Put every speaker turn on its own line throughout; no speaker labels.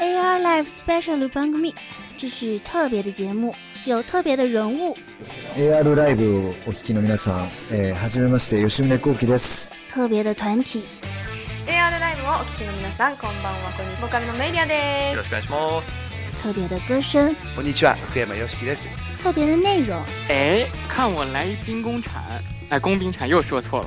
AR Live Special 番組，这是特别的节目，有特别的人物。
AR ライブをお聞きの皆さん、えー、はじめまして吉宗幸喜です。
特别的团体，
AR ライブをお聞きの皆さん、こんばんは。こんにちは。ボーカルのメイリアで
よろしくお願いします。
特别的歌声，
こんにちは、福山よしきです。
特别的内容。
哎，看我来一兵工铲，哎，工兵铲又说错了。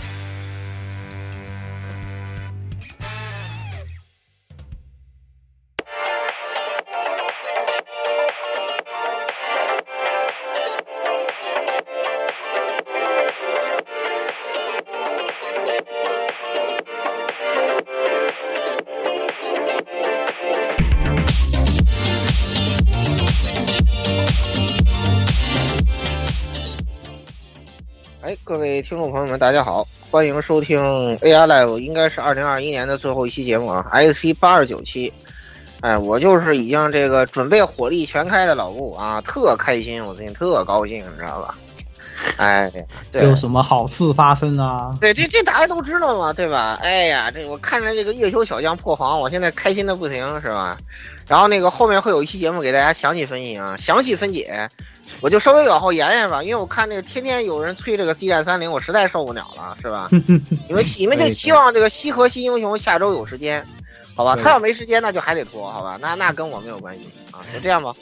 众朋友们，大家好，欢迎收听 AI Live，应该是二零二一年的最后一期节目啊，SP 八十九期。哎，我就是已经这个准备火力全开的老顾啊，特开心，我最近特高兴，你知道吧？哎，对，
有什么好事发生啊？
对，这这大家都知道嘛，对吧？哎呀，这我看着这个月球小将破防，我现在开心的不行，是吧？然后那个后面会有一期节目给大家详细分析啊，详细分解。我就稍微往后延延吧，因为我看那个天天有人催这个 C 战三零，我实在受不了了，是吧？你们 你们就期望这个西河新英雄下周有时间，好吧？他要没时间，那就还得拖，好吧？那那跟我没有关系啊，就这样吧。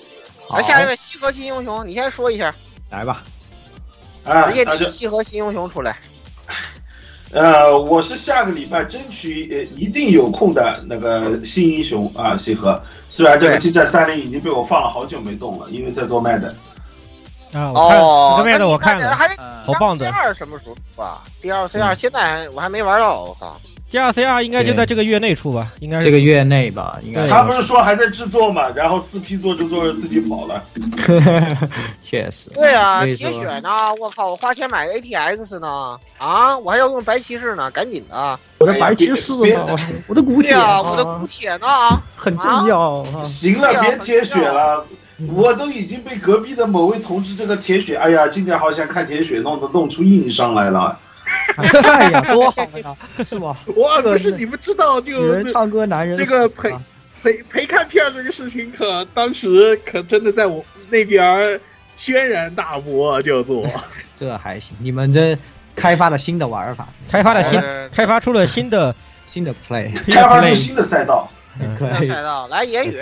来下一位西河新英雄，你先说一下，
来吧。
啊，
直接提西河新英雄出来。
呃，我是下个礼拜争取呃一定有空的那个新英雄啊，西河。虽然这个激战三零已经被我放了好久没动了，因为在做 Mad。
啊，
哦，
这面的我看了，
还
好棒的。
D 二什么时候出啊？D 二 C 二现在我还没玩到，我靠。
D 二 C 二应该就在这个月内出吧？应该是
这个月内吧？应该。
他不是说还在制作嘛？然后四 P 做着做着自己跑了。
确实。
对啊，铁血呢？我靠，我花钱买 ATX 呢？啊，我还要用白骑士呢，赶紧的！
我的白骑士呢？我的古铁
啊！我的古铁呢？
很重要。
行了，别铁血了。我都已经被隔壁的某位同志这个铁血，哎呀，今天好想看铁血弄得弄出硬伤来了。
哎呀，多好呀，是吧？
哇，不是你们知道就
女人唱歌，男人
这个陪陪陪看片这个事情，可当时可真的在我那边轩然大波，叫 做
这还行。你们这开发了新的玩法，
开发了新，开发出了新的
新的 play，
开发出新的赛道，
新的赛道来言语。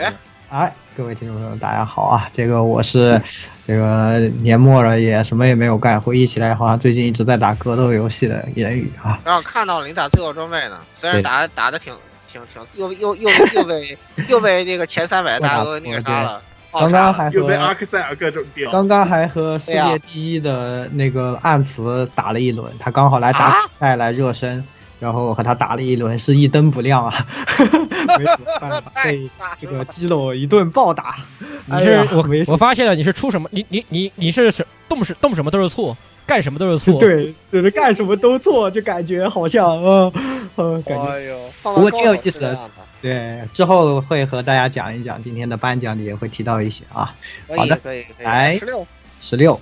哎，各位听众朋友，大家好啊！这个我是这个年末了也什么也没有干，回忆起来好像最近一直在打格斗游戏的言语啊。
啊，看到了你打最后装备呢，虽然打打的挺挺挺，又又又又被 又被那个前三百大哥那个啥了。
刚刚还
又被阿克塞尔各种掉。
刚刚还和世界第一的那个暗慈打了一轮，他刚好来打比赛来热身。然后和他打了一轮，是一灯不亮啊，没什么办法，被这个基洛一顿暴打。
你是、哎、我我发现了，你是出什么？你你你你是什动是动什么都是错，干什么都是错。
对就是，干什么都错，就感觉好像嗯嗯，感觉。
哎呦，
不过挺有意思的。对，之后会和大家讲一讲今天的颁奖，也会提到一些啊。好的，
可以可以。
来，
十六，
十六。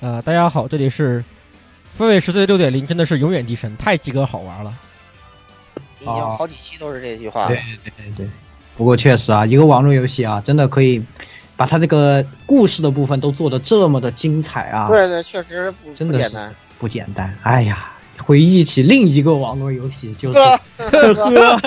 呃，大家好，这里是。分位十岁六点零真的是永远低神，太鸡哥好玩了。
已经好几期都是这句话。
对对对对。不过确实啊，一个网络游戏啊，真的可以把它这个故事的部分都做的这么的精彩啊。
对对，确实不
真的
简单，
不简单。哎呀，回忆起另一个网络游戏，就是
呵
呵呵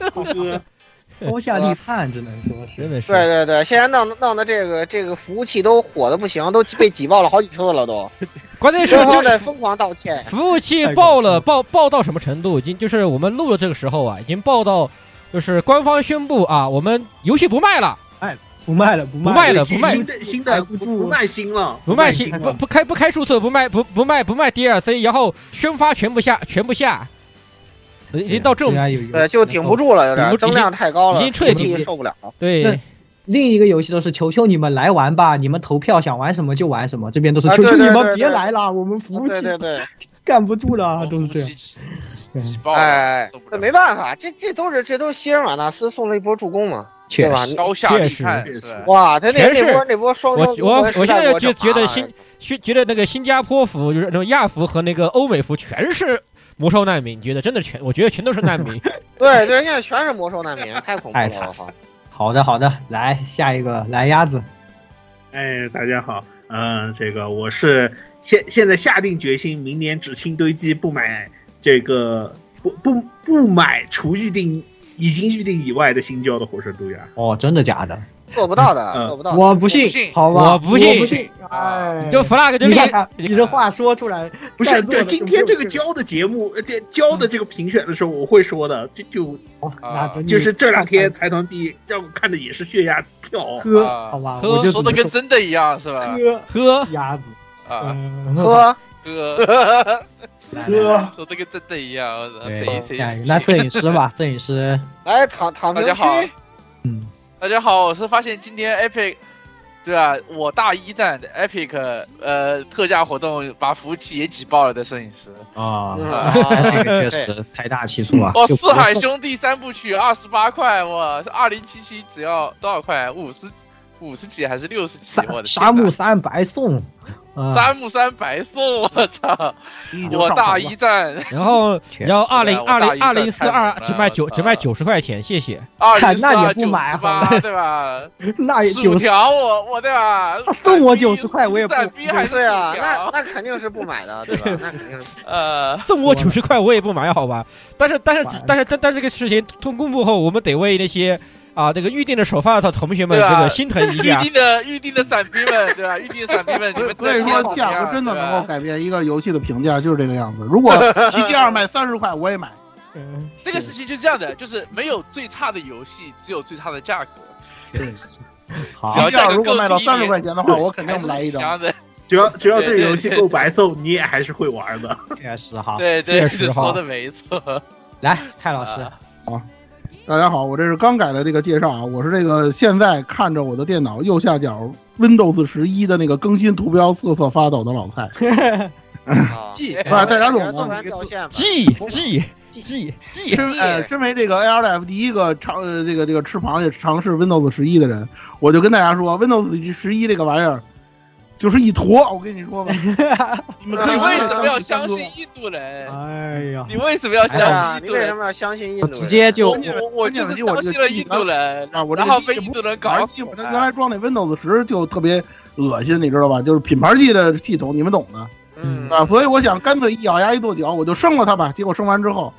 呵呵。
高下立判，只能说是。
真的是。
对对对，现在弄弄的这个这个服务器都火的不行，都被挤爆了好几次了都。
关键是
官方在疯狂道歉。
服务器爆了，爆爆到什么程度？已经就是我们录的这个时候啊，已经爆到，就是官方宣布啊，我们游戏不卖了。
哎，不卖了，不
卖了，不卖
新的新的不不卖新了，
不卖新不不开不开注册，不卖不不卖不卖 DLC，然后宣发全部下全部下。已经到这种，
对，就顶不住了，有点增量太高了，
已经彻底
受不了。
对，
另一个游戏都是求求你们来玩吧，你们投票想玩什么就玩什么，这边都是
啊
求求你们别来了，我们服务器
对对对，
干不住了，都是这样。
哎，那没办法，这这都是这都是希尔瓦纳斯送了一波助攻嘛，
确
对吧？
高下
确实
立判，
哇，他那那波那波双
我
生
我我现在就觉得
新
新觉觉得那个新加坡服就是那种亚服和那个欧美服全是魔兽难民，你觉得真的全我觉得全都是难民。
对对，现在全是魔兽难民，太恐怖
太惨
了！
好的好的，来下一个来鸭子，
哎，大家好，嗯、这个我是现现在下定决心，明年只清堆积，不买这个不不不买除预定已经预定以外的新交的火神杜亚。
哦，真的假的？
做不到的，
嗯。
做不到。
我不信，好吧，
我不信。
我不信，哎，
就 flag 就立
你这话说出来，
不是，这今天这个
就
交的节目，呃这交的这个评选的时候，我会说的，就就就是这两天财团币让我看的也是血压跳。
喝，
啊。
好吧，
喝
我就
说的跟真的一样，是吧？
喝
喝。
鸭子，
啊，
嗯，
喝。
哥，说的跟真的一样，谁
对，
谁
下一个，那摄影师吧，摄影师，
来躺躺
家好。
区，
嗯，
大家好，我是发现今天 Epic，对啊，我大一站的 Epic 呃特价活动把服务器也挤爆了的摄影师。
啊，
嗯
这个确实财大气粗啊。
哦，四海兄弟三部曲二十八块，哇，二零七七只要多少块？五十五十几还是六十几？我的
沙漠三白送，啊，
三木三白送，我操！我大一战，
然后 然后
实
二零二零二零四二只卖九只卖九十块钱，谢谢。
二零四二
也不买
九十八，
好吧
对吧？
那九，
条我我对吧？
他送我
闪逼
90块我也不
闪逼还是
对啊，那那肯定是不买的，对吧？那肯定是
呃，
送我九十块我也不买，好吧？但是但是但是但但这个事情通公布后，我们得为那些啊这个预定的首发的同学们这个心疼一
预。定的预定的伞兵们，对吧？预定的伞兵们，你们
所以说价格真的能够改变一个游戏的评价，就是这个样子。如果 提前二卖三十块，我也买。
嗯
这个事情就是这样的，就是没有最差的游戏，只有最差的价格。
对好
只，要
提价如果卖到三十块钱的话，我肯定来一张。
只要只要这个游戏够白送，你也还是会玩的。
确实哈。
对对，说的没错。
来，蔡老师，
啊
大家好，我这是刚改的这个介绍啊，我是这个现在看着我的电脑右下角 Windows 十一的那个更新图标瑟瑟发抖的老蔡。
啊，
记
不是戴冉总呢
突然掉线吧
？G G G G，
身呃，身为这个 ALF 第一个尝呃这个这个吃螃蟹尝试 Windows 十一的人，我就跟大家说，Windows 十一这个玩意儿就是一坨，我跟你说吧，你们可以
你为什么要
相
相信印度人？
哎呀，
你为什么要
哎
相
信，你
信印度人？
为什么要相信印度人？
直接就
我我我就是相信了印度人，
啊，我这
然后被印度人搞死
机，我它原来装那 Windows 十就特别恶心，你知道吧？就是品牌机的系统，你们懂的
嗯
啊。所以我想干脆一咬牙一跺脚，我就升了它吧。结果升完之后，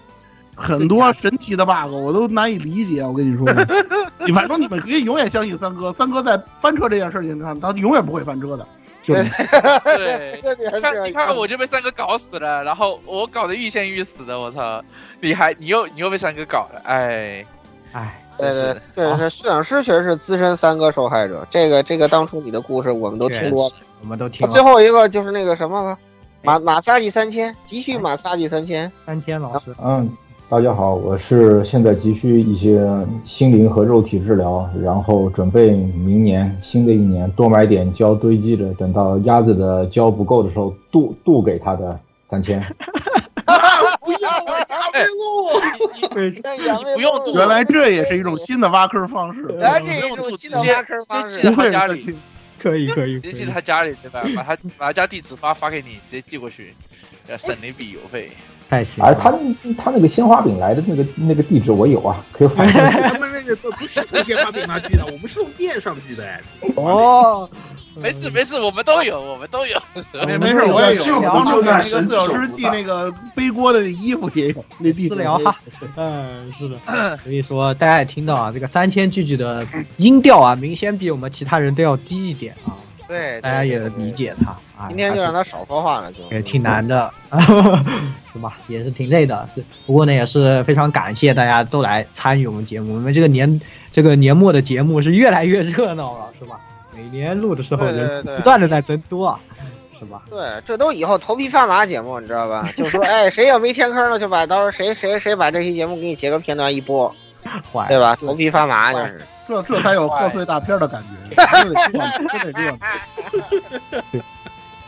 很多神奇的 bug 我都难以理解。我跟你说，你反正你们可以永远相信三哥，三哥在翻车这件事情上，他永远不会翻车的。
对
对
这里还
你看，
是
你看，我就被三哥搞死了，然后我搞得欲仙欲死的，我操！你还你又你又被三哥搞了，哎，
哎，
对对
真是
对，是摄影师确实是资深三哥受害者。这个这个当初你的故事我们都听多了。
我们都听
最。后一个就是那个什么吧，马马萨基三千，急需马萨基三千。
三千老师，
嗯，大家好，我是现在急需一些心灵和肉体治疗，然后准备明年新的一年多买点胶堆积着，等到鸭子的胶不够的时候，渡渡给他的三千。
不要我下面路，
不用渡，
原来这也是一种新的挖坑方式。
原来这也是一种新的挖坑方式
直接 寄。到他家里，
可以可以
直接寄到他家里，对吧？把他把他家地址发发给你，直接寄过去，呃，省了一笔邮费。
太行
而他他那个鲜花饼来的那个那个地址我有啊，可以发。
他们那个不是从鲜花饼上寄的，我们是从店上寄的。哎，
哦，
没事没事，我们都有，我们都有。
没没事，我也有。
就
当初给那个四小时寄那个背锅的衣服也有，那地
私聊哈，嗯，是的。所以说大家也听到啊，这个三千句句的音调啊，明显比我们其他人都要低一点啊，
对，
大家也理解他啊。
今天就让他少说话了，就
也挺难的，是吧？也是挺累的，是。不过呢，也是非常感谢大家都来参与我们节目。我们这个年这个年末的节目是越来越热闹了，是吧？每年录的时候人
对
不断的在增多啊，是吧？
对，这都以后头皮发麻节目，你知道吧？就说，哎，谁要没填坑了，就把到时候谁谁谁把这期节目给你截个片段一播，
坏，
对吧？头皮发麻就是。
这这才有贺岁大片的感觉，真得这样，就得这样。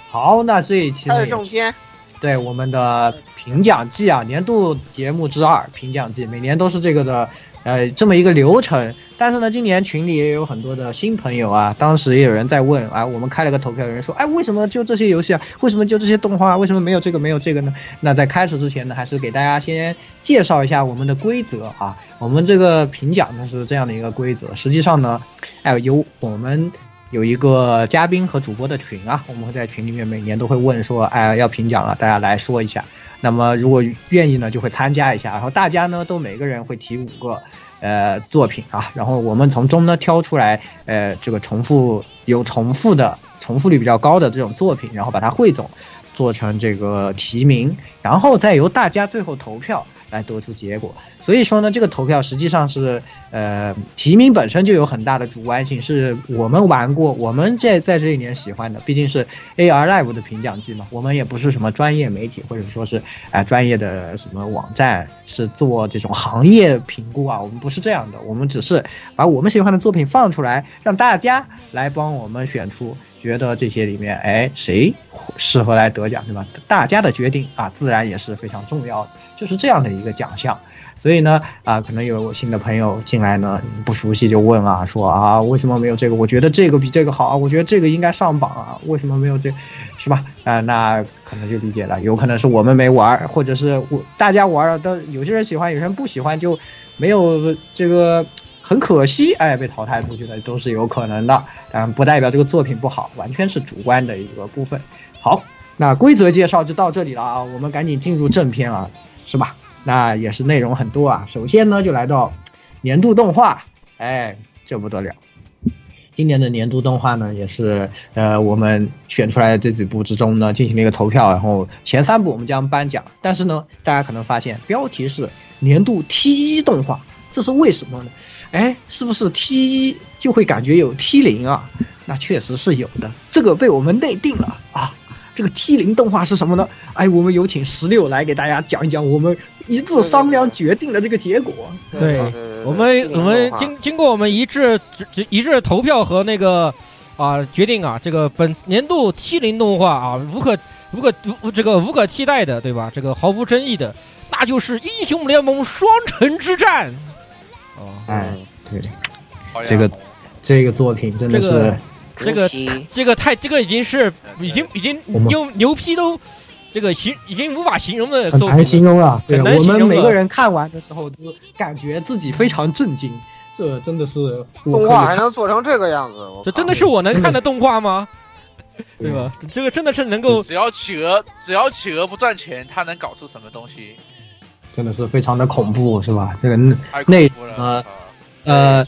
好，那这一期
还
呢
有正片，
对我们的评奖季啊，年度节目之二评奖季，每年都是这个的，呃，这么一个流程。但是呢，今年群里也有很多的新朋友啊，当时也有人在问啊，我们开了个投票，有人说，哎，为什么就这些游戏啊？为什么就这些动画？为什么没有这个没有这个呢？那在开始之前呢，还是给大家先介绍一下我们的规则啊。我们这个评奖呢是这样的一个规则，实际上呢，哎，由我们。有一个嘉宾和主播的群啊，我们会在群里面每年都会问说，哎，要评奖了，大家来说一下。那么如果愿意呢，就会参加一下。然后大家呢都每个人会提五个呃作品啊，然后我们从中呢挑出来呃这个重复有重复的重复率比较高的这种作品，然后把它汇总做成这个提名，然后再由大家最后投票。来得出结果，所以说呢，这个投票实际上是，呃，提名本身就有很大的主观性，是我们玩过，我们在在这一年喜欢的，毕竟是 AR Live 的评奖季嘛，我们也不是什么专业媒体，或者说是啊、专业的什么网站，是做这种行业评估啊，我们不是这样的，我们只是把我们喜欢的作品放出来，让大家来帮我们选出。觉得这些里面，哎，谁适合来得奖，对吧？大家的决定啊，自然也是非常重要的，就是这样的一个奖项。所以呢，啊，可能有新的朋友进来呢，不熟悉就问啊，说啊，为什么没有这个？我觉得这个比这个好啊，我觉得这个应该上榜啊，为什么没有这，是吧？啊，那可能就理解了，有可能是我们没玩，或者是我大家玩了，都有些人喜欢，有些人不喜欢，就没有这个。很可惜，哎，被淘汰出去的都是有可能的，当然不代表这个作品不好，完全是主观的一个部分。好，那规则介绍就到这里了啊，我们赶紧进入正片啊，是吧？那也是内容很多啊。首先呢，就来到年度动画，哎，这不得了。今年的年度动画呢，也是呃我们选出来的这几部之中呢，进行了一个投票，然后前三部我们将颁奖。但是呢，大家可能发现标题是年度 T 一动画，这是为什么呢？哎，是不是 T 一就会感觉有 T 零啊？那确实是有的，这个被我们内定了啊。这个 T 零动画是什么呢？哎，我们有请十六来给大家讲一讲我们一致商量决定的这个结果。
对，我们我们经经过我们一致一致投票和那个啊决定啊，这个本年度 T 零动画啊无可无可无这个无可替代的，对吧？这个毫无争议的，那就是英雄联盟双城之战。
哦，哎，对，这个这个作品真的是，
这个这个这个太这个已经是已经已经用牛批都这个形已经无法形容的，
很难形容了。
对，
我们每个人看完的时候都感觉自己非常震惊，这真的是
动画还能做成这个样子，
这真的是我能看的动画吗？对吧？这个真的是能够，
只要企鹅只要企鹅不赚钱，他能搞出什么东西？
真的是非常的恐怖，是吧？这个内呃呃，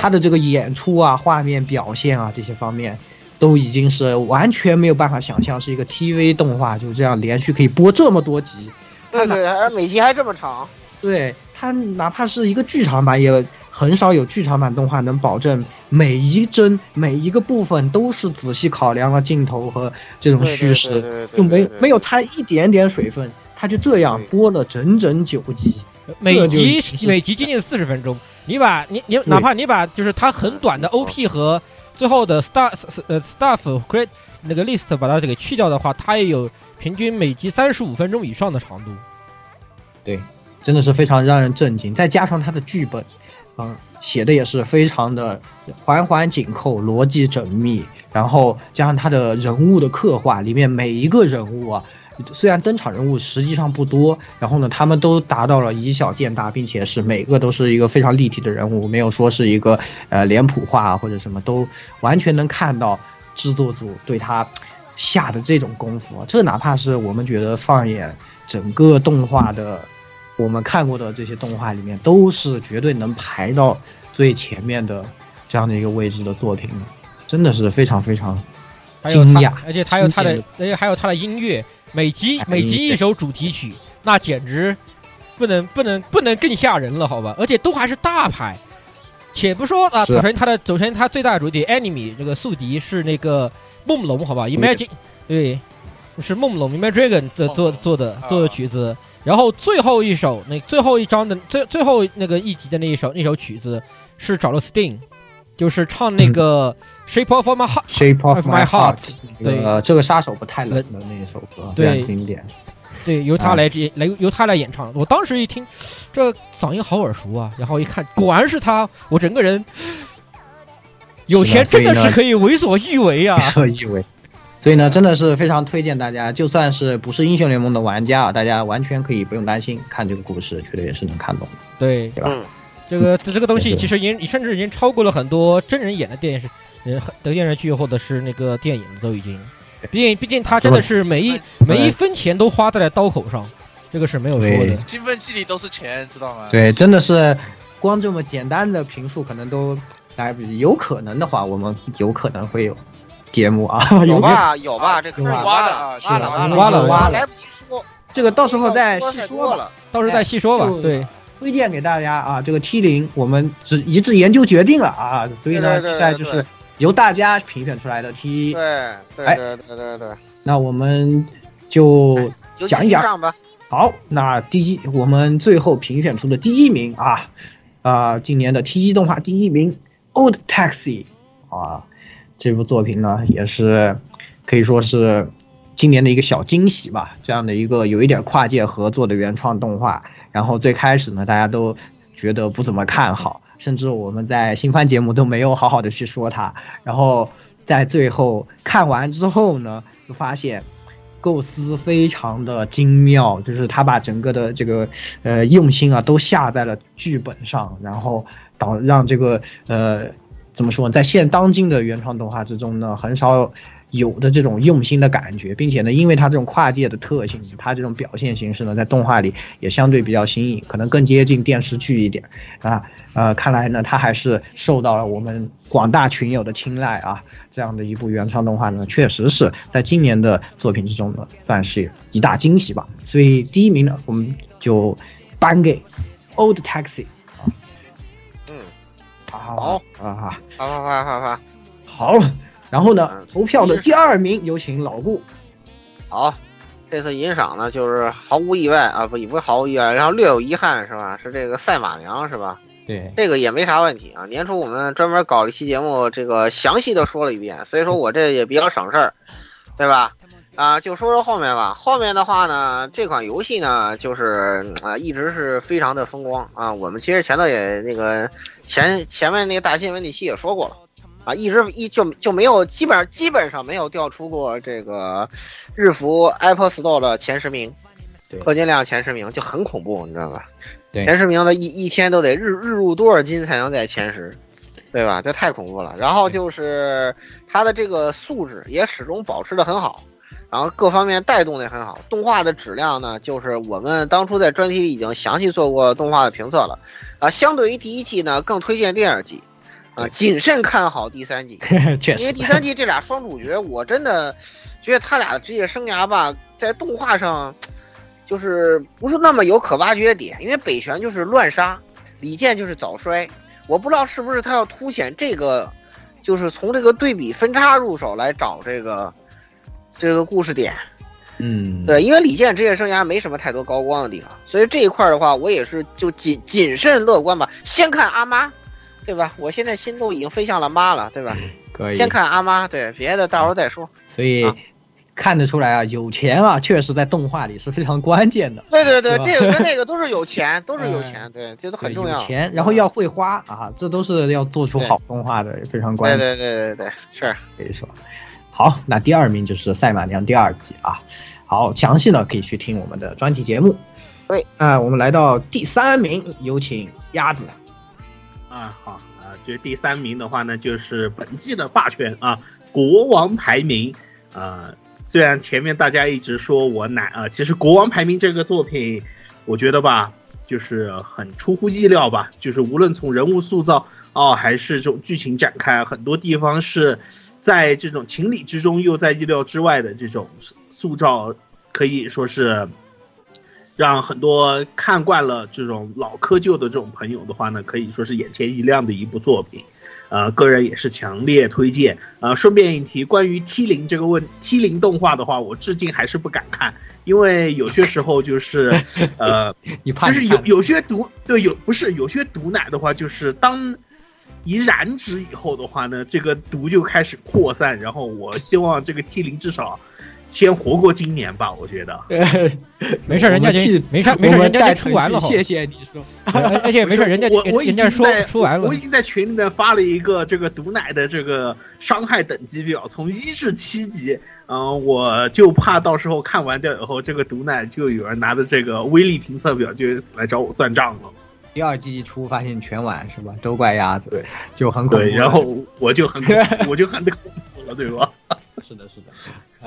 他的这个演出啊、画面表现啊这些方面，都已经是完全没有办法想象，是一个 TV 动画就这样连续可以播这么多集。
对对，而每集还这么长。
对他哪怕是一个剧场版，也很少有剧场版动画能保证每一帧、每一个部分都是仔细考量了镜头和这种叙事，就没没有掺一点点水分。他就这样播了整整九集，
每集每集接近四十分钟。你把你你哪怕你把就是它很短的 OP 和最后的 star 呃 staff create 那个 list 把它给去掉的话，它也有平均每集三十五分钟以上的长度。
对，真的是非常让人震惊。再加上它的剧本，嗯，写的也是非常的环环紧扣，逻辑缜密。然后加上它的人物的刻画，里面每一个人物啊。虽然登场人物实际上不多，然后呢，他们都达到了以小见大，并且是每个都是一个非常立体的人物，没有说是一个呃脸谱化或者什么，都完全能看到制作组对他下的这种功夫。这哪怕是我们觉得放眼整个动画的，我们看过的这些动画里面，都是绝对能排到最前面的这样的一个位置的作品真的是非常非常惊讶，
而且他有他的，而且还有他的音乐。每集每集一首主题曲，那简直不能不能不能更吓人了，好吧？而且都还是大牌。且不说啊，首先他的首先他最大的主题 enemy 这个宿敌是那个梦龙，好吧？Imagine 对，是梦龙 Imagine Dragon 的做做的做的曲子。然后最后一首那最后一章的最最后那个一集的那一首那首曲子是找了 Sting，就是唱那个 Shape of My Heart。
Shape of My Heart，
对，
呃，这个杀手不太冷的那一首歌，非
对
常经典。
对，由他来演，来由他来演唱。我当时一听，这嗓音好耳熟啊，然后一看，果然是他，我整个人有钱真的是可以为所欲为啊！
为所欲为。所以呢，真的是非常推荐大家，就算是不是英雄联盟的玩家啊，大家完全可以不用担心，看这个故事，绝对也是能看懂的，
对，
对吧？
这个这个东西其实已经甚至已经超过了很多真人演的电视、呃得电视剧或者是那个电影都已经。毕竟毕竟他真的是每一每一分钱都花在了刀口上，这个是没有说的。
兴奋剂里都是钱，知道吗？
对，真的是光这么简单的评述可能都来不及。有可能的话，我们有可能会有节目啊，
有吧有吧，这坑
有吧
挖了挖了
挖
了
了挖了
来不及说，
这个到时候再细说
了。
到时候再细说吧对，
推荐给大家啊，这个 T 零我们只一致研究决定了啊，所以呢，
对对对
接下来就是由大家评选出来的 T。
对对
哎
对对对对，
那我们就
就
讲一讲。
吧。
好，那第一，我们最后评选出的第一名啊啊、今年的 T 一动画第一名《Old Taxi》啊，这部作品呢也是可以说是今年的一个小惊喜吧。这样的一个有一点跨界合作的原创动画，然后最开始呢大家都觉得不怎么看好，甚至我们在新番节目都没有好好的去说它，然后在最后看完之后呢，就发现。构思非常的精妙，就是他把整个的这个呃用心啊都下在了剧本上，然后导让这个呃怎么说呢，在现当今的原创动画之中呢，很少有的这种用心的感觉，并且呢，因为它这种跨界的特性，它这种表现形式呢，在动画里也相对比较新颖，可能更接近电视剧一点啊。呃，看来呢，它还是受到了我们广大群友的青睐啊。这样的一部原创动画呢，确实是在今年的作品之中呢，算是一大惊喜吧。所以第一名呢，我们就颁给《Old Taxi》啊。
嗯，
好
好
好，
好好好好好，
好。然后呢，投票的第二名有请老顾。
好，这次银赏呢，就是毫无意外啊，不也不是毫无意外，然后略有遗憾是吧？是这个赛马娘是吧？
对，
这个也没啥问题啊。年初我们专门搞了一期节目，这个详细的说了一遍，所以说我这也比较省事儿，对吧？啊，就说说后面吧。后面的话呢，这款游戏呢，就是啊，一直是非常的风光啊。我们其实前头也那个前前面那个大新闻那期也说过了啊，一直一就就没有基本上基本上没有掉出过这个日服 Apple Store 的前十名，氪金量前十名就很恐怖，你知道吧？
对
前十名的一一天都得日日入多少金才能在前十，对吧？这太恐怖了。然后就是它的这个素质也始终保持的很好，然后各方面带动的也很好。动画的质量呢，就是我们当初在专题里已经详细做过动画的评测了，啊，相对于第一季呢，更推荐第二季，啊，谨慎看好第三季，
确
因为第三季这俩双主角，我真的觉得他俩的职业生涯吧，在动画上。就是不是那么有可挖掘的点，因为北玄就是乱杀，李健就是早衰，我不知道是不是他要凸显这个，就是从这个对比分差入手来找这个这个故事点。
嗯，
对，因为李健职业生涯没什么太多高光的地方，所以这一块的话，我也是就谨谨慎乐观吧。先看阿妈，对吧？我现在心都已经飞向了妈了，对吧？
可以。
先看阿妈，对，别的到时候再说。
所以。看得出来啊，有钱啊，确实在动画里是非常关键的。
对对对，这个跟那个都是有钱，都是有钱，对，这都很重要。
有钱，然后要会花啊，这都是要做出好动画的非常关键。
对对对对对，是
可以说。好，那第二名就是《赛马娘》第二季啊。好，详细呢可以去听我们的专题节目。
对，
啊，我们来到第三名，有请鸭子。
啊，好啊，这第三名的话呢，就是本季的霸权啊，国王排名啊。虽然前面大家一直说我奶啊，其实《国王排名》这个作品，我觉得吧，就是很出乎意料吧。就是无论从人物塑造哦，还是这种剧情展开，很多地方是在这种情理之中，又在意料之外的这种塑造，可以说是让很多看惯了这种老窠臼的这种朋友的话呢，可以说是眼前一亮的一部作品。呃，个人也是强烈推荐。呃，顺便一提，关于 T 零这个问 T 零动画的话，我至今还是不敢看，因为有些时候就是，呃，你怕就是有有些毒对有不是有些毒奶的话，就是当一燃脂以后的话呢，这个毒就开始扩散。然后我希望这个 T 零至少先活过今年吧，我觉得。
没事，人家已经没事没事，人家出完了。
谢谢你说，
而且没事，人家
我我已经在
说完了
我已。经在群里面发了一个这个毒奶的这个伤害等级表，从一至七级。嗯、我就怕到时候看完掉以后，这个毒奶就有人拿着这个威力评测表就来找我算账了。
第二季一出发现全晚是吧？都怪鸭子，对就很恐怖。
对，然后我就很我就很恐怖了，对吧？
是的，是的，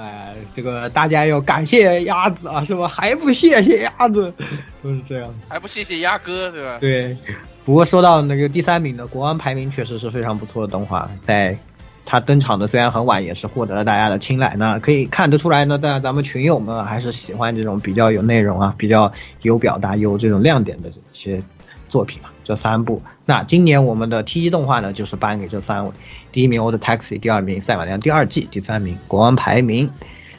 哎，这个大家要感谢鸭子啊，是吧？还不谢谢鸭子，都是这样。
还不谢谢鸭哥，对吧？
对，不过说到那个第三名的国王排名，确实是非常不错的动画，在他登场的虽然很晚，也是获得了大家的青睐。那可以看得出来呢，但咱们群友们还是喜欢这种比较有内容啊、比较有表达、有这种亮点的这些作品啊。这三部，那今年我们的 T 一动画呢，就是颁给这三位：第一名《Old Taxi》，第二名《赛马娘》，第二季，第三名《国王排名》。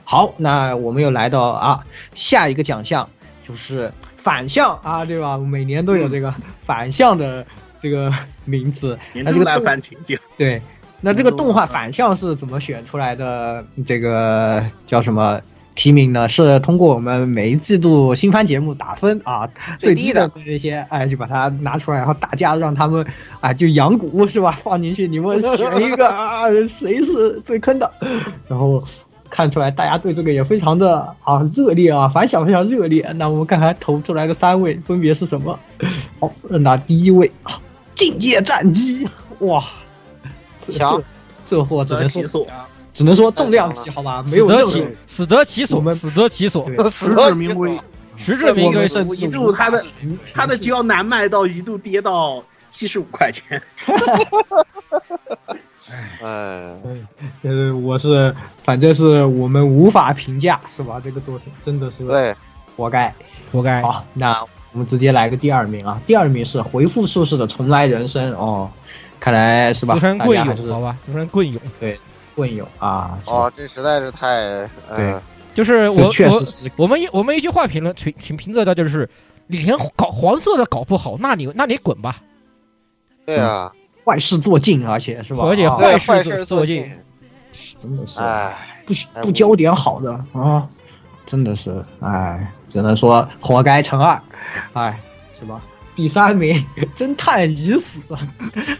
好，那我们又来到啊下一个奖项，就是反向啊，对吧？每年都有这个反向的这个名字。那这个动
番情景。
对，那这个动画反向是怎么选出来的？这个叫什么提名呢？是通过我们每一季度新番节目打分啊，最低的这些，哎，就把它拿出来，然后大家让他们啊，就养蛊是吧？放进去，你们选一个 啊，谁是最坑的？然后看出来大家对这个也非常的啊热烈啊，反响非常热烈。那我们看看投出来的三位分别是什么？好，那第一位啊，境界战机，哇，
强，
这这货只能说
其所，
只能说重量级，好吧，没有
死得其
任何
死得其所，死得其所，
实至名归。
实至名归。
甚
一度他的他的胶难卖到一度跌到七十五块钱。
哎，
呃，我是反正是我们无法评价，是吧？这个作品真的是
对，
活该，
活该。
好，那我们直接来个第二名啊，第二名是回复术士的重来人生哦，看来是吧？
资深棍
大家还是
勇，好吧，资深棍勇。
对，棍勇啊，
哦，这实在是太，
对
呃，
就是我我
确实是
我们一我们一句话评论评评评测的就是，你连搞黄色的搞不好，那你那你滚吧。
对啊，
坏事做尽，而且是吧？
而且坏
坏事
事做尽
做尽，
真的是，
哎，
不不教点好的啊，真的是，哎，只能说活该乘二，哎，是吧？第三名侦探已死，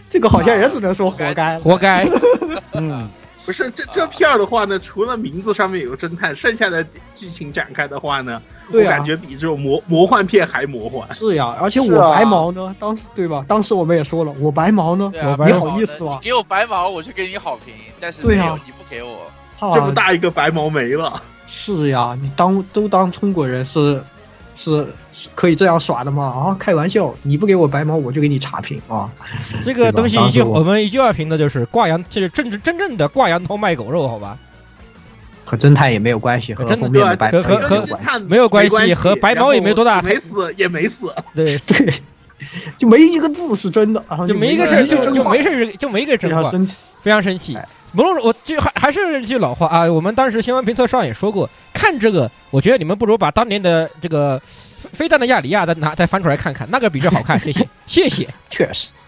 这个好像也只能说活该，
活该。
嗯，
不是这这片儿的话呢，除了名字上面有侦探，剩下的剧情展开的话呢，我
对啊
感觉比这种魔魔幻片还魔幻。
是呀，而且我白毛呢，当时对吧？当时我们也说了，我白毛呢，你好
白毛的
意思吗？
给我白毛，我就给你好评，但是
对啊
没有，你不给我。
啊
这么大一个白毛没了，
是呀，你当都当中国人是是是可以这样耍的吗？啊，开玩笑，你不给我白毛，我就给你差评啊！
这个东西一句
我
我们一句话评的就是挂羊，就是真正真正的挂羊头卖狗肉，好吧？
和侦探也没有关系，和
真的
封面的白
和和和
没有关系。
和白毛也没多大
没死也没死，
对
对，就没一个字是真的，啊
就没一个事儿，就就没事儿，就没一个
非
真话，
常生气。
非常生气。不论我就还还是句老话啊，我们当时新闻评测上也说过，看这个，我觉得你们不如把当年的这个飞弹的亚里亚再拿再翻出来看看，那个比这好看，谢谢 谢谢。
确实，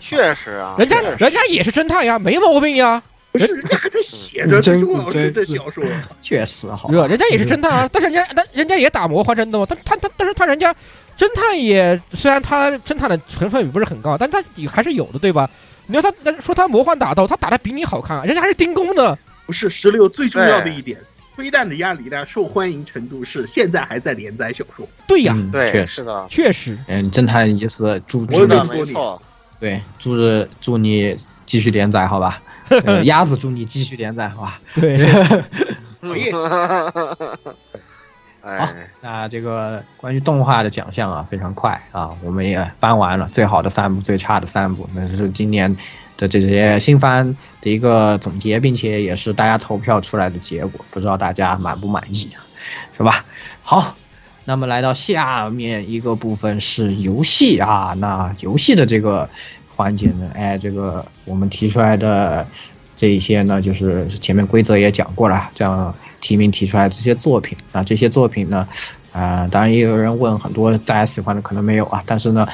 确实啊，
人家人家也是侦探呀，没毛病呀，
不是人家还在写着
真
朱老师这小说，
确实好？
人家也是侦探啊，但是人家但人家也打魔幻真的嘛，他他他，但是他人家侦探也虽然他侦探的成分不是很高，但他也还是有的，对吧？你要他说他魔幻打斗，他打的比你好看啊，人家还是丁工呢。
不是十六最重要的一点，飞弹的鸭梨呢受欢迎程度是现在还在连载小说。
对呀，
嗯
对，
确实，
是的，
确实，
嗯，侦探意思，祝
我
是的，
有这么说你
没错，
对，祝日祝你继续连载，好吧？呃鸭子祝你继续连载，好吧？
对，
可以
哎，
那这个关于动画的奖项啊，非常快啊，我们也颁完了最好的三部、最差的三部，那是今年的这些新番的一个总结，并且也是大家投票出来的结果，不知道大家满不满意啊？是吧？好，那么来到下面一个部分是游戏啊，那游戏的这个环节呢，哎，这个我们提出来的这一些呢，就是前面规则也讲过了，这样提名提出来这些作品啊，这些作品呢，啊、当然也有人问很多大家喜欢的可能没有啊，但是呢，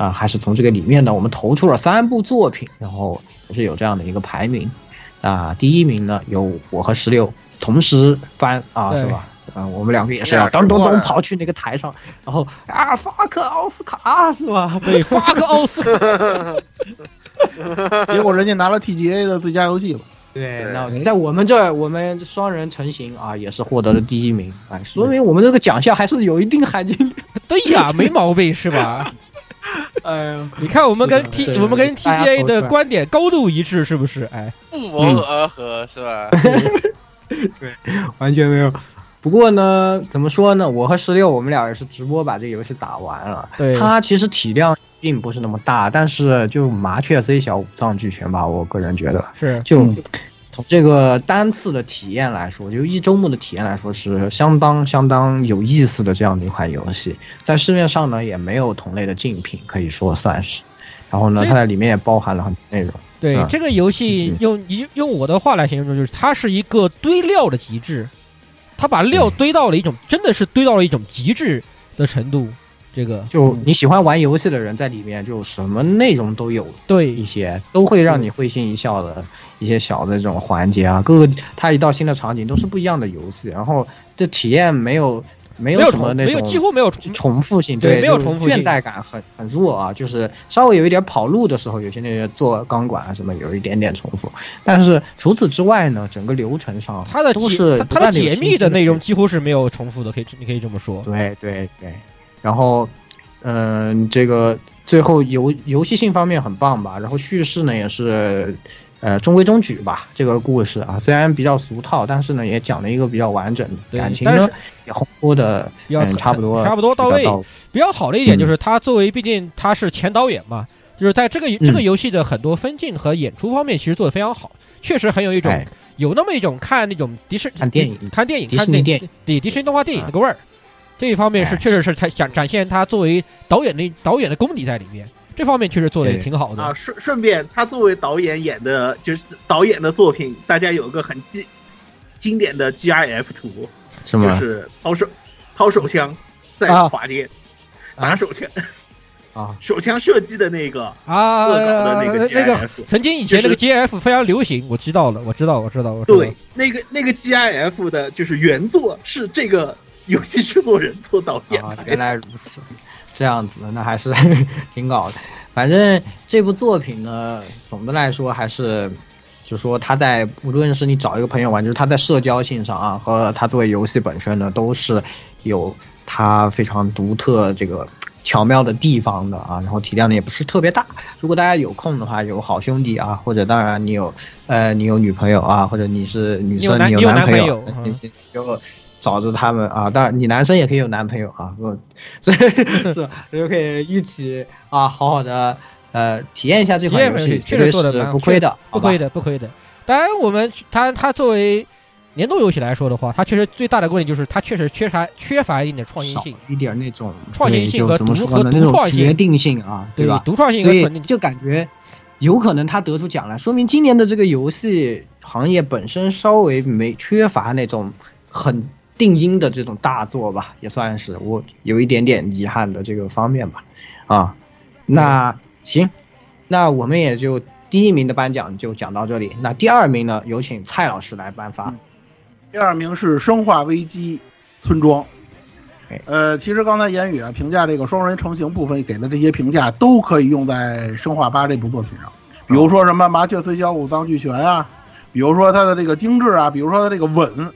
啊、还是从这个里面呢，我们投出了三部作品，然后也是有这样的一个排名。啊，第一名呢有我和石榴同时颁啊，是吧？啊，我们两个也是要咚咚咚跑去那个台上，然后啊，法克奥斯卡是吧？
对，法克奥斯
卡。
结果人家拿了 TGA 的最佳游戏了。
对，那在我们这儿，我们双人成型啊，也是获得了第一名，哎，说明我们这个奖项还是有一定含金量。
对呀，没毛病是吧？
哎呀，
你看我们跟 T 我们跟 TGA 的观点高度一致，是不是？哎，
不谋而合是吧？
对，完全没有。不过呢，怎么说呢？我和十六我们俩也是直播把这个游戏打完了。
对
它其实体量并不是那么大，但是就麻雀虽小五脏俱全吧，我个人觉得
是
就从这个单次的体验来说，就一周目的体验来说，是相当相当有意思的这样的一款游戏。在市面上呢，也没有同类的竞品，可以说算是。然后呢，它在里面也包含了很多内容。嗯
对这个游戏用用用我的话来形容，就是它是一个堆料的极致，它把料堆到了一种真的是堆到了一种极致的程度。这个
就你喜欢玩游戏的人在里面，就什么内容都有，
对。
一些都会让你会心一笑的一些小的这种环节啊，各个它一到新的场景都是不一样的游戏，然后这体验没有没
没有
什么那种
没有几乎没有重
重复性，
对没有重复性。
倦怠感很很弱啊，就是稍微有一点跑路的时候，有些那些做钢管啊什么有一点点重复，但是除此之外呢，整个流程上
它的解
都是
它它的解密的内容几乎是没有重复的，可以你可以这么说。
对对对，然后，嗯、这个最后游游戏性方面很棒吧，然后叙事呢也是，呃，中规中矩吧。这个故事啊，虽然比较俗套，但是呢也讲了一个比较完整的
对
感情呢也烘托的嗯差不多
差不多到位
比较。
好的一点
嗯
就是，他作为毕竟他是前导演嘛，就是在这个这个
嗯
游戏的很多分镜和演出方面，其实做的非常好，确实很有一种
哎
有那么一种看那种迪士
看电影
看电影、
迪
看
士尼电影啊
对迪士尼动画电影那个味儿。这一方面是
哎。
确实是他想展现他作为导演的导演的功底在里面，这方面确实做的也挺好的。
啊，顺顺便，他作为导演演的，就是导演的作品，大家有个很经经典的 GIF 图，
是吗？
就是掏手掏手枪在
啊。
滑剑，拿手枪
啊，
手枪射击的那个
啊，
恶搞的那个
那个
GIF，
曾经以前那个
就是
GF 非常流行，我知道了，我知道，我知道，我知道。
对，那个那个 GIF 的就是原作是这个游戏制作人做导演
啊，原来如此，这样子那还是 挺搞的。反正这部作品呢，总的来说还是，就说他在无论是你找一个朋友玩，就是他在社交性上啊，和他作为游戏本身呢，都是有他非常独特这个巧妙的地方的啊。然后体量呢也不是特别大。如果大家有空的话，有好兄弟啊，或者当然你有呃你有女朋友啊，或者你是女生，你
你有男
朋友就找着他们啊，当然你男生也可以有男朋友啊，不，所以是吧？就可以一起啊，好好的呃体验一下这款游戏，
确实做的蛮
不亏的，
不亏的，不亏的。当然，我们它它作为年度游戏来说的话，它确实最大的问题就是它确实缺乏缺乏一定的创新性，
一点那种
创新性和独和独创性。
决定性啊，
对
吧？
独创性和
所以
肯定
就感觉有可能他得出奖来，说明今年的这个游戏行业本身稍微没缺乏那种很定音的这种大作吧，也算是我有一点点遗憾的这个方面吧。啊，那行，那我们也就第一名的颁奖就讲到这里。那第二名呢，有请蔡老师来颁发。
第二名是《生化危机：村庄》。呃，其实刚才言语啊评价这个双人成型部分给的这些评价，都可以用在《生化八》这部作品上。比如说什么麻雀虽小五脏俱全啊，比如说它的这个精致啊，比如说它这个稳。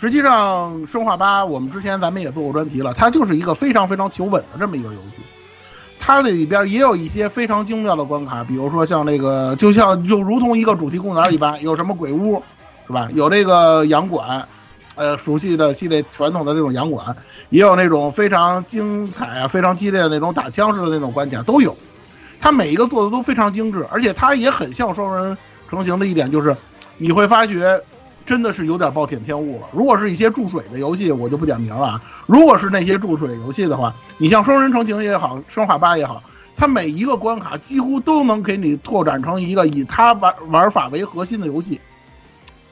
实际上，《生化八》我们之前咱们也做过专题了，它就是一个非常非常求稳的这么一个游戏。它这里边也有一些非常精妙的关卡，比如说像那个，就像就如同一个主题公园一般，有什么鬼屋，是吧？有这个洋馆，呃，熟悉的系列传统的这种洋馆，也有那种非常精彩啊、非常激烈的那种打枪式的那种关卡都有。它每一个做的都非常精致，而且它也很像双人成型的一点就是，你会发觉真的是有点暴殄天物了。如果是一些注水的游戏，我就不点名了啊。如果是那些注水游戏的话，你像双人成行也好，生化八也好，它每一个关卡几乎都能给你拓展成一个以它玩玩法为核心的游戏。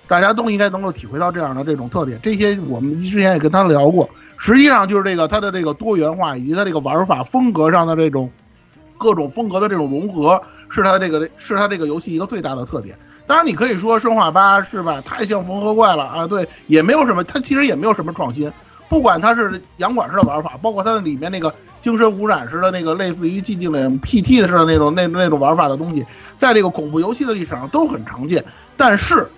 大家都应该能够体会到这样的这种特点。这些我们之前也跟他聊过，实际上就是这个它的这个多元化以及它这个玩法风格上的这种各种风格的这种融合，是它这个是它这个游戏一个最大的特点。当然，你可以说生化八是吧？太像缝合怪了啊！对，也没有什么，它其实也没有什么创新。不管它是洋管式的玩法，包括它的里面那个精神污染式的那个类似于寂静岭 PT 的似的那种那那种玩法的东西，在这个恐怖游戏的历史上都很常见。但是，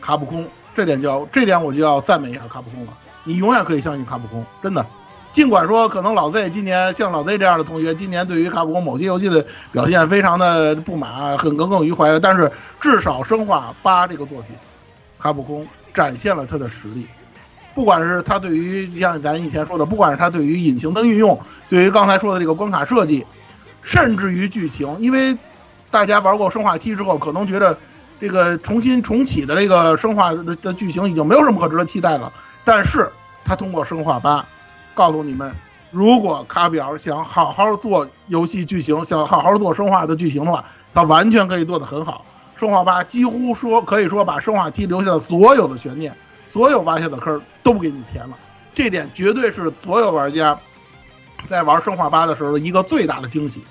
卡普空这点就要这点我就要赞美一下卡普空了。你永远可以相信卡普空，真的。尽管说可能老 Z 今年像老 Z 这样的同学，今年对于卡普空某些游戏的表现非常的不满，很耿耿于怀的，但是至少《生化八》这个作品，卡普空展现了他的实力。不管是他对于像咱以前说的，不管是他对于引擎的运用，对于刚才说的这个关卡设计，甚至于剧情，因为大家玩过《生化七》之后，可能觉得这个重新重启的这个生化的的剧情已经没有什么可值得期待了。但是他通过《生化八》。告诉你们，如果卡表想好好做游戏剧情，想好好做生化的剧情的话，它完全可以做得很好。生化八几乎说可以说把生化七留下的所有的悬念，所有挖下的坑都给你填了。这点绝对是所有玩家在玩生化八的时候一个最大的惊喜。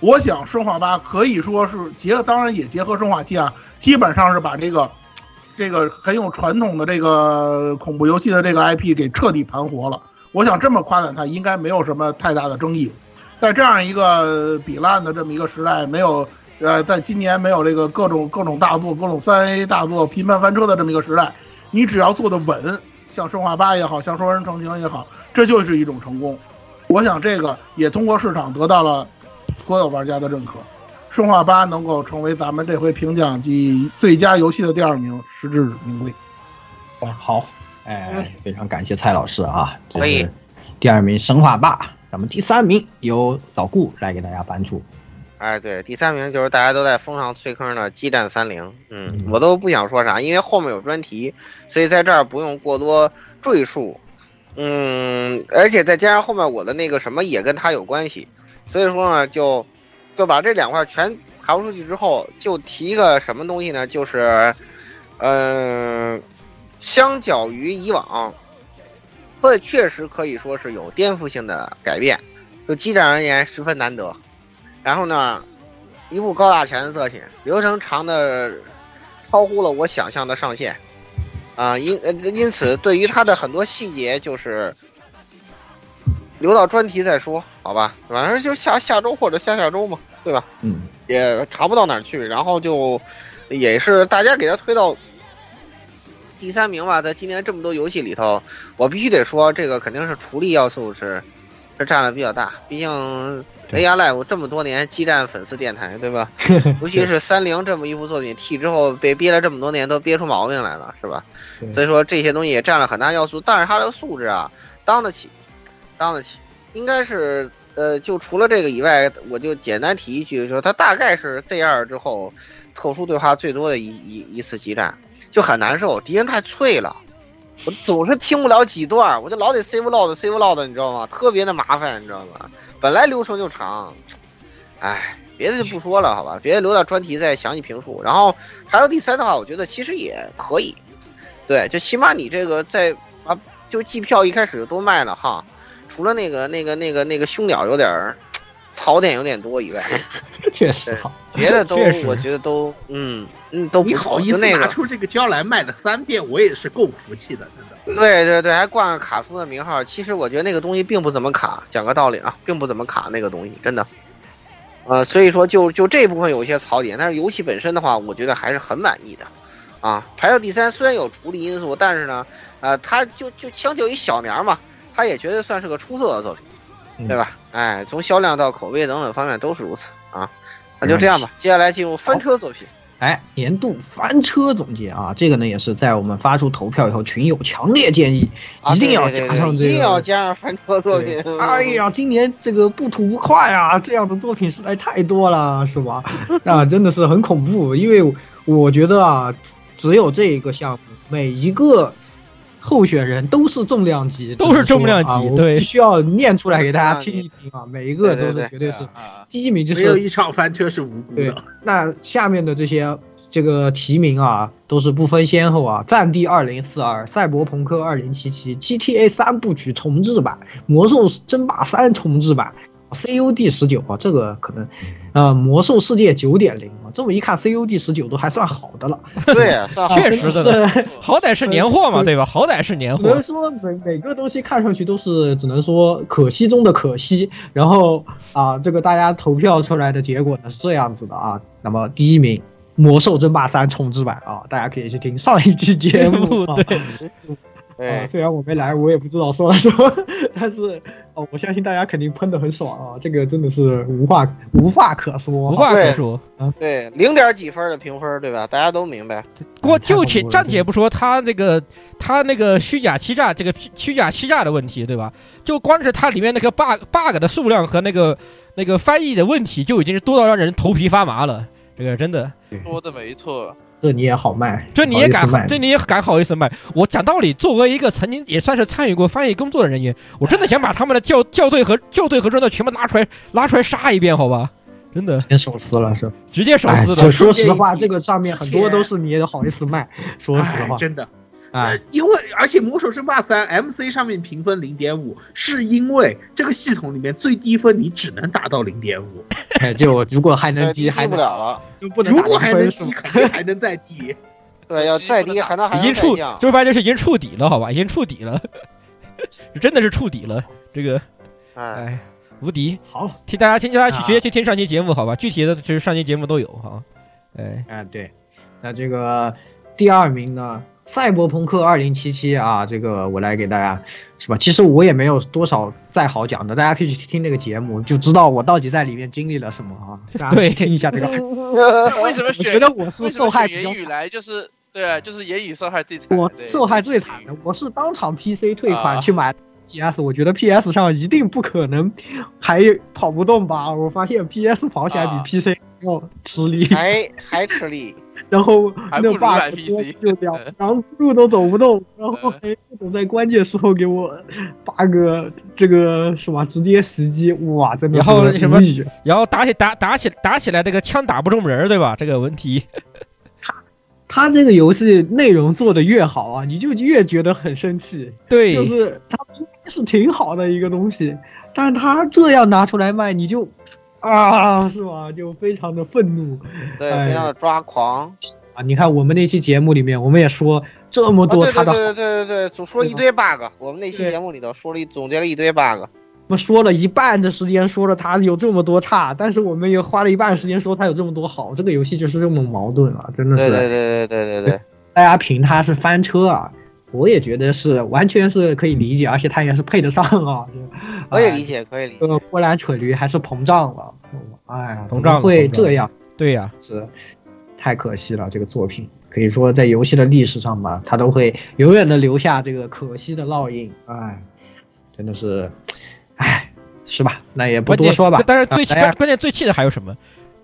我想生化八可以说是结，当然也结合生化七啊，基本上是把这个这个很有传统的这个恐怖游戏的这个 IP 给彻底盘活了。我想这么夸赞他，应该没有什么太大的争议。在这样一个比烂的这么一个时代，没有呃，在今年没有这个各种各种大作、各种三 A 大作频繁翻车的这么一个时代，你只要做的稳，像生化八也好像双人成行也好，这就是一种成功。我想这个也通过市场得到了所有玩家的认可。生化八能够成为咱们这回评奖季最佳游戏的第二名，实至名归。
哇，好。哎，非常感谢蔡老师啊！可以第二名生化霸，咱们第三名由老顾来给大家颁出。
哎，对，第三名就是大家都在风上催坑的激战三零。嗯，我都不想说啥，因为后面有专题，所以在这儿不用过多赘述。嗯，而且再加上后面我的那个什么也跟他有关系，所以说呢，就就把这两块全排出去之后，就提一个什么东西呢？就是，嗯。相较于以往，这确实可以说是有颠覆性的改变，就机战而言十分难得。然后呢，一部高大全的作品，流程长的超乎了我想象的上限，啊，因呃因此对于它的很多细节，就是留到专题再说，好吧？反正就下下周或者下下周嘛，对吧？
嗯，
也查不到哪儿去，然后就也是大家给他推到。第三名吧，在今年这么多游戏里头，我必须得说，这个肯定是处理要素是是占了比较大。毕竟 AI Live 这么多年激战粉丝电台，对吧？尤其是三零这么一部作品，T 之后被憋了这么多年，都憋出毛病来了，是吧？所以说这些东西也占了很大要素。但是它的素质啊，当得起，当得起。应该是呃，就除了这个以外，我就简单提一句，就是说它大概是 Z 二之后特殊对话最多的一一一次激战。就很难受，敌人太脆了，我总是听不了几段，我就老得 save load save load，你知道吗？特别的麻烦，你知道吗？本来流程就长，哎，别的就不说了，好吧，别的留到专题再详细评述。然后还有第三的话，我觉得其实也可以，对，就起码你这个在啊，就季票一开始就都卖了哈，除了那个那个那个那个凶鸟有点儿。槽点有点多以外，
确实好，
别的都我觉得都嗯嗯都
你好意思拿出这个胶来卖了三遍，我也是够服气的，真
的。对对对，还挂个卡夫的名号，其实我觉得那个东西并不怎么卡，讲个道理啊，并不怎么卡那个东西，真的。呃，所以说就就这部分有一些槽点，但是游戏本身的话，我觉得还是很满意的。啊，排到第三，虽然有处理因素，但是呢，呃，它就就相较于小年嘛，他也绝对算是个出色的作品。对吧？哎，从销量到口碑等等方面都是如此啊。那就这样吧，接下来进入翻车作品。
哎，年度翻车总结啊，这个呢也是在我们发出投票以后，群友强烈建议一定要加上这个，
一定要加上翻车作品。
哎呀，今年这个不吐不快啊，这样的作品实在太多了，是吧？啊，真的是很恐怖，因为我觉得啊。只有这一个项目，每一个候选人都是重量级，
都是重量级对
必须要念出来给大家听一听啊，每一个都是绝对是第一名，就是
没有一场翻车是无辜
对
的。，
那下面的这些这个提名啊，都是不分先后啊，《战地二零四二》《赛博朋克二零七七》《GTA 三部曲重置版》《魔兽争霸三重置版》COD 十九啊，这个可能，呃，《魔兽世界九点零》啊，这么一看，COD 十九都还算好的了。
对呀，算好
确实的，好歹是年货嘛，对吧？好歹是年货
只能。说每每个东西看上去都是只能说可惜中的可惜，然后啊，这个大家投票出来的结果呢是这样子的啊。那么第一名，《魔兽争霸三重置版》啊，大家可以去听上一期节目 啊。
对
啊，虽然我没来，我也不知道说了什么，但是哦，我相信大家肯定喷的很爽啊，这个真的是无话无话可说，
无话可说啊。
对，零点几分的评分，对吧？大家都明白。
过就且暂且不说他这个他那个虚假欺诈这个虚假欺诈的问题，对吧？就光是它里面那个 bug bug 的数量和那个那个翻译的问题，就已经是多到让人头皮发麻了。这个真的，
说的没错。
这你也好卖，
这你也敢这你也敢好意思卖？我讲道理，作为一个曾经也算是参与过翻译工作的人员，我真的想把他们的校校对和校对和中的全部拉出来拉出来杀一遍，好吧？真的，
先手撕了是吧？
直接手
哎
撕了。
说说实话，这个上面很多都是你也好意思卖，说实话，
哎真的。
啊，
因为而且《魔兽争霸三》MC 上面评分零点五，是因为这个系统里面最低分你只能达到零点五，
哎，就如果还能低，还
低不了了，
就不能
如果还能低，肯定还能再低。
对，要再低还能还
已经触，
能再降。
说白了就是已经触底了，好吧？已经触底了，真的是触底了。这个，哎，无敌。
好，
替大家听大家去
啊
直接去听上期节目，好吧？具体的就是上期节目都有哈。哎，
哎，对，那这个第二名呢？赛博朋克二零七七啊，这个我来给大家，是吧？其实我也没有多少再好讲的，大家可以去听那个节目，就知道我到底在里面经历了什么啊。大家去听一下这个。
为什么
觉得我是受害比较
选言语来就是对啊，就是言语受害最惨。
我受害最惨的，我是当场 PC 退款
啊
去买 PS，、我觉得 PS 上一定不可能还跑不动吧？我发现 PS 跑起来
啊
比 PC 要吃力，
还还吃力。
然后那 bug
买
多
PC
就两两路都走不动，然后还不总在关键时候给我 bug 这个什么直接死机，哇，真的
然后什么，然后打起打打起打起来，这个枪打不中人儿，对吧？这个问题。
他这个游戏内容做的越好啊，你就越觉得很生气。
对
就是他应该是挺好的一个东西，但是他这样拿出来卖，你就啊，是吧？就非常的愤怒。
对，
哎
非常的抓狂。
啊！你看我们那期节目里面，我们也说这么多他的好，
对对对对对，总说一堆 bug。我们那期节目里头说了一总结了一堆 bug。
我们说了一半的时间说了他有这么多差，但是我们也花了一半时间说他有这么多好。这个游戏就是这么矛盾啊，真的是。
对对对对对对对。
大家评他是翻车啊，我也觉得是完全是可以理解，而且他也是配得上啊。就
可以理解，可以理解。
这个波兰蠢驴还是膨胀了，哎呀，
膨胀
会这样？
对呀、
是太可惜了，这个作品可以说在游戏的历史上吧，它都会永远的留下这个可惜的烙印。哎，真的是，哎，是吧？那也不多说吧。
但是最气
啊
关关键最气的还有什么？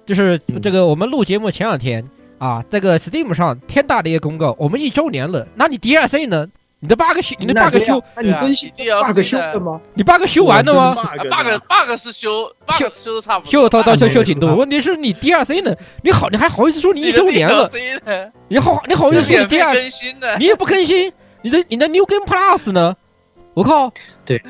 就是这个我们录节目前两天啊，这个 Steam 上天大的一个公告，我们一周年了，那你 DLC 呢？你的 bug 修，你的 bug 修，
那你更新
D R C
bug 修了吗？
你 bug 修完了吗？
啊 bug bug 是修 bug 修的差不多，
修到到修修挺多，问题是你 DLC 呢？你好，你还好意思说你一周年了？你好，你好意思说你
的，
你也不更新，你的你的 New Game Plus 呢？我靠！
对，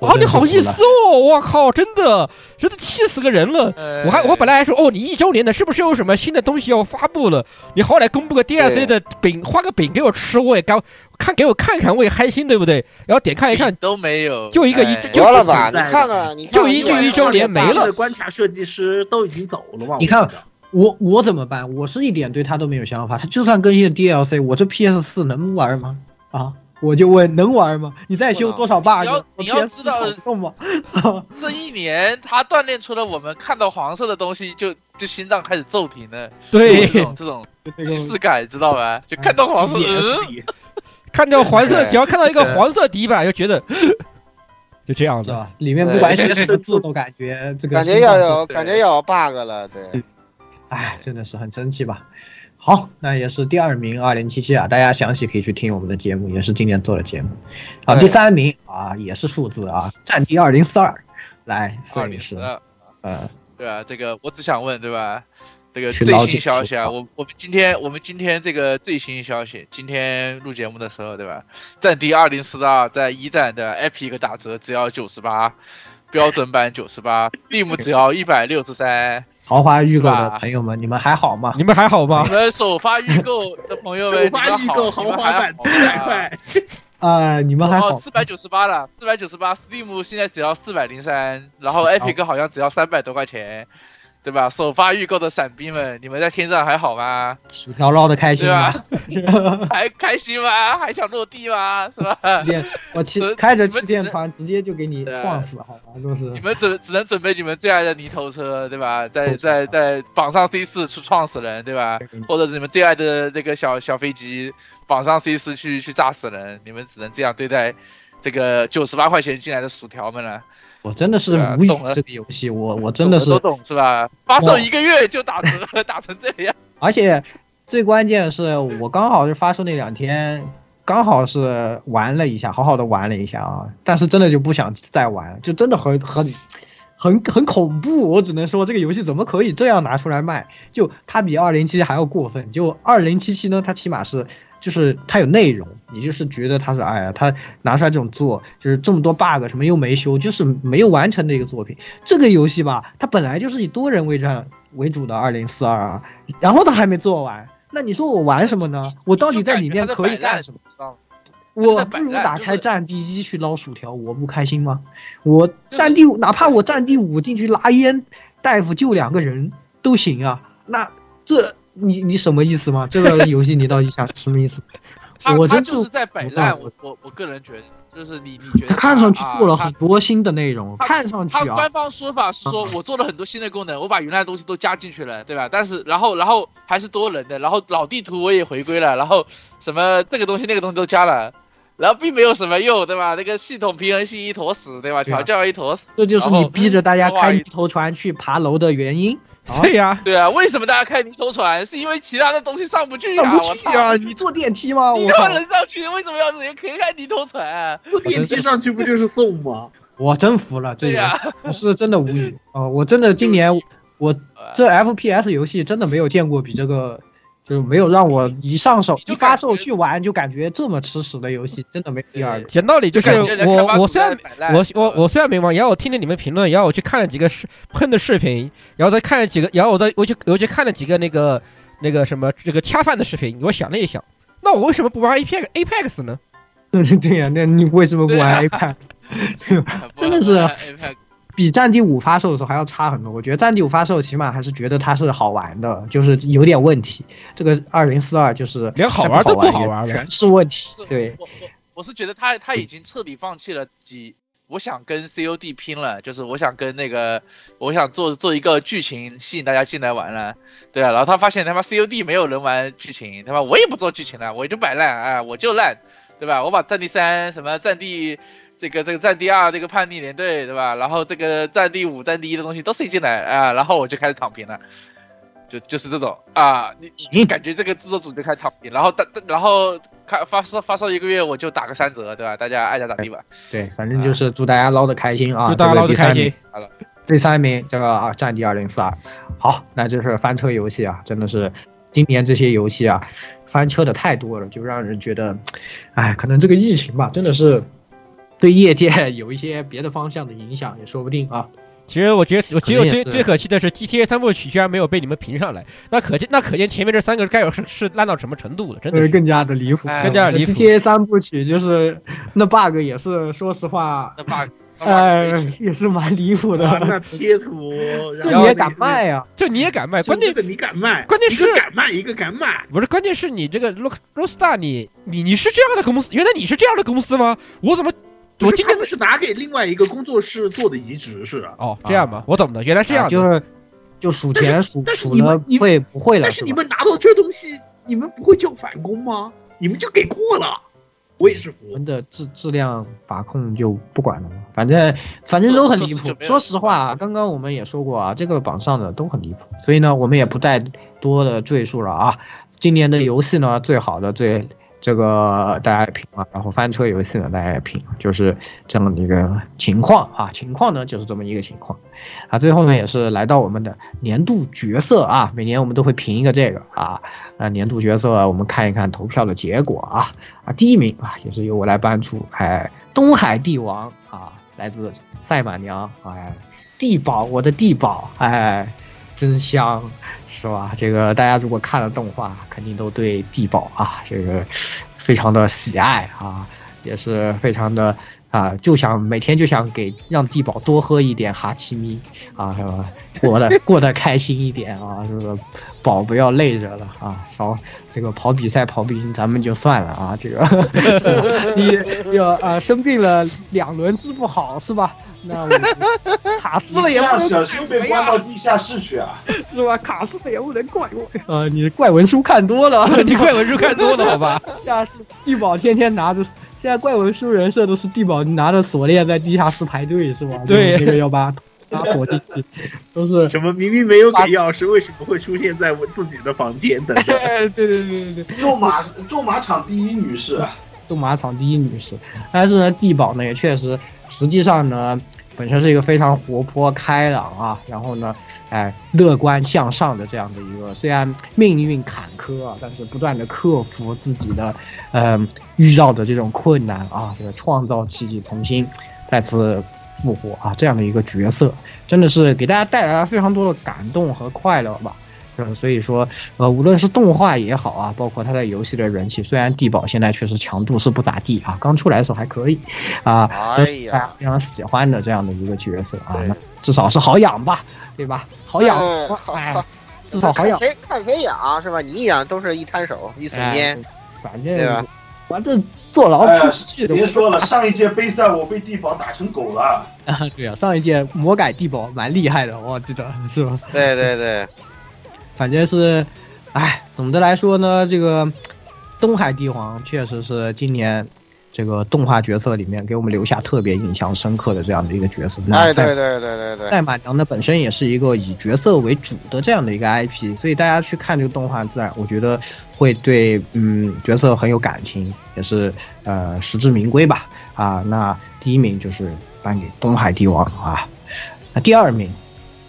啊，你好意思哦！我靠，真的，真的气死个人了！
呃
我还我本来还说哦，你一周年的，是不是有什么新的东西要发布了？你好歹公布个 DLC 的饼，画个饼给我吃，我也高看给我看看，我也开心，对不对？然后点开一看，
都没有，
就一个一
哎
就
得了吧，你看看，你看看
就一句一周年没了
的关卡设计师都已经走了嘛？
你看我我怎么办？我是一点对他都没有想法。他就算更新了 DLC，我这 PS 四能玩吗？啊，我就问能玩吗？你再修多少 bug？
你要你要知道
动吗？
这一年他锻炼出了我们看到黄色的东西就就心脏开始骤停了，
对
这种这种即视感，知道吧？就看到黄色，嗯，
看到黄色，只要看到一个黄色底板，就觉得就这样子。
里面不管写什么字都感觉这个
感觉要有感觉要有 bug 了，对。
哎，真的是很生气吧。好，那也是第二名二零七七啊，大家详细可以去听我们的节目，也是今年做的节目。啊，第三名啊也是数字啊，战地二零四二，来二零四二，呃，
对啊，这个我只想问，对吧？这个最新消息啊，我我们今天我们今天这个最新消息，今天录节目的时候，对吧？战地二零四二在一战的 Epic 打折只要九十八，标准版九十八，Steam 只要一百六十三。
豪华预购的朋友们，你们还好吗？
你们还好吗
你？们首发预购的朋友们，
首发预购豪华版七百块，
啊，你们还好
哦，？四百九十八了，四百九十八，Steam 现在只要四百零三，然后 Epic 好像只要三百多块钱，对吧？首发预购的闪兵们，你们在天上还好吗？
薯条捞的开心
对
吗
吧？？还开心吗？还想落地吗？是吧？
我骑开着气垫船直接就给你撞死，好吧？就是
你们只只能准备你们最爱的泥头车，对吧？在在在绑上 C 四去撞死人，对吧？或者是你们最爱的这个小小飞机绑上 C 四去去炸死人，你们只能这样对待这个九十八块钱进来的薯条们了。
我真的是无语
了
这个游戏，我我真的是
懂都懂是吧？发售一个月就打折，打成这样。
而且最关键是我刚好是发售那两天，刚好是玩了一下，好好的玩了一下啊，但是真的就不想再玩了，就真的很很很很恐怖。我只能说这个游戏怎么可以这样拿出来卖？就它比二零七七还要过分。就二零七七呢，它起码是。就是它有内容，你就是觉得它是哎呀，它拿出来这种做，就是这么多 bug 什么又没修，就是没有完成的一个作品。这个游戏吧，它本来就是以多人为战为主的二零四二啊，然后它还没做完，那你说我玩什么呢？我到底在里面可以干什么？我不如打开战地一去捞薯条，我不开心吗？我战地，哪怕我战地五进去拉烟，大夫救两个人都行啊。那这你你什么意思吗？这个游戏你到底想什么意思？
他
我真
他就是在摆烂，
我
我我我个人觉得，就是你你觉得
他看上去做了
啊
很多新的内容，
他
看上去
他
啊
官，方说法是说，我做了很多新的功能，我把原来的东西都加进去了，对吧？但是然后然后还是多人的，然后老地图我也回归了，然后什么这个东西那个东西都加了，然后并没有什么用，对吧？那个系统平衡性一坨屎，对吧？调教一坨屎，
这就是你逼着大家开泥
泥
头船去爬楼的原因。
对呀，
对啊，为什么大家开泥头船？是因为其他的东西上不去呀、
上不去啊！你坐电梯吗？
你他妈能上去，为什么要人可以开泥头船、啊？
坐电梯上去不就是送吗？
我真服了，这游
对呀
戏我是真的无语哦！我真的今年 我这 FPS 游戏真的没有见过比这个，就没有让我一上手一发售去玩就感觉这么吃屎的游戏，真的没第二个。
讲道理就是我我虽然我我我虽然没玩，然后我听了你们评论，然后我去看了几个视喷的视频，然后再看了几个，然后我再我去我去看了几个那个那个什么这个恰饭的视频，我想了一想，那我为什么不玩 Apex Apex 呢？
对 对呀，那你为什么不玩 Apex？真的是比战地五发售的时候还要差很多。我觉得战地五发售起码还是觉得它是好玩的，就是有点问题。这个二零四二就是
连好玩都不好玩
全是问题。对，
我我我是觉得他他已经彻底放弃了自己，我想跟 COD 拼了，就是我想跟那个我想做做一个剧情吸引大家进来玩了，对啊，然后他发现他妈 COD 没有人玩剧情，他妈我也不做剧情了，我就摆烂啊，我就烂，对吧？我把战地三什么战地。这个这个战地二这个叛逆连队对吧？然后这个战地五、战地一的东西都塞进来啊，然后我就开始躺平了，就就是这种啊，你你感觉这个制作组就开始躺平，然后但然后开发售发售一个月我就打个三折，对吧？大家爱咋咋地吧。
对，反正就是祝大家捞的开心啊！
祝大家捞的开心
好了，
第三名这个啊，战地二零四二，好，那就是翻车游戏啊，真的是今年这些游戏啊，翻车的太多了，就让人觉得，哎，可能这个疫情吧，真的是对业界 有一些别的方向的影响，也说不定啊。
其实我觉得，我觉得
可能也是
最最可惜的是 GTA 三部曲居然没有被你们评上来，那可见那可见前面这三个该有是是烂到什么程度了，真的
更加的离谱，
更加的离谱。
GTA 三部曲就是那 bug 也是，说实话，
那 bug
呃也是蛮离谱的。
啊那贴图，
这你也敢卖呀？
这你也敢卖？关键
这个你敢卖？
关键是
一个敢卖，一个敢买。
不是，关键是你这个 Rock Rockstar，你你你是这样的公司？原来你是这样的公司吗？我怎么我今天
他们是拿给另外一个工作室做的移植是？
哦，这样吧？我懂的，原来这样的，
就是就数钱数
但是你们你
会不会了？
但是你们拿到这东西，你们不会叫返工吗？你们就给过了。我也是服
我们的质质量把控就不管了嘛，反正反正都很离谱。说实话，刚刚我们也说过啊，这个榜上的都很离谱，所以呢，我们也不再多的赘述了啊。今年的游戏呢，最好的最。这个大家也评啊，然后翻车游戏呢大家也评，就是这么的一个情况啊，情况呢就是这么一个情况，啊，最后呢也是来到我们的年度角色啊，每年我们都会评一个这个啊，啊年度角色我们看一看投票的结果啊，啊第一名啊也是由我来颁出，哎东海帝王啊来自赛马娘，哎地宝我的地宝哎。真香，是吧？这个大家如果看了动画，肯定都对地堡啊，这个非常的喜爱啊，也是非常的啊，就想每天就想给让地堡多喝一点哈奇咪啊，是吧？过得 过得开心一点啊，这个宝不要累着了啊，少这个跑比赛跑不赢咱们就算了啊，这个 你要啊生病了两轮治不好是吧？那我 卡斯了也不能
小心被关到地下室去啊，
是吧？卡死了也不能怪我啊！你怪文书看多了，
你怪文书看多了，好吧？
下是地堡天天拿着，现在怪文书人设都是地堡拿着锁链在地下室排队，是吧？
对，
那个要把拉锁进去，都是
什么？明明没有给钥匙，为什么会出现在我自己的房间？等等，
对对对对对，
驻马驻马场第一女士，
驻马场第一女士，但是呢，地堡呢也确实。实际上呢，本身是一个非常活泼开朗啊，然后呢，哎，乐观向上的这样的一个，虽然命运坎坷啊，但是不断的克服自己的，嗯，遇到的这种困难啊，这个创造奇迹，重新再次复活啊，这样的一个角色，真的是给大家带来了非常多的感动和快乐吧。嗯，所以说，呃，无论是动画也好啊，包括它的游戏的人气，虽然地堡现在确实强度是不咋地啊，刚出来的时候还可以，啊，
哎呀，
非常喜欢的这样的一个角色啊，那至少是好养吧，对吧？好养，哎，至少好养。
谁看谁养是吧？你养都是一摊手一耸肩，
反正？反正坐牢出气。
别说了，上一届杯赛我被地堡打成狗了。
啊，对啊，上一届魔改地堡蛮厉害的，我记得是吧？
对对对。
反正是，哎，总的来说呢，这个东海帝皇确实是今年这个动画角色里面给我们留下特别印象深刻的这样的一个角色。
哎，对对对对对。
赛马娘呢本身也是一个以角色为主的这样的一个 IP，所以大家去看这个动画，自然我觉得会对嗯角色很有感情，也是呃实至名归吧。啊，那第一名就是颁给东海帝王啊，那第二名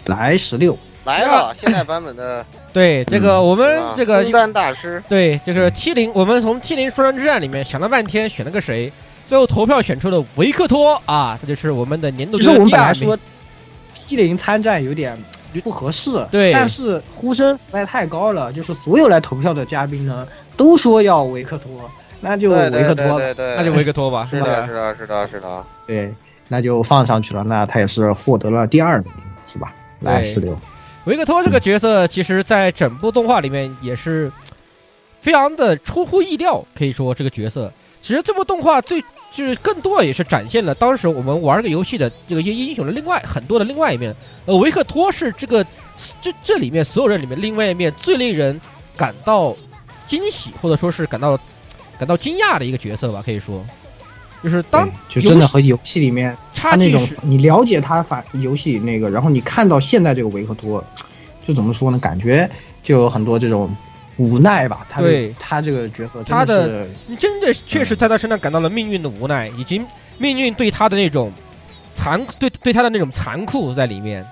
来十六。
来了，现在版本的
对这个我们这个
空丹大师，
对这个 T 零，我们从 T 零双人之战里面想了半天，选了个谁？最后投票选出了维克托啊，这就是我们的年度。
其实我们本来说 T 零参战有点不合适，
对，
但是呼声实在太高了，就是所有来投票的嘉宾呢都说要维克托，那就维克托，
那就维克托吧，
是的，是的，是的，是的，
对，那就放上去了，那他也是获得了第二名，是吧？来十六。
维克托这个角色，其实，在整部动画里面也是非常的出乎意料。可以说，这个角色其实这部动画最就是更多也是展现了当时我们玩这个游戏的这个一些英雄的另外很多的另外一面。呃，维克托是这个这这里面所有人里面另外一面最令人感到惊喜，或者说是感到感到惊讶的一个角色吧。可以说，就是当
就真的和游戏里面。他那种，你了解他反游戏那个，然后你看到现在这个维克托，就怎么说呢？感觉就有很多这种无奈吧。他
对
他这个角色，
他的你真的确实在他身上感到了命运的无奈，以及命运对他的那种残，对对他的那种残酷在里面，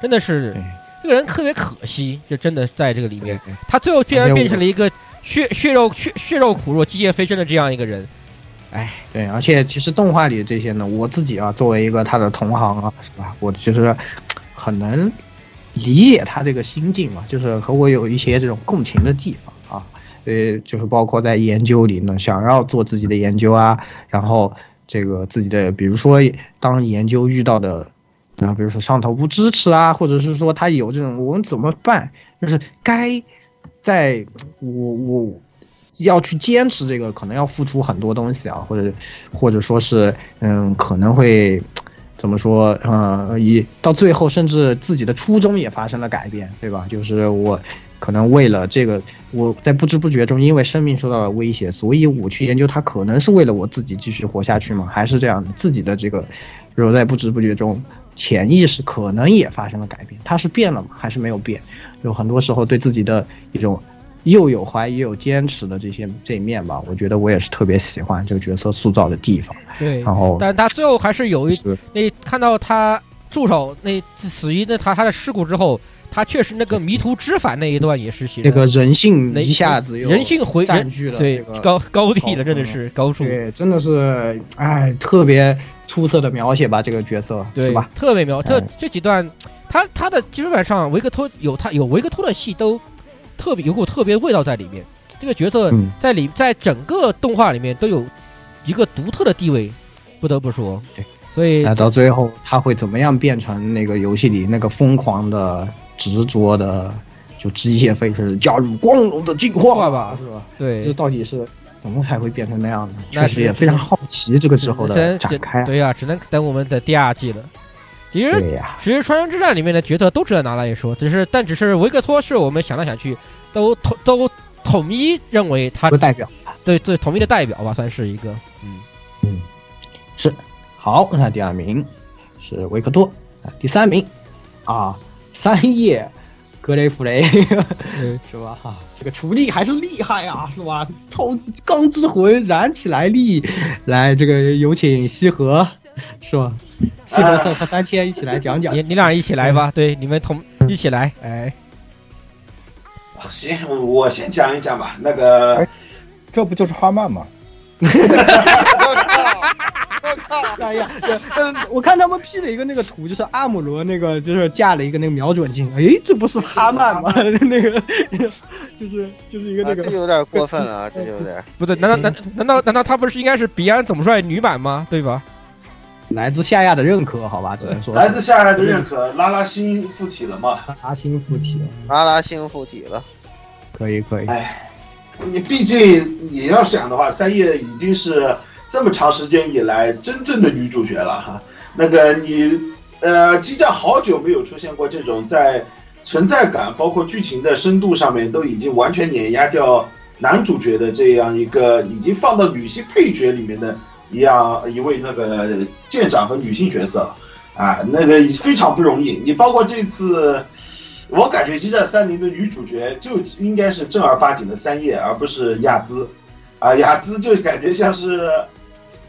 真的是这个人特别可惜，就真的在这个里面，他最后居然变成了一个血血肉血血肉苦弱、机械飞升的这样一个人。哎，
对，而且其实动画里这些呢，我自己啊，作为一个他的同行啊，是吧？我其实很能理解他这个心境嘛，就是和我有一些这种共情的地方啊。呃，就是包括在研究里呢，想要做自己的研究啊，然后这个自己的，比如说当研究遇到的，啊，比如说上头不支持啊，或者是说他有这种，我们怎么办？就是该在我我。要去坚持这个，可能要付出很多东西啊，或者，或者说是，嗯，可能会怎么说？嗯，以到最后，甚至自己的初衷也发生了改变，对吧？就是我可能为了这个，我在不知不觉中因为生命受到了威胁，所以我去研究它，可能是为了我自己继续活下去吗？还是这样自己的这个，如果在不知不觉中，潜意识可能也发生了改变，它是变了吗？还是没有变？有很多时候对自己的一种又有怀疑又有坚持的这些这一面吧，我觉得我也是特别喜欢这个角色塑造的地方。
对，
然后
但他最后还是有一那看到他助手那死于那他他的事故之后。他确实那个迷途知返那一段也是写
那个人性一下子
人性回
占据了
对高高地了，真的是高处，
对，真的是哎特别出色的描写吧这个角色
是
吧？
特别描特这几段，他他的基本上维克托有他有维克托的戏都特别有股特别味道在里面，这个角色在里在整个动画里面都有一个独特的地位，不得不说，
对，
所以
那到最后他会怎么样变成那个游戏里那个疯狂的？执着的，就机械飞车加入光荣的进化
吧，
是吧？
对，
这到底是怎么才会变成那样呢？确实也非常好奇这个之后的展开。
对呀，只能等我们的第二季了。其实，其实《双人之战》里面的角色都值得拿来一说，只是但只是维克托是我们想来想去都统都统一认为他
的代表，
对对，统一的代表吧，算是一个。
嗯嗯，是好，那第二名是维克托，第三名啊。三叶格雷弗雷 是吧？哈，这个厨力还是厉害啊，是吧？超钢之魂燃起来力，来，这个有请西河，是吧？西河和三千一起来讲讲，
你你俩一起来吧，对，你们同一起来，哎，
行，我先讲一讲吧。那个，
这不就是哈曼吗？
我靠！哎呀，嗯，我看他们 P 了一个那个图，就是阿姆罗那个，就是架了一个那个瞄准镜。哎，这不是哈曼吗？那个，就是就是一个那个，
这有点过分了啊，这有点。
不对，难道难难道难道他不是应该是彼岸总帅女版吗？对吧？
来自夏亚的认可，好吧，只能说
来自夏亚的认可。拉拉星附体了嘛？
拉拉星附体了，
拉拉星附体了，
可以可以。
哎，你毕竟你要想的话，三叶已经是。这么长时间以来，真正的女主角了哈。那个你，呃，激战好久没有出现过这种在存在感，包括剧情的深度上面都已经完全碾压掉男主角的这样一个已经放到女性配角里面的一样一位那个舰长和女性角色啊，那个非常不容易。你包括这次，我感觉激战三零的女主角就应该是正儿八经的三叶，而不是亚兹啊，亚兹就感觉像是。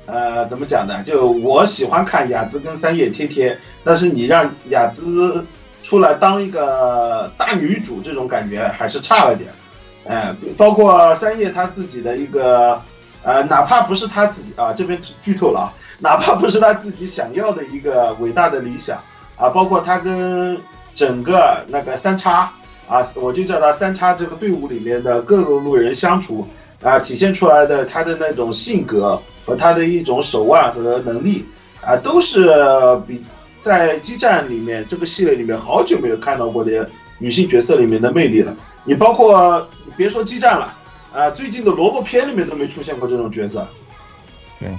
呃，怎么讲呢？就我喜欢看雅姿跟三叶贴贴，但是你让雅姿出来当一个大女主，这种感觉还是差了点。哎，包括三叶她自己的一个，呃，哪怕不是他自己啊，这边剧透了啊，哪怕不是他自己想要的一个伟大的理想啊，包括他跟整个那个三叉啊，我就叫他三叉这个队伍里面的各个路人相处啊，体现出来的他的那种性格。和他的一种手腕和能力啊，都是比在激战里面这个系列里面好久没有看到过的女性角色里面的魅力了。你包括别说激战了啊，最近的萝卜片里面都没出现过这种角色。
对，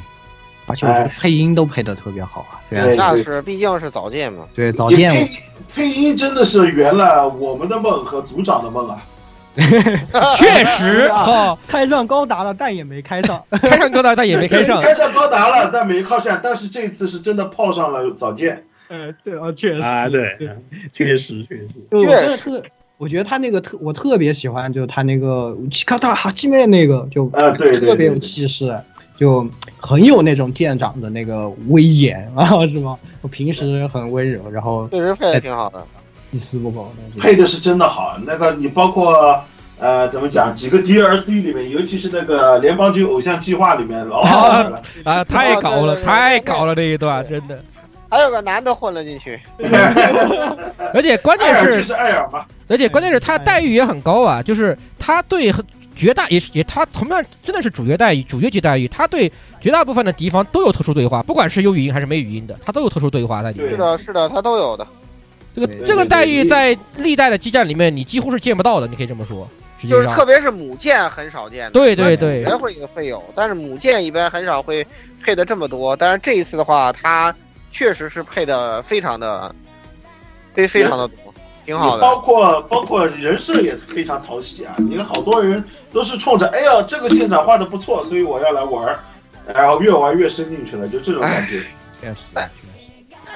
而且配音都配的特别好啊。
对，
那是毕竟是早见嘛。
对，早见。
配配音真的是圆了我们的梦和组长的梦啊。
确实啊，
开上高达了，但也没开上；
开上高达，但也没开上。
开上高达了，但没靠上。但是这次是真的泡上了早见。
呃，这啊，确实
啊，对，确实确实。
我真的特，我觉得他那个特，我特别喜欢，就是他那个奇卡塔哈基妹那个，就
啊，对，
特别有气势，就很有那种舰长的那个威严 啊，是吗？我平时很温柔，然后
确实配的挺好的。
一丝不苟，
配的是真的好。那个你包括呃，怎么讲？几个 DLC 里面，尤其是那个联邦军偶像计划里面，老好了
啊，太搞了，太搞了这一段，真的。
还有个男的混了进去，
而且关键是，
是艾尔嘛。
而且关键是他待遇也很高啊，就是他对绝大也是也他同样真的是主角待遇，主角级待遇，他对绝大部分的敌方都有特殊对话，不管是有语音还是没语音的，他都有特殊对话在里面。
是的，是的，他都有的。
这个这个待遇在历代的激战里面，你几乎是见不到的。你可以这么说，
就是特别是母舰很少见的。
对对对，
会会有，但是母舰一般很少会配的这么多。但是这一次的话，它确实是配的非常的非非常的多。挺好的。
包括包括人设也非常讨喜啊！你看好多人都是冲着哎呀这个舰长画的不错，所以我要来玩儿，然后越玩越深进去了，就这种感觉。
确实，
但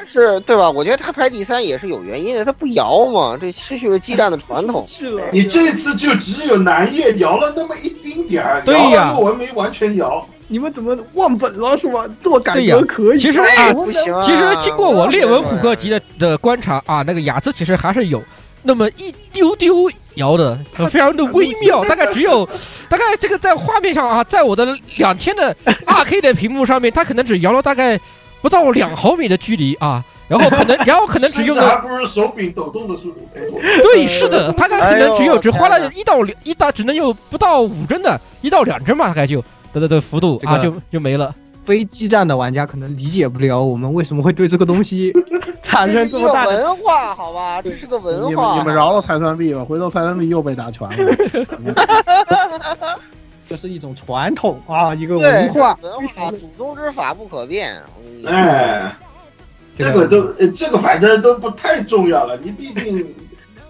是对吧？我觉得他排第三也是有原因的，他不摇嘛，这失去了激战的传统。
你这次就只有南叶摇了那么一丁点儿，
对呀
摇了诺文没完全摇。
你们怎么忘本了是吧？自感觉可以。
其实
哎
啊，
不行啊
其实经过我列文虎克级的的观察啊，那个雅思其实还是有那么一丢丢摇的，呃非常的微妙，大概只有，大概这个在画面上啊，在我的两千的二 K 的屏幕上面，它可能只摇了大概不到两毫米的距离啊，然后可能，然后可能只用了。
还不如手柄抖动的速度陪我。
对，是的，大概可能只有只花了一到两一到只能有不到五帧的，一到两帧吧，大概就的的的幅度啊，
这个
就就没了。
非激战的玩家可能理解不了我们为什么会对这个东西 产生这么大的
文化，好吧，这是个文
你
化。
们你们饶了蔡三 B 吧，回头蔡三 B 又被打穿了。
这是一种传统啊，一个文化。
文化，祖宗之法不可变。嗯
哎，这个都呃这个反正都不太重要了。你毕竟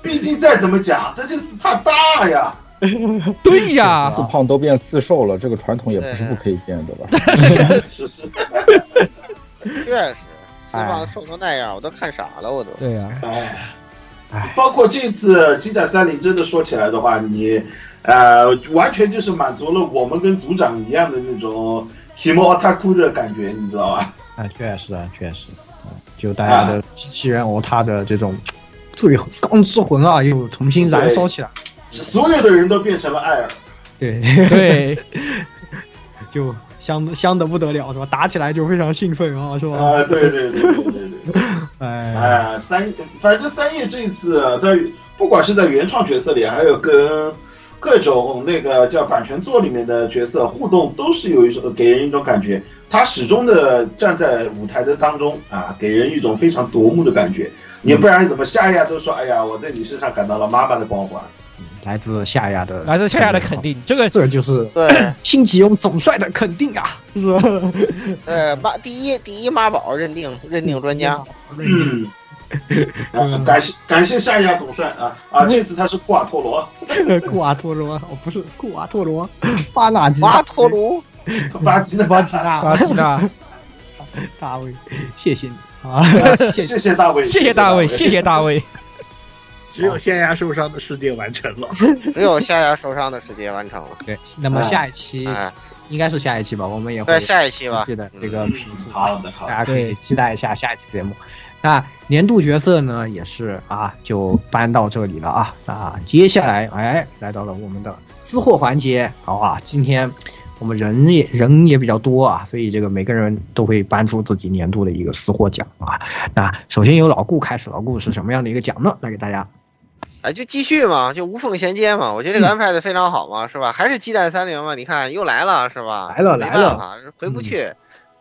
毕竟再怎么讲，这就是他大呀。
对呀，
四胖都变四瘦了，这个传统也不是不可以变，的吧？
是是，
确实，四胖瘦成那样，我都看傻了，我都。
对呀，
哎，包括这次《激战三零》，真的说起来的话，你呃完全就是满足了我们跟组长一样的那种 himo otaku 的感觉，你知道吧？
啊，确实啊，确实，啊就大家的机器人哦，他的这种最钢之魂啊，又重新燃烧起来。
所有的人都变成了艾尔。
对
对，
就香香的不得了，是吧？打起来就非常兴奋啊，是吧？
啊，对对对对对对。
哎，
哎，三反正三叶这一次啊在不管是在原创角色里，还有跟各种那个叫版权作里面的角色互动，都是有一种给人一种感觉，他始终的站在舞台的当中啊，给人一种非常夺目的感觉。你不然怎么夏亚都说，哎呀，我在你身上感到了妈妈的光环。
来自夏亚的，
来自夏亚的肯定，这个
这就是
对。
新吉翁总帅的肯定啊，是吧？
呃，妈，第一第一妈宝认定认定专家。
嗯。嗯、感谢感谢夏亚总帅啊啊！这次他是库瓦托罗，
库瓦托罗哦，不是库瓦托罗，巴纳吉
巴托罗，
巴吉纳。
巴吉纳。
巴吉纳，
大卫，谢谢你。啊，
谢谢大卫，
谢谢大卫，谢谢大卫。
只有县衙受伤的世界完成了，
只有象牙受伤的世界完成了。
对，那么下一期
哎
应该是下一期吧，我们也会
下一期吧
是的，这个评述，
好的好的
大家可以期待一下下一期节目。那年度角色呢，也是啊，就搬到这里了啊。那接下来哎，来到了我们的私货环节，好啊，今天我们人也人也比较多啊，所以这个每个人都会搬出自己年度的一个私货奖啊。那首先由老顾开始，老顾是什么样的一个奖呢？来给大家。
哎，就继续嘛，就无缝衔接嘛，我觉得这个安排的非常好嘛，是吧？还是鸡蛋三零嘛，你看又来了，是吧？
来了
没
来了
办法，回不去。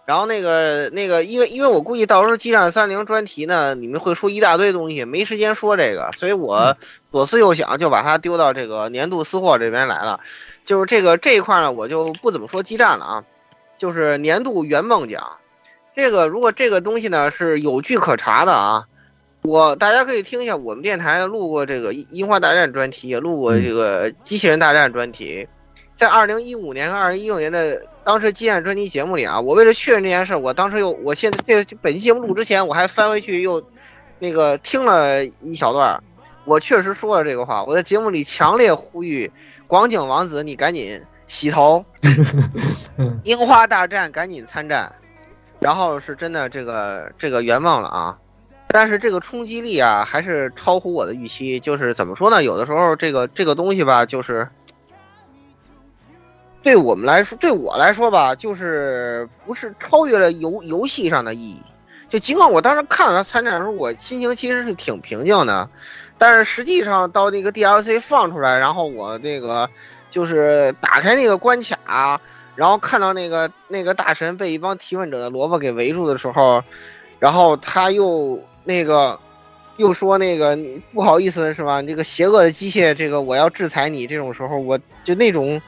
然后那个那个，因为因为我估计到时候激战三零专题呢，你们会说一大堆东西，没时间说这个，所以我左思右想就把它丢到这个年度私货这边来了。就是这个这一块呢，我就不怎么说激战了啊，就是年度圆梦奖。这个如果这个东西呢是有据可查的啊，我大家可以听一下我们电台录过这个樱樱花大战专题，也录过这个机器人大战专题。在二零一五年和二零一六年的当时激战专题节目里啊，我为了确认这件事，我当时又我现在这本期节目录之前，我还翻回去又那个听了一小段，我确实说了这个话。我在节目里强烈呼吁广景王子，你赶紧洗头，樱花大战赶紧参战。然后是真的这个这个圆梦了啊，但是这个冲击力啊还是超乎我的预期。就是怎么说呢？有的时候这个这个东西吧，就是对我们来说，对我来说吧，就是不是超越了游游戏上的意义。就尽管我当时看了他参战的时候，我心情其实是挺平静的，但是实际上到那个 DLC 放出来，然后我那个就是打开那个关卡。然后看到那个那个大神被一帮提问者的萝卜给围住的时候，然后他又那个又说那个你不好意思是吧？这个邪恶的机械，这个我要制裁你。这种时候，我就那种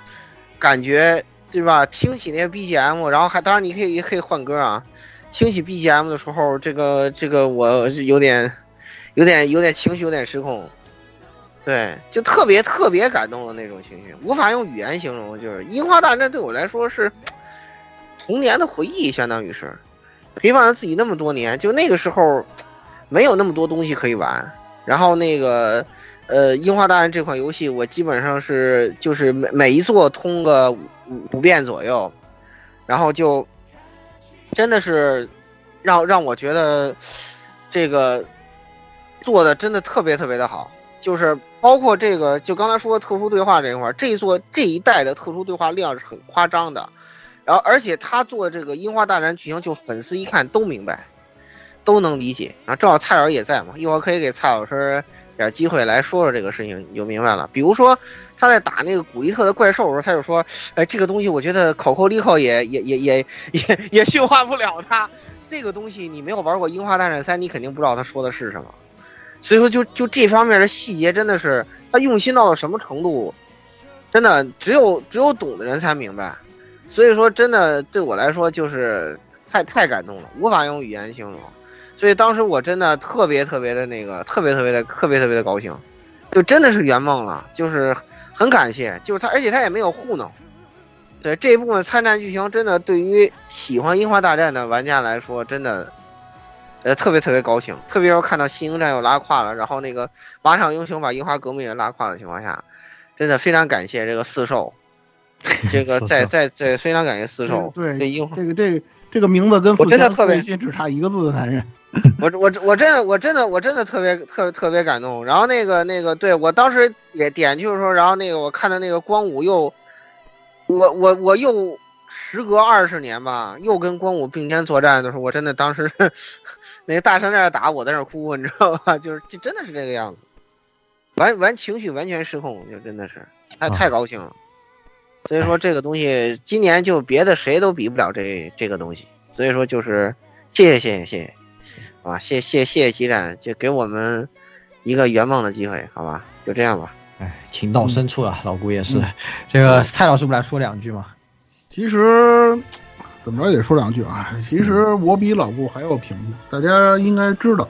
感觉，对吧？听起那个 BGM，然后还当然你可以也可以换歌啊。听起 BGM 的时候，这个这个我有点有点有点情绪有点失控，对，就特别特别感动的那种情绪，无法用语言形容。就是《樱花大战》对我来说是童年的回忆，相当于是陪伴了自己那么多年。就那个时候没有那么多东西可以玩，然后那个呃，《樱花大战》这款游戏我基本上是就是每每一座通个五五遍左右，然后就真的是让让我觉得这个。做的真的特别特别的好，就是包括这个，就刚才说的特殊对话这一块，这一座这一代的特殊对话量是很夸张的，然后而且他做这个樱花大战剧情，就粉丝一看都明白，都能理解。啊，正好蔡老师也在嘛，一会儿可以给蔡老师点机会来说说这个事情，你就明白了。比如说他在打那个古力特的怪兽的时候，他就说，哎，这个东西我觉得口口利口也也也也也也驯化不了他。这个东西你没有玩过樱花大战三，你肯定不知道他说的是什么。所以说，就就这方面的细节，真的是他用心到了什么程度，真的只有只有懂的人才明白。所以说，真的对我来说就是太太感动了，无法用语言形容。所以当时我真的特别特别的那个，特别特别的特别特别的高兴，就真的是圆梦了，就是很感谢，就是他，而且他也没有糊弄。对这一部分参战剧情，真的对于喜欢《樱花大战》的玩家来说，真的。呃，特别特别高兴，特别是看到新英战又拉胯了，然后那个马场英雄把樱花革命也拉胯的情况下，真的非常感谢这个四兽，这个在在在非常感谢四兽。
对，
这樱花
这个这个这个名字跟
我真的特别
心只差一个字的男人。
我我我真的我真的我真的特别特特别感动。然后那个那个对我当时也点就是说，然后那个我看到那个光武又，我我我又时隔二十年吧，又跟光武并肩作战的时候，我真的当时。那个大山在那打，我在那哭，你知道吧？就是就真的是这个样子，完完情绪完全失控，就真的是太太高兴了。所以说这个东西今年就别的谁都比不了这这个东西。所以说就是谢谢谢谢谢谢，啊谢谢谢谢激战，就给我们一个圆梦的机会，好吧？就这样吧。
哎，情到深处了，老顾也是。这个蔡老师不来说两句吗？
其实。怎么着也得说两句啊！其实我比老顾还要平静，大家应该知道。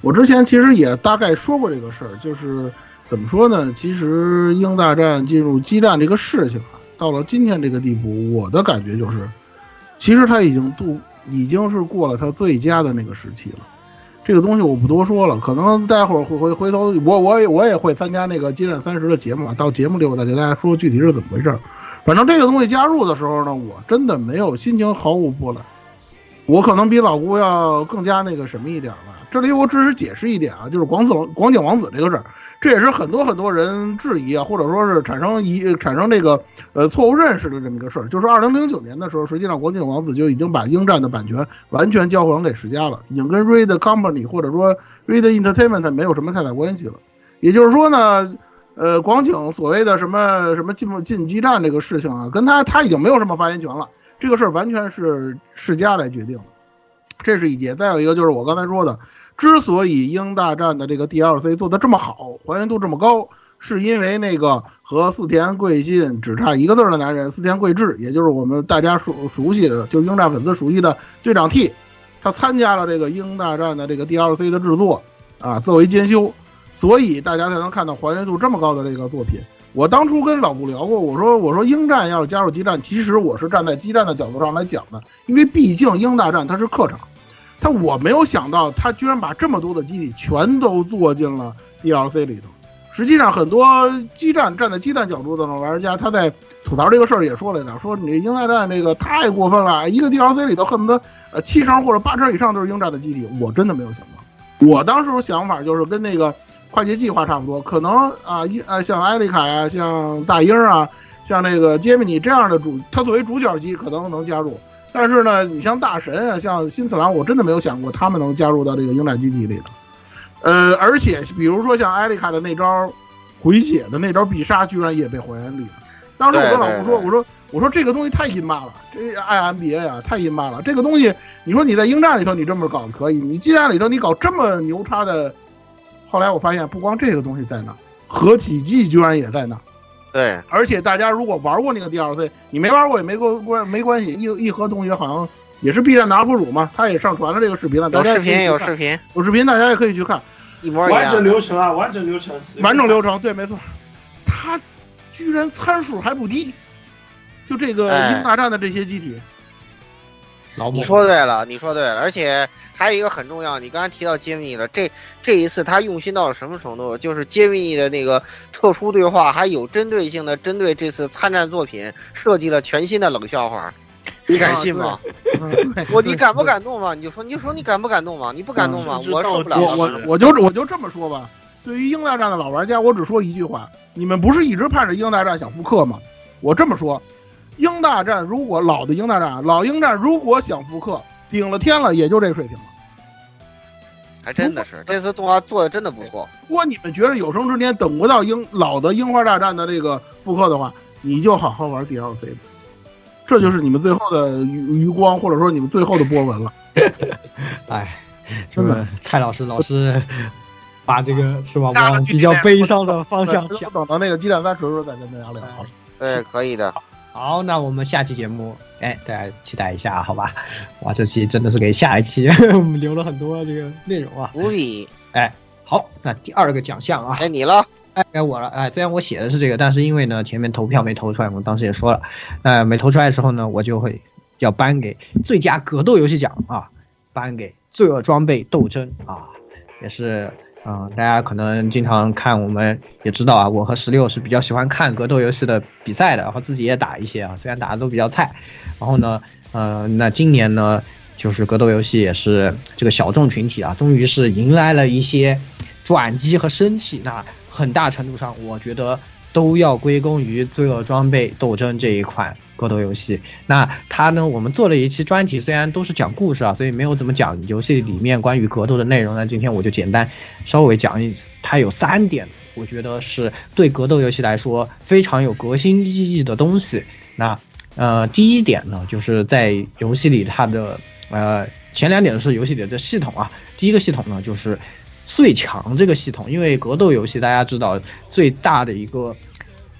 我之前其实也大概说过这个事儿，就是怎么说呢？其实英大战进入激战这个事情啊，到了今天这个地步，我的感觉就是，其实他已经度已经是过了他最佳的那个时期了。这个东西我不多说了，可能待会儿回回回头我我也我也会参加那个激战三十的节目，到节目里我再给大家说具体是怎么回事。反正这个东西加入的时候呢，我真的没有心情毫无波澜，我可能比老姑要更加那个什么一点吧。这里我只是解释一点啊，就是广子王广井王子这个事儿，这也是很多很多人质疑啊，或者说是产生疑产生这个呃错误认识的这么一个事儿。就是二零零九年的时候，实际上广景王子就已经把英战的版权完全交还给世嘉了，已经跟 Red Company 或者说 Red Entertainment 没有什么太大关系了。也就是说呢。呃，广景所谓的什么什么进不进基站这个事情啊，跟他他已经没有什么发言权了。这个事儿完全是世嘉来决定的，这是一节。再有一个就是我刚才说的，之所以英大战的这个 DLC 做的这么好，还原度这么高，是因为那个和四田贵信只差一个字的男人四田贵志，也就是我们大家熟熟悉的，就是英战粉丝熟悉的队长 T，他参加了这个英大战的这个 DLC 的制作啊，作为监修。所以大家才能看到还原度这么高的这个作品。我当初跟老顾聊过，我说我说英战要是加入激战，其实我是站在激战的角度上来讲的，因为毕竟英大战它是客场，他我没有想到他居然把这么多的机体全都做进了 DLC 里头。实际上很多激战站在激战角度的玩家，他在吐槽这个事儿也说了点，说你英大战这个太过分了，一个 DLC 里头恨不得呃七成或者八成以上都是英战的机体，我真的没有想到。我当时想法就是跟那个。快捷计划差不多，可能啊，一啊，像艾丽卡呀，像大英啊，像那个杰米尼这样的主，他作为主角机可能能加入。但是呢，你像大神啊，像新次郎，我真的没有想过他们能加入到这个鹰战基地里头。呃，而且比如说像艾丽卡的那招回血的那招必杀，居然也被还原里了。当时我跟老吴说，我说我说这个东西太阴霸了，这 IMBA 啊太阴霸了。这个东西，你说你在鹰战里头你这么搞可以，你激战里头你搞这么牛叉的。后来我发现，不光这个东西在那，合体技居然也在那。
对，
而且大家如果玩过那个 DLC，你没玩过也没关关没关系。一一和同学好像也是 B 站的 UP 主嘛，他也上传了这个视频了。有
视频，有视频，
有视频，大家也可以去看。
一模一样。
完整流程啊，完整流程，
完整流程，对，没错。他居然参数还不低，就这个
哎
英大战的这些机体，
你说对了，你说对了，而且还有一个很重要，你刚才提到揭秘了，这这一次他用心到了什么程度？就是揭秘的那个特殊对话，还有针对性的针对这次参战作品设计了全新的冷笑话，你敢信吗？我你敢不敢动吗？你就说，你就说你敢不敢动吗？你不敢动吗？我受不了。
我我我就我就这么说吧。对于英大战的老玩家，我只说一句话：你们不是一直盼着英大战想复刻吗？我这么说，英大战如果老的英大战，老英战如果想复刻，顶了天了，也就这个水平了。
还真的是，这次动画做的真的不错。
如果你们觉得有生之年等不到樱老的樱花大战的这个复刻的话，你就好好玩 DLC 吧，这就是你们最后的余余光，或者说你们最后的波纹了。
哎，
真的，
蔡老师老师把这个是吧，
大
往比较悲伤的方向
想。等到那个激战三时候再跟大家聊。
对，可以的。
好，那我们下期节目，哎，大家期待一下，好吧？哇，这期真的是给下一期 我们留了很多这个内容啊。
无比，
哎，好，那第二个奖项啊，
该你了，
哎，该我了，哎，虽然我写的是这个，但是因为呢前面投票没投出来，我当时也说了，呃，没投出来的时候呢，我就会要颁给最佳格斗游戏奖啊，颁给《罪恶装备斗争》啊，也是。嗯，大家可能经常看，我们也知道啊，我和十六是比较喜欢看格斗游戏的比赛的，然后自己也打一些啊，虽然打的都比较菜。然后呢，呃，那今年呢，就是格斗游戏也是这个小众群体啊，终于是迎来了一些转机和生气。那很大程度上，我觉得都要归功于《罪恶装备斗争》这一款。格斗游戏，那它呢？我们做了一期专题，虽然都是讲故事啊，所以没有怎么讲游戏里面关于格斗的内容。那今天我就简单稍微讲一，它有三点，我觉得是对格斗游戏来说非常有革新意义的东西。那呃，第一点呢，就是在游戏里它的呃前两点是游戏里的系统啊。第一个系统呢，就是最强这个系统，因为格斗游戏大家知道最大的一个。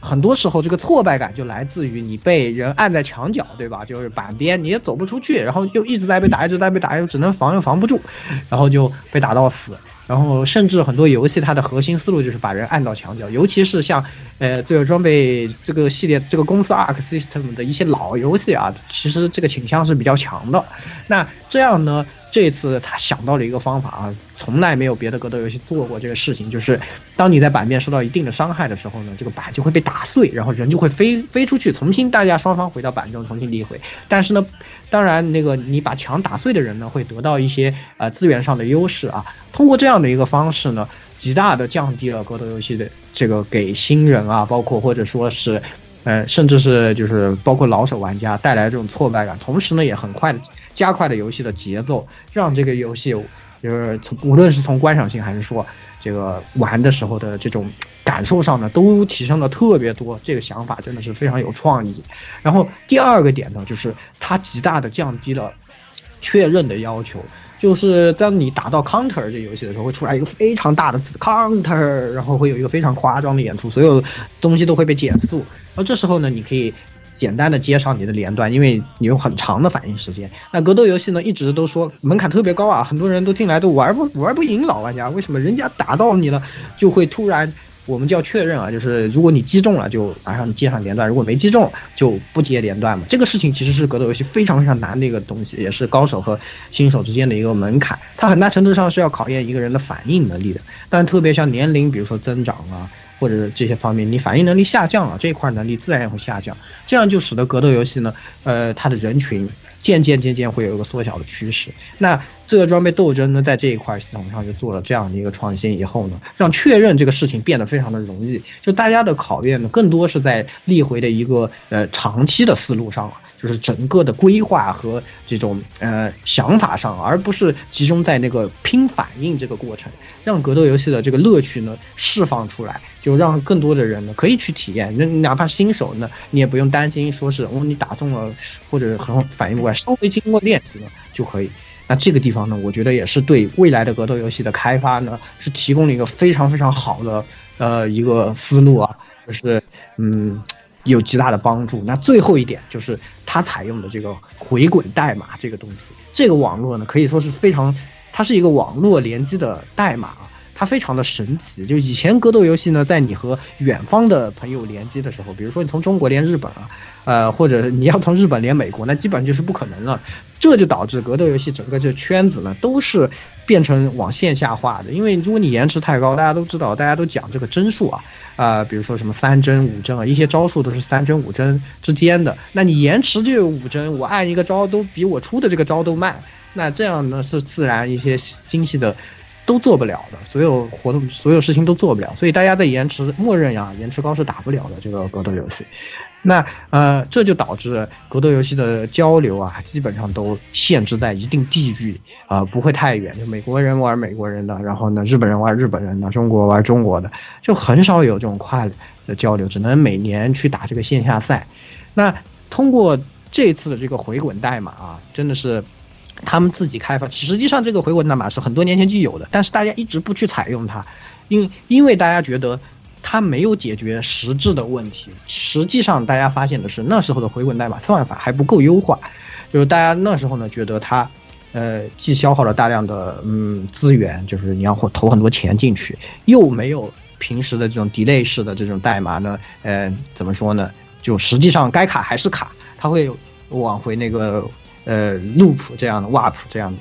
很多时候，这个挫败感就来自于你被人按在墙角，对吧？就是板边，你也走不出去，然后又一直在被打，一直在被打，又只能防又防不住，然后就被打到死。然后甚至很多游戏它的核心思路就是把人按到墙角，尤其是像呃《罪恶装备》这个系列、这个公司 Arc System 的一些老游戏啊，其实这个倾向是比较强的。那这样呢？这次他想到了一个方法啊，从来没有别的格斗游戏做过这个事情，就是当你在板面受到一定的伤害的时候呢，这个板就会被打碎，然后人就会飞飞出去，重新大家双方回到板中重新立回。但是呢，当然那个你把墙打碎的人呢，会得到一些呃资源上的优势啊。通过这样的一个方式呢，极大的降低了格斗游戏的这个给新人啊，包括或者说是。呃，甚至是就是包括老手玩家带来这种挫败感，同时呢，也很快的加快了游戏的节奏，让这个游戏就是从无论是从观赏性还是说这个玩的时候的这种感受上呢，都提升了特别多。这个想法真的是非常有创意。然后第二个点呢，就是它极大的降低了确认的要求。就是当你打到 counter 这游戏的时候，会出来一个非常大的字 counter，然后会有一个非常夸张的演出，所有东西都会被减速。而这时候呢，你可以简单的接上你的连段，因为你有很长的反应时间。那格斗游戏呢，一直都说门槛特别高啊，很多人都进来都玩不玩不赢老玩家。为什么人家打到你了，就会突然？我们叫确认啊，就是如果你击中了，就马上接上连段；如果没击中，就不接连段嘛。这个事情其实是格斗游戏非常非常难的一个东西，也是高手和新手之间的一个门槛。它很大程度上是要考验一个人的反应能力的。但特别像年龄，比如说增长啊，或者这些方面，你反应能力下降了，这一块能力自然也会下降。这样就使得格斗游戏呢，呃，它的人群渐渐渐渐会有一个缩小的趋势。那这个装备斗争呢，在这一块系统上就做了这样的一个创新以后呢，让确认这个事情变得非常的容易。就大家的考验呢，更多是在立回的一个呃长期的思路上了，就是整个的规划和这种呃想法上，而不是集中在那个拼反应这个过程，让格斗游戏的这个乐趣呢释放出来，就让更多的人呢可以去体验。那哪怕新手呢，你也不用担心说是哦你打中了或者很反应不过来，稍微经过练习呢就可以。那这个地方呢，我觉得也是对未来的格斗游戏的开发呢，是提供了一个非常非常好的呃一个思路啊，就是嗯有极大的帮助。那最后一点就是它采用的这个回滚代码这个东西，这个网络呢可以说是非常，它是一个网络联机的代码，它非常的神奇。就以前格斗游戏呢，在你和远方的朋友联机的时候，比如说你从中国连日本啊，呃，或者你要从日本连美国，那基本上就是不可能了。这就导致格斗游戏整个这圈子呢，都是变成往线下化的。因为如果你延迟太高，大家都知道，大家都讲这个帧数啊，啊、比如说什么三帧、五帧啊，一些招数都是三帧、五帧之间的。那你延迟就有五帧，我按一个招都比我出的这个招都慢，那这样呢是自然一些精细的都做不了的，所有活动、所有事情都做不了。所以大家在延迟，默认呀，延迟高是打不了的这个格斗游戏。那呃，这就导致格斗游戏的交流啊，基本上都限制在一定地域啊、不会太远。就美国人玩美国人的，然后呢，日本人玩日本人的，中国玩中国的，就很少有这种跨的交流，只能每年去打这个线下赛。那通过这次的这个回滚代码啊，真的是他们自己开发。实际上，这个回滚代码是很多年前就有的，但是大家一直不去采用它，因因为大家觉得它没有解决实质的问题。实际上，大家发现的是那时候的回滚代码算法还不够优化，就是大家那时候呢觉得它。呃，既消耗了大量的嗯资源，就是你要投很多钱进去，又没有平时的这种 delay 式的这种代码呢，呃，怎么说呢？就实际上该卡还是卡，它会往回那个呃 loop 这样的 wap 这样子，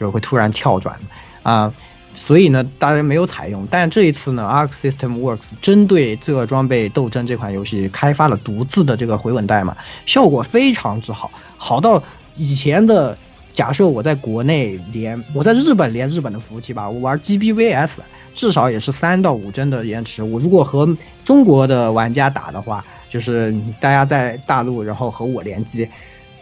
就是会突然跳转啊、所以呢，大家没有采用。但这一次呢，Arc System Works 针对《罪恶装备斗争》这款游戏开发了独自的这个回稳代码，效果非常之好，好到以前的。假设我在国内连我在日本连日本的服务器吧，我玩 GBVS 至少也是三到五帧的延迟。我如果和中国的玩家打的话，就是大家在大陆，然后和我联机，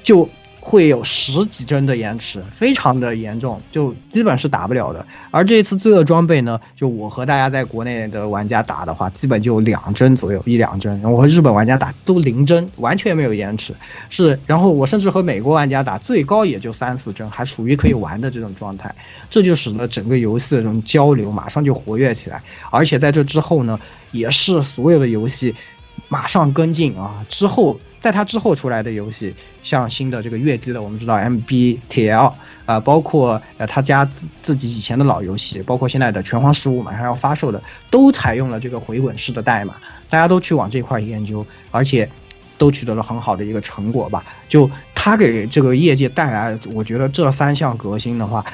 就会有十几帧的延迟，非常的严重，就基本是打不了的。而这一次罪恶装备呢，就我和大家在国内的玩家打的话，基本就两帧左右，一两帧。我和日本玩家打都零帧，完全没有延迟。是，然后我甚至和美国玩家打，最高也就三四帧，还属于可以玩的这种状态。这就使得整个游戏的这种交流马上就活跃起来。而且在这之后呢，也是所有的游戏马上跟进啊。之后，在它之后出来的游戏，像新的这个月姬的，我们知道 MBTL 啊、包括呃他家自自己以前的老游戏，包括现在的拳皇十五马上要发售的，都采用了这个回滚式的代码，大家都去往这块研究，而且都取得了很好的一个成果吧。就它给这个业界带来，我觉得这三项革新的话，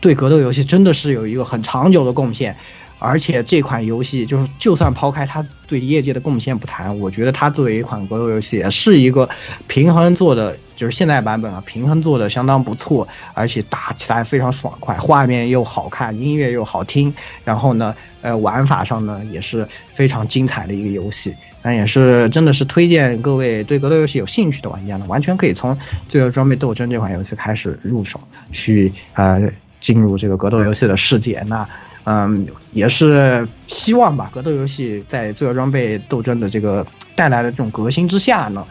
对格斗游戏真的是有一个很长久的贡献。而且这款游戏就是，就算抛开它对业界的贡献不谈，我觉得它作为一款格斗游戏，也是一个平衡做的，就是现在版本啊，平衡做的相当不错，而且打起来非常爽快，画面又好看，音乐又好听，然后呢，呃，玩法上呢也是非常精彩的一个游戏。那也是真的是推荐各位对格斗游戏有兴趣的玩家呢，完全可以从《最后装备斗争》这款游戏开始入手，去呃进入这个格斗游戏的世界。那嗯，也是希望吧，格斗游戏在《自由装备斗争》的这个带来的这种革新之下呢，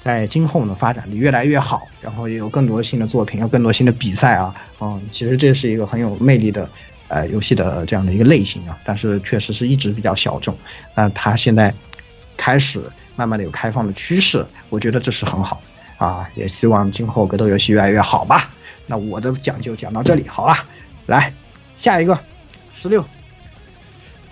在今后呢发展的越来越好，然后也有更多新的作品，有更多新的比赛啊，嗯，其实这是一个很有魅力的呃游戏的这样的一个类型啊，但是确实是一直比较小众，那它现在开始慢慢的有开放的趋势，我觉得这是很好啊，也希望今后格斗游戏越来越好吧。那我的讲就讲到这里，好了，来下一个十六。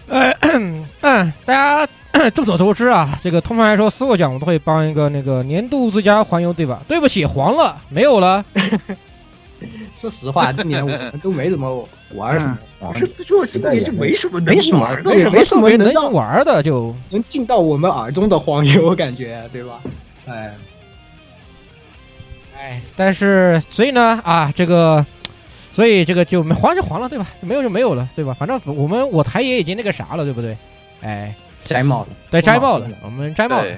呃，嗯，大家 众所周知啊，这个通常来说，所有奖我都会帮一个那个年度最佳黄油，对吧？对不起，黄了，没有了。
说实话，今年我们都没怎么玩什么。
不是，这就今年就没什么能
没什么
玩的，
没什么
能玩的，就
能进到我们耳中的黄油，感觉对吧？哎，
哎，但是所以呢，啊，这个，所以这个就没黄就黄了，对吧？没有就没有了，对吧？反正我们我台也已经那个啥了，对不对？哎，
摘帽了，
对，摘帽了，我们摘帽了。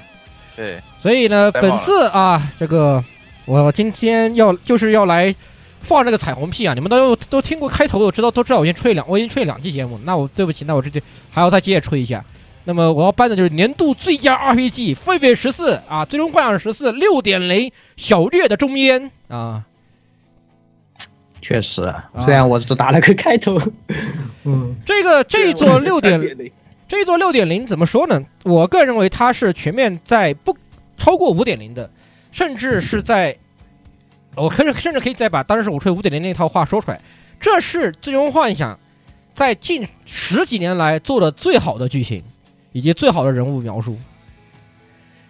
对，
所以呢，本次啊，这个我今天要就是要来放这个彩虹屁啊！你们都都听过开头，我知道都知道，我已经吹两，我已经吹两期节目，那我对不起，那我这就还要再接着吹一下。那么我要颁的就是年度最佳 RPG《狒狒十四》啊，《最终幻想十四》六点零小月的中烟啊，
确实，虽然我只打了个开头，嗯，
这个这一座六点这一座六点零怎么说呢？我个人认为它是全面在不超过五点零的，甚至是在，我可以甚至可以再把当时我吹五点零那套话说出来，这是最终幻想在近十几年来做的最好的剧情，以及最好的人物描述。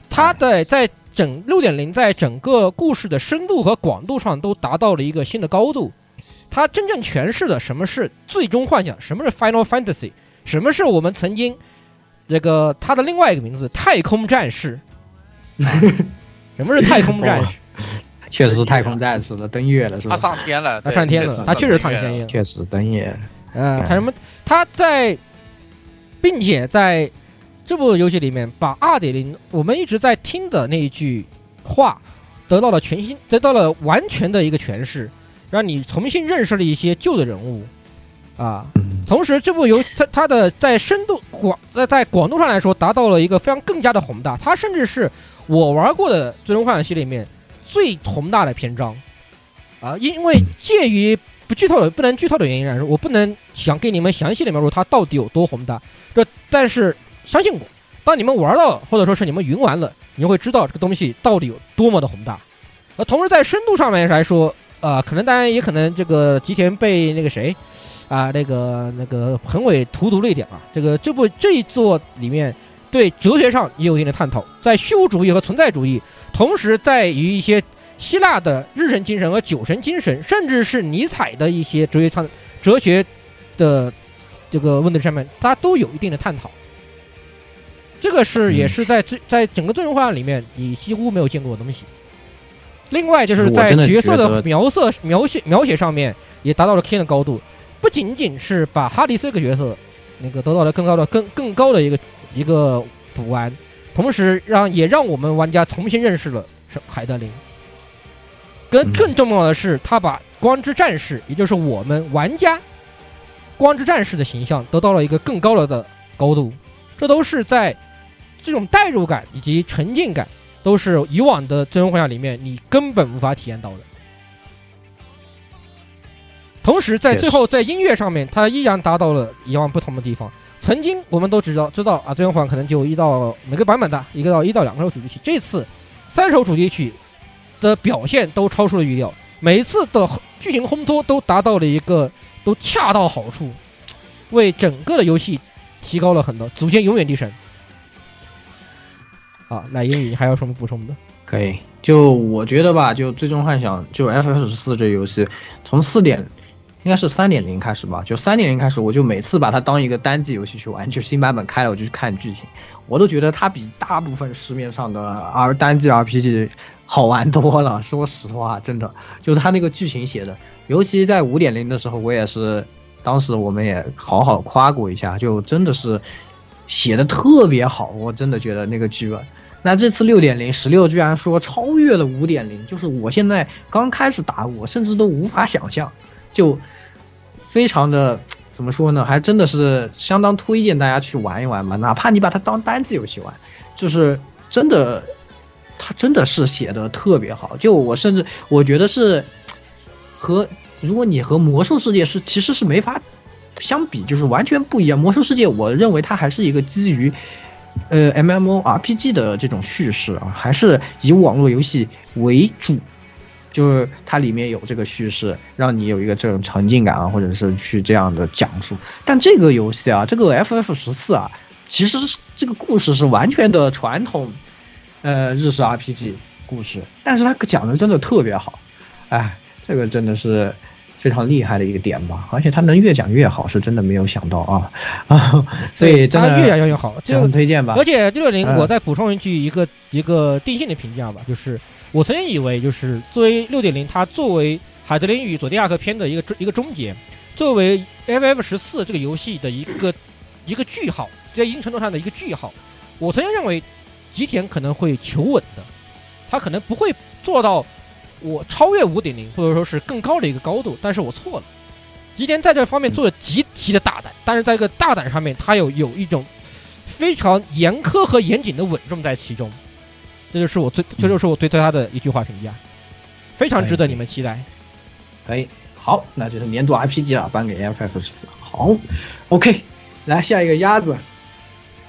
它的在整六点零在整个故事的深度和广度上都达到了一个新的高度。它真正诠释了什么是最终幻想，什么是 Final Fantasy，什么是我们曾经这个它的另外一个名字太空战士。什么是太空战士？
确实是太空战士了，登月了是吧？
他上天了，
他上天了，他确实上天了，
确实登月。
嗯，他什么？他在，并且在这部游戏里面，把二点零我们一直在听的那一句话，得到了全新，得到了完全的一个诠释，让你重新认识了一些旧的人物啊。同时，这部游它它的在深度广在在广度上来说，达到了一个非常更加的宏大。它甚至是我玩过的《最终幻想》系列里面最宏大的篇章啊，因为介于。不剧透的不能剧透的原因来说，我不能想给你们详细的描述它到底有多宏大。这但是相信我，当你们玩到，或者说是你们云玩了，你会知道这个东西到底有多么的宏大。呃，同时在深度上面来说，呃，可能当然也可能这个吉田被那个谁啊，那个那个横尾荼毒了一点啊。这个这部这一座里面对哲学上也有一定的探讨，在虚无主义和存在主义，同时在于一些。希腊的日神精神和酒神精神，甚至是尼采的一些哲学上哲学的这个问题上面，它都有一定的探讨。这个是也是在最在整个最终幻想里面，你几乎没有见过的东西。另外就是在角色的描色描写描写上面，也达到了 King 的高度。不仅仅是把哈迪斯这个角色那个得到了更高的更更高的一个一个补完，同时让也让我们玩家重新认识了海德林。更更重要的是，他把光之战士，也就是我们玩家光之战士的形象得到了一个更高了的高度。这都是在这种代入感以及沉浸感，都是以往的最终幻想里面你根本无法体验到的。同时，在最后在音乐上面，它依然达到了以往不同的地方。曾经我们都知道知道啊，最终幻想可能就一到每个版本的一个到一到两首主题曲，这次三首主题曲。的表现都超出了预料，每一次的剧情烘托都达到了一个都恰到好处，为整个的游戏提高了很多，祖先永远的神。啊，那英语还有什么补充的？
可以，就我觉得吧，就最终幻想就 F F 十四这游戏，从四点应该是三点零开始吧，就三点零开始，我就每次把它当一个单机游戏去玩，就新版本开了我就去看剧情，我都觉得它比大部分市面上的 R 单机 R P G。好玩多了，说实话，真的就是他那个剧情写的，尤其在五点零的时候，我也是，当时我们也好好夸过一下，就真的是写的特别好，我真的觉得那个剧本。那这次六点零十六居然说超越了五点零，就是我现在刚开始打，我甚至都无法想象，就非常的怎么说呢？还真的是相当推荐大家去玩一玩吧，哪怕你把它当单机游戏玩，就是真的。它真的是写的特别好，就我甚至我觉得是和如果你和魔兽世界是其实是没法相比，就是完全不一样。魔兽世界我认为它还是一个基于呃 M M O R P G 的这种叙事啊，还是以网络游戏为主，就是它里面有这个叙事，让你有一个这种沉浸感啊，或者是去这样的讲述。但这个游戏啊，这个 F F 十四啊，其实这个故事是完全的传统。呃，日式 RPG 故事，但是他讲的真的特别好，哎，这个真的是非常厉害的一个点吧，而且他能越讲越好，是真的没有想到啊啊，所以真的
越讲越好，
这很推荐吧。
而且六点零，我再补充一句一个一个定性的评价吧，就是我曾经以为，就是作为六点零，它作为海德林与佐迪亚克篇的一个一个终结，作为 FF 十四这个游戏的一个一个句号，在一定程度上的一个句号，我曾经认为。吉田可能会求稳的，他可能不会做到我超越五点零，或者说是更高的一个高度。但是我错了，吉田在这方面做的极其的大胆，但是在这个大胆上面，他有有一种非常严苛和严谨的稳重在其中。这就是我最，这就是我对对他的一句话评价，非常值得你们期待。
可以，好，那就是年度 RPG 了，颁给 FF 十四。好，OK，来下一个鸭子。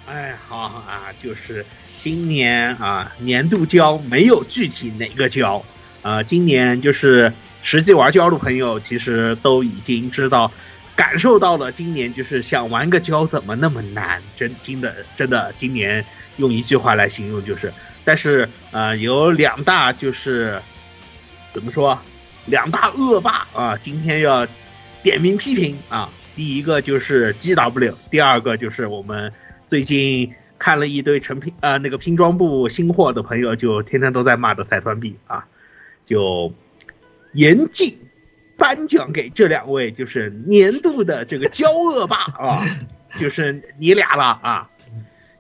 哎，好啊，就是。今年啊，年度胶没有具体哪个胶，呃，今年就是实际玩胶的朋友其实都已经知道，感受到了今年就是想玩个胶怎么那么难，真真的真的今年用一句话来形容就是，但是呃有两大就是怎么说，两大恶霸啊，今天要点名批评啊，第一个就是 GW，第二个就是我们最近看了一堆成品呃那个拼装部新货的朋友，就天天都在骂的赛团币啊，就严禁颁奖给这两位就是年度的这个骄恶霸 啊，就是你俩了啊，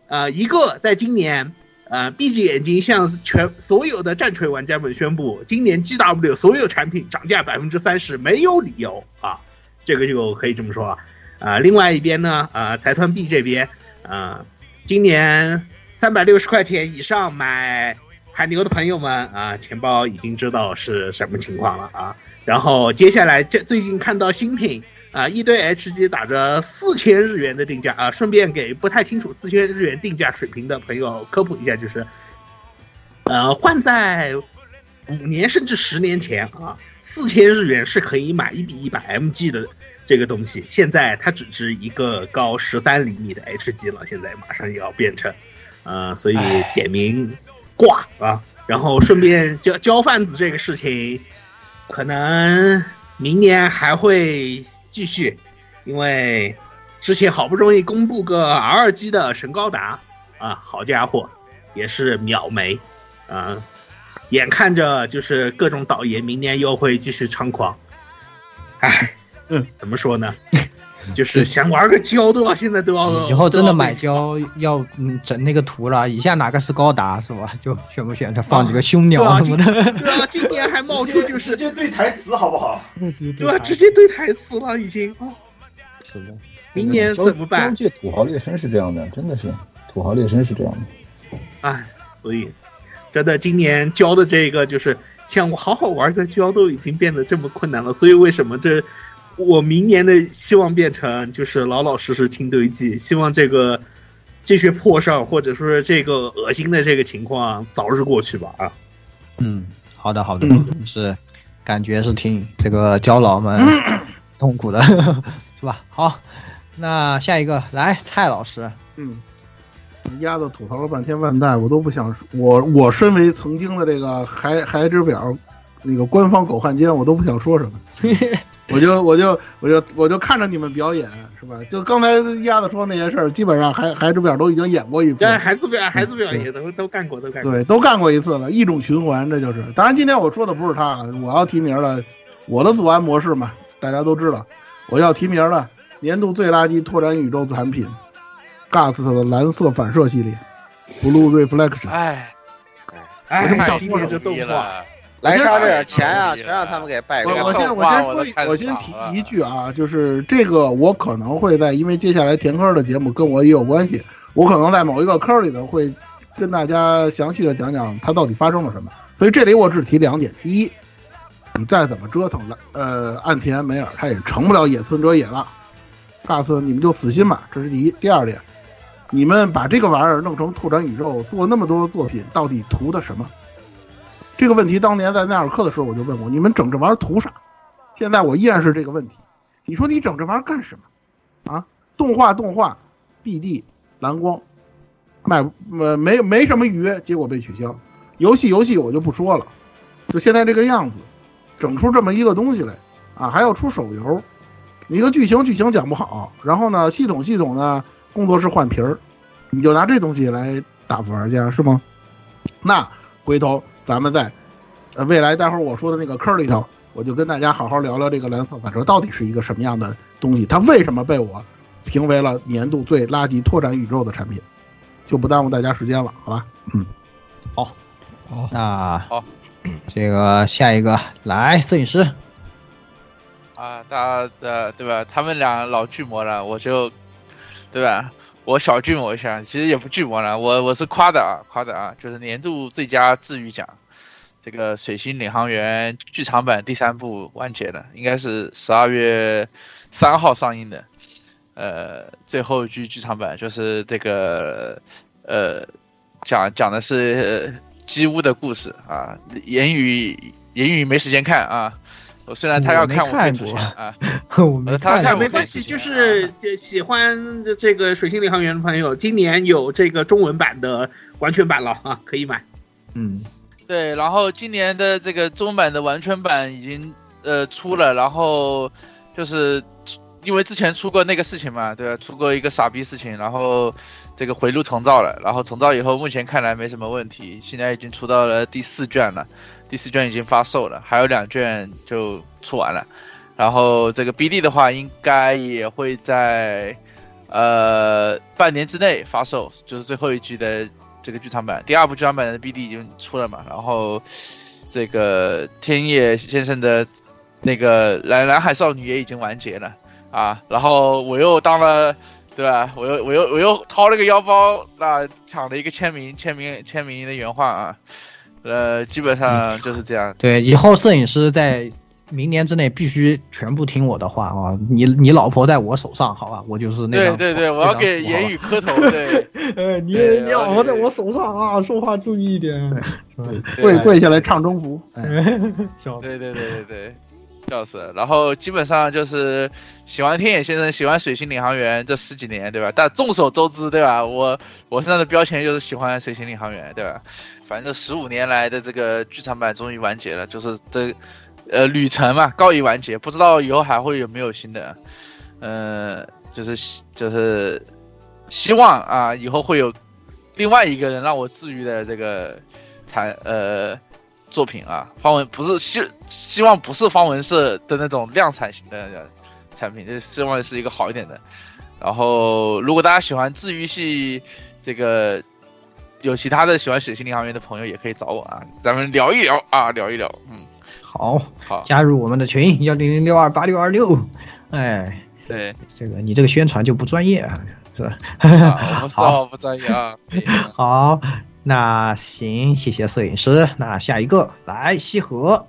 呃，一个在今年。呃，闭着眼睛向全所有的战锤玩家们宣布，今年 GW 所有产品涨价百分之三十，没有理由啊，这个就可以这么说啊。另外一边呢，呃，财团 B 这边，呃，今年三百六十块钱以上买海牛的朋友们啊，钱包已经知道是什么情况了啊。然后接下来这最近看到新品。啊，一堆 H G 打着四千日元的定价啊！顺便给不太清楚四千日元定价水平的朋友科普一下，就是，呃，换在五年甚至十年前啊，四千日元是可以买一比一百 MG 的这个东西，现在它只值一个高十三厘米的 H G 了，现在马上也要变成，呃，所以点名挂啊！然后顺便交交贩子这个事情，可能明年还会。继续，因为之前好不容易公布个 rg 的神高达啊，好家伙，也是秒没啊！眼看着就是各种导爷明年又会继续猖狂，哎，嗯，怎么说呢？就是想玩个胶都要现在都要，
以后真的买胶要嗯整那个图了，以下哪个是高达是吧？就选不选？择放几个凶鸟什么的。
对啊，今年还冒出就是
直接对台词好不好？
对吧？直接对台词了已经。
是的。
明年怎么办？
界土豪劣绅是这样的，真的是土豪劣绅是这样的。
哎，所以真的今年教的这个就是像我好好玩个胶都已经变得这么困难了，所以为什么这？我明年的希望变成就是老老实实清堆积，希望这个这些破事儿或者说是这个恶心的这个情况早日过去吧啊。
嗯，好的好的，是感觉是挺这个焦老们 痛苦的，是吧？好，那下一个来蔡老师，
嗯，丫的吐槽了半天万代，我都不想说，我我身为曾经的这个孩孩之表那个官方狗汉奸，我都不想说什么。我就我就我就我就看着你们表演是吧？就刚才鸭子说那些事儿，基本上孩孩子表都已经演过一次。
对，孩子表孩子表也都都干过，都干过。
对，都干过一次了，一种循环，这就是。当然，今天我说的不是他，我要提名了我的祖安模式嘛，大家都知道。我要提名了年度最垃圾拓展宇宙产品，Gust 的蓝色反射系列，Blue Reflection。
哎
哎，
太
今年这动画。
来杀这点钱啊，全让他们给败
光。了我先我先说，我先提一句啊，就是这个我可能会在，因为接下来填坑的节目跟我也有关系，我可能在某一个坑里头会跟大家详细的讲讲它到底发生了什么。所以这里我只提两点：第一，你再怎么折腾了，呃，岸田梅尔他也成不了野村哲也了。下次你们就死心吧，这是第一。第二点，你们把这个玩意儿弄成拓展宇宙，做那么多作品，到底图的什么？这个问题当年在奈尔克的时候我就问过，你们整这玩意儿图啥？现在我依然是这个问题。你说你整这玩意儿干什么？啊，动画动画，BD 蓝光，卖呃没没什么鱼，结果被取消。游戏游戏我就不说了，就现在这个样子，整出这么一个东西来啊，还要出手游，一个剧情剧情讲不好，然后呢系统系统呢工作室换皮儿，你就拿这东西来打玩家是吗？那回头。咱们在，呃，未来待会儿我说的那个坑里头，我就跟大家好好聊聊这个蓝色反射到底是一个什么样的东西，它为什么被我评为了年度最垃圾拓展宇宙的产品，就不耽误大家时间了，好吧？嗯，
好，
好，
那
好，
这个下一个来摄影师，
啊，大家的对吧？他们俩老巨魔了，我就，对吧？我小巨魔一下，其实也不巨魔了，我我是夸的啊，夸的啊，就是年度最佳治愈奖，这个《水星领航员》剧场版第三部完结了，应该是十二月三号上映的，呃，最后一句剧场版就是这个，呃，讲讲的是基屋的故事啊，言语言语没时间看啊。我虽然他要看我
看
出现啊，
我没
他看
没关系，就是喜欢这个《水星领航员》的朋友，今年有这个中文版的完全版了啊，可以买。
嗯，
对，然后今年的这个中文版的完全版已经呃出了，然后就是因为之前出过那个事情嘛，对吧？出过一个傻逼事情，然后这个回路重造了，然后重造以后目前看来没什么问题，现在已经出到了第四卷了，第四卷已经发售了，还有两卷就出完了，然后这个 BD 的话应该也会在呃半年之内发售，就是最后一季的。这个剧场版，第二部剧场版的 BD 已经出了嘛？然后这个天野先生的那个蓝蓝海少女也已经完结了啊。然后我又当了，对吧？我又我又我又掏了个腰包，那抢了一个签名，签名签名的原画啊。呃，基本上就是这样。
对，以后摄影师在。明年之内必须全部听我的话啊！你你老婆在我手上，好吧？我就是那
对对对，我要给言语磕头。对，
呃，你你老婆在我手上啊，说话注意一点。
跪跪下来唱征服。
笑。
对对对对对，笑死了。然后基本上就是喜欢天野先生，喜欢水星领航员这十几年，对吧？但众所周知，对吧？我我身上的标签就是喜欢水星领航员，对吧？反正十五年来的这个剧场版终于完结了，就是这。呃，旅程嘛，告一完结，不知道以后还会有没有新的，呃，就是就是希望啊，以后会有另外一个人让我治愈的这个产呃作品啊，方文不是希希望不是方文社的那种量产型的产品，就希望是一个好一点的。然后，如果大家喜欢治愈系，这个有其他的喜欢《水星领航员》的朋友也可以找我啊，咱们聊一聊啊，聊一聊，嗯。
好，
好，
加入我们的群幺零零六二八六二六，哎，
对，
这个你这个宣传就不专业啊，是吧？
好，不专业啊。
好，那行，谢谢摄影师。那下一个来西河。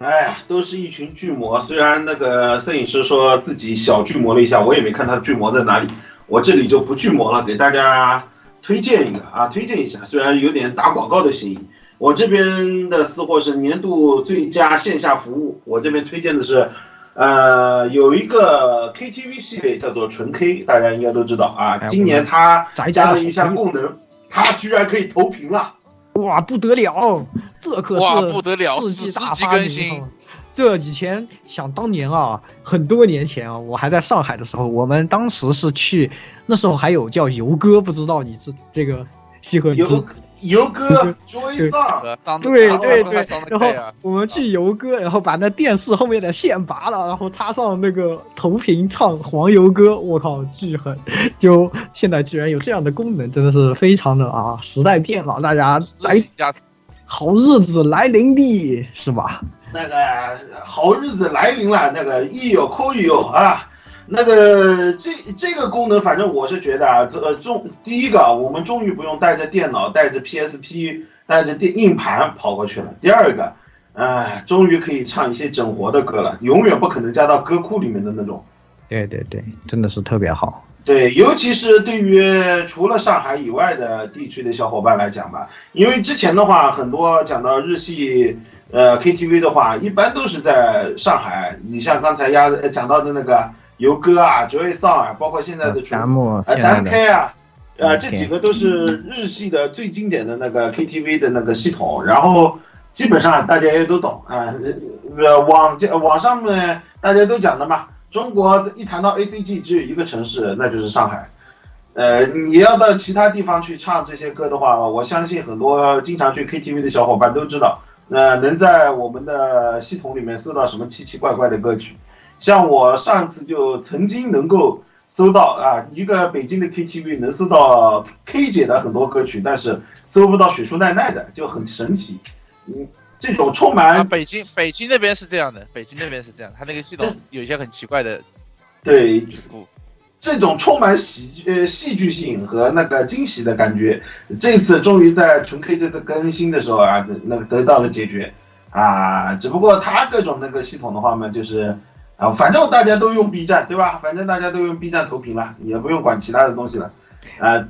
哎呀，都是一群巨魔。虽然那个摄影师说自己小巨魔了一下，我也没看他巨魔在哪里。我这里就不巨魔了，给大家推荐一个啊，推荐一下。虽然有点打广告的嫌疑。我这边的私货是年度最佳线下服务，我这边推荐的是，呃，有一个 KTV 系列叫做纯 K，大家应该都知道啊。今年它加了一项功能，它居然可以投屏了，
哇，不得了，这可是
不得了，
世纪大发明。这以前想当年啊，很多年前啊，我还在上海的时候，我们当时是去，那时候还有叫游哥，不知道你是这个西河
游。游哥追上，
对对对，然后我们去游哥，然后把那电视后面的线拔了，然后插上那个投屏唱黄油歌，我靠，巨狠！就现在居然有这样的功能，真的是非常的啊！时代变了，大家来，好日子来临的是吧？
那个好日子来临了，那个一有空有啊。那个这这个功能，反正我是觉得啊，这终第一个，我们终于不用带着电脑、带着 PSP、带着电硬盘跑过去了。第二个，哎，终于可以唱一些整活的歌了，永远不可能加到歌库里面的那种。
对对对，真的是特别好。
对，尤其是对于除了上海以外的地区的小伙伴来讲吧，因为之前的话，很多讲到日系呃 KTV 的话，一般都是在上海。你像刚才鸭子讲到的那个。游歌啊，Joy Song 啊，包括现在的
弹幕
啊，单 K 啊，呃，这几个都是日系的最经典的那个 KTV 的那个系统。然后基本上大家也都懂啊，呃，网网上面大家都讲的嘛，中国一谈到 ACG 只有一个城市，那就是上海。呃，你要到其他地方去唱这些歌的话，我相信很多经常去 KTV 的小伙伴都知道，呃，能在我们的系统里面搜到什么奇奇怪怪的歌曲。像我上次就曾经能够搜到啊，一个北京的 KTV 能搜到 K 姐的很多歌曲，但是搜不到水树奈奈的，就很神奇。嗯，这种充满
北京北京那边是这样的，北京那边是这样，他那个系统有一些很奇怪的。
对，这种充满喜呃戏剧性和那个惊喜的感觉，这次终于在纯 K 这次更新的时候啊，那得到了解决啊。只不过它各种那个系统的话嘛，就是。啊，反正大家都用 B 站，对吧？反正大家都用 B 站投屏了，也不用管其他的东西了。啊，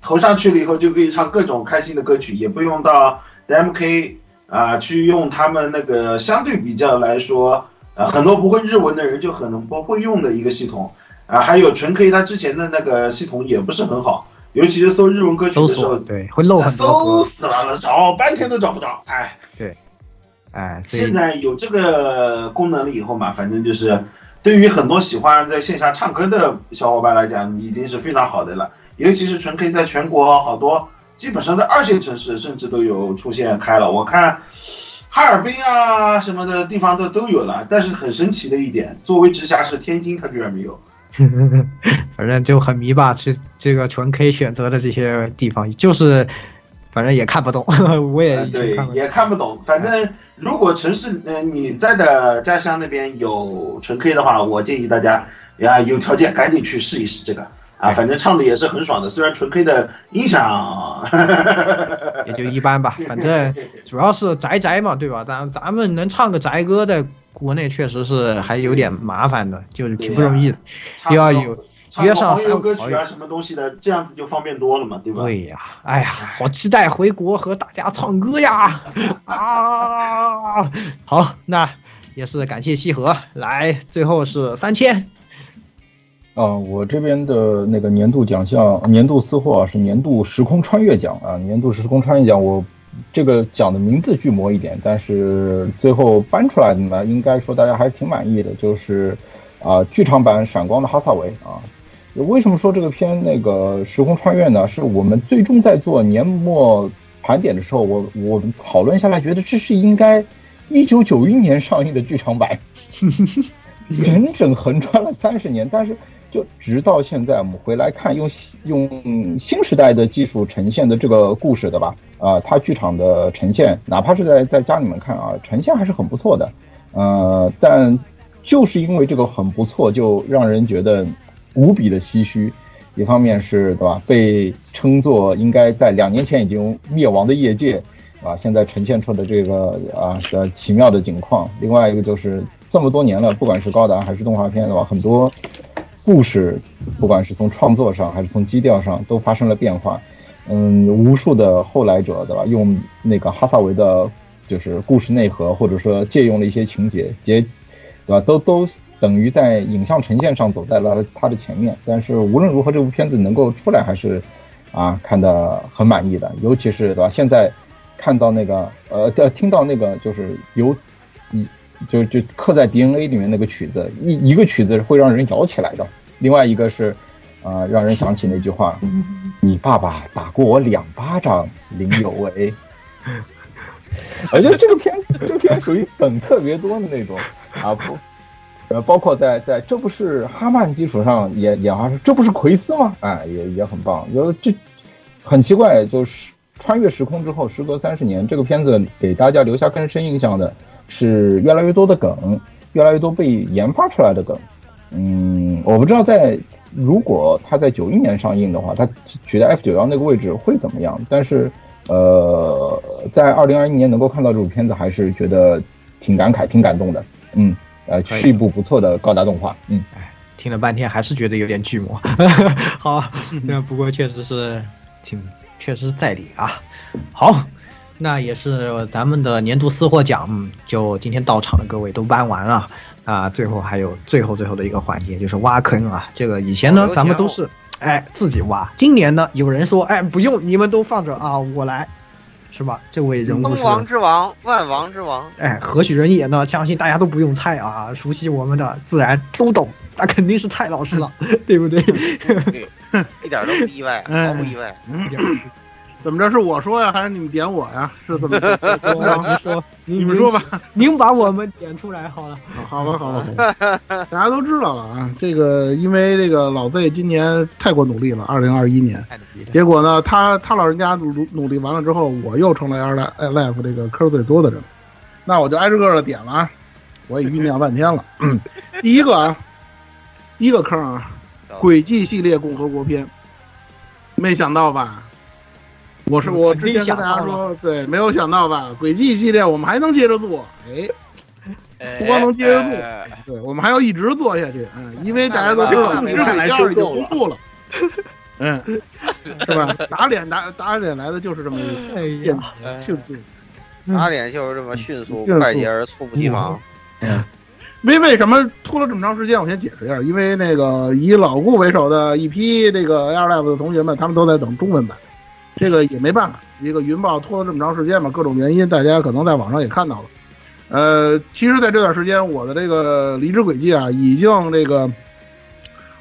投上去了以后就可以唱各种开心的歌曲，也不用到 DMK 啊，去用他们那个相对比较来说，呃，很多不会日文的人就很能不会用的一个系统啊。还有纯 K 它之前的那个系统也不是很好，尤其是搜日文歌曲的时候，
对，会漏很多
搜死了，找半天都找不着，哎。
对，哎，
现在有这个功能了以后嘛，反正就是对于很多喜欢在线下唱歌的小伙伴来讲，已经是非常好的了。尤其是纯 K 在全国好多，基本上在二线城市甚至都有出现开了。我看哈尔滨啊什么的地方都都有了，但是很神奇的一点，作为直辖市天津，它居然没有。
反正就很迷吧，这这个纯 K 选择的这些地方，就是反正也看不懂，我也
对也看不懂。反正如果城市呃你在的家乡那边有纯 K 的话，我建议大家呀有条件赶紧去试一试这个。啊，反正唱的也是很爽的，虽然纯 K 的音响
也就一般吧，反正主要是宅宅嘛，对吧？咱咱们能唱个宅歌，在国内确实是还有点麻烦的，就是挺不容易的，又要有约上
朋友歌曲啊什么东西的，这样子就方便多了嘛，对吧？
对呀，哎呀，好期待回国和大家唱歌呀！啊，好，那也是感谢西河，来，最后是三千。
啊，我这边的那个年度奖项、年度私货啊，是年度时空穿越奖啊。年度时空穿越奖，我这个讲的名字巨魔一点，但是最后搬出来的呢，应该说大家还是挺满意的，就是啊，剧场版《闪光的哈萨维》啊。为什么说这个片那个时空穿越呢？是我们最终在做年末盘点的时候，我我们讨论下来，觉得这是应该一九九一年上映的剧场版，整整横穿了三十年，但是。就直到现在，我们回来看用用新时代的技术呈现的这个故事，对吧？啊，它剧场的呈现，哪怕是在在家里面看啊，呈现还是很不错的。呃，但就是因为这个很不错，就让人觉得无比的唏嘘。一方面是对吧，被称作应该在两年前已经灭亡的业界，啊，现在呈现出的这个啊的奇妙的景况。另外一个就是这么多年了，不管是高达还是动画片，对吧？很多。故事，不管是从创作上还是从基调上，都发生了变化。嗯，无数的后来者，对吧？用那个哈萨维的，就是故事内核，或者说借用了一些情节，结，对吧？都都等于在影像呈现上走在了他的前面。但是无论如何，这部片子能够出来，还是啊看的很满意的。尤其是对吧？现在看到那个呃，听到那个就是有，一就就刻在 DNA 里面那个曲子，一一个曲子会让人摇起来的。另外一个是，啊，让人想起那句话：“你爸爸打过我两巴掌，林有为。” 我觉得这个片，这个片属于梗特别多的那种啊，不，呃，包括在在这不是哈曼基础上演演化出，这不是奎斯吗？哎，也也很棒。就这很奇怪，就是穿越时空之后，时隔三十年，这个片子给大家留下更深印象的是越来越多的梗，越来越多被研发出来的梗。嗯，我不知道在如果它在九一年上映的话，它取代 F 九幺那个位置会怎么样？但是，呃，在二零二一年能够看到这部片子，还是觉得挺感慨、挺感动的。嗯，呃，是一部不错的高达动画。嗯，
哎，听了半天还是觉得有点巨魔。好，那不过确实是挺，确实是在理啊。好，那也是咱们的年度私货奖，就今天到场的各位都颁完了。啊，最后还有最后最后的一个环节就是挖坑啊！这个以前呢，咱们都是哎自己挖，今年呢，有人说哎不用，你们都放着啊，我来，是吧？这位人物是
王之王，万王之王。
哎，何许人也呢？相信大家都不用猜啊，熟悉我们的自然都懂，那肯定是蔡老师了，对不对？
一点都不意外，毫不意外。
怎么着？是我说呀，还是你们点我呀？是怎么
说？
你们说吧。
您把我们点出来好了。
好吧，好吧，大家都知道了啊。这个因为这个老 Z 今年太过努力了，二零二一年，结果呢，他他老人家努努力完了之后，我又成了 L Life 这个坑最多的人。那我就挨着个的点了啊。我也酝酿半天了。第一个啊，第一个坑啊，轨迹系列共和国篇，没想到吧？我是我之前跟大家说，对，没有想到吧？轨迹系列我们还能接着做，哎，不光能接着做，对，我们还要一直做下去，嗯，因为大家都知道，《之轨二》已经公布了，嗯，是吧？打脸打打脸来的就是这么一个电子庆祝，
打脸就是这么迅速、
迅速
快捷而猝不及防。
嗯为为什么拖了这么长时间？我先解释一下，因为那个以老顾为首的一批这个 Air Live 的同学们，他们都在等中文版，这个也没办法，一个云豹拖了这么长时间嘛，各种原因，大家可能在网上也看到了。呃，其实在这段时间，我的这个离职轨迹啊，已经这个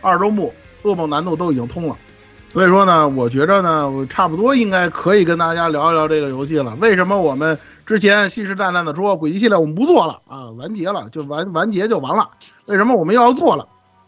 二周目噩梦难度都已经通了，所以说呢，我觉着呢，我差不多应该可以跟大家聊一聊这个游戏了。为什么我们之前信誓旦旦的说轨迹系列我们不做了啊，完结了就完完结就完了？为什么我们又要做了？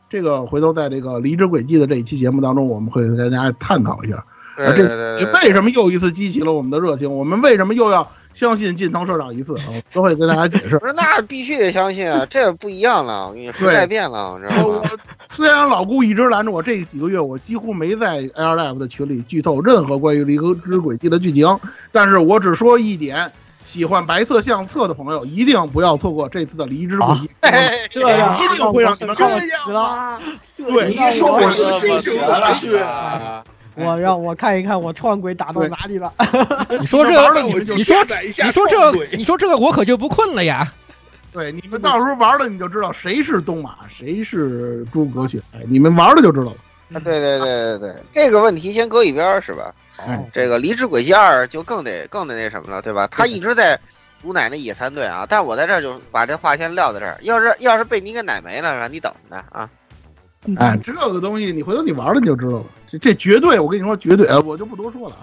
这个回头在这个离职轨迹的这一期节目当中，我们会跟大家探讨一下。啊，这为什么又一次激起了我们的热情？我们为什么又要相信近藤社长一次？啊，都会跟大家解释。
不是，那必须得相信啊，这不一样了，我跟你说，时代变了，知道吗？
虽然老顾一直拦着我，这几个月我几乎没在 Air Live 的群里剧透任何关于离职轨迹的剧情，但是我只说一点。喜欢白色相册的朋友一定不要错过这次的离职轨迹，
这样
一定会让你们
这
样
了。
对，
你一说我是真实了，是。
我让我看一看我创鬼打到哪里了。
你说这个，你说你说这，你说这个，我可就不困了呀。
对，你们到时候玩了你就知道谁是东马，谁是诸葛雪菜，你们玩了就知道了。
啊，对对对对对，这个问题先搁一边是吧？
嗯，
这个离职轨迹二就更得更得那什么了，对吧？他一直在毒奶那野餐队啊，但我在这儿就把这话先撂在这儿。要是要是被你给奶没了，让你等着呢啊！
哎，这个东西你回头你玩了你就知道了。这这绝对，我跟你说绝对，我就不多说了。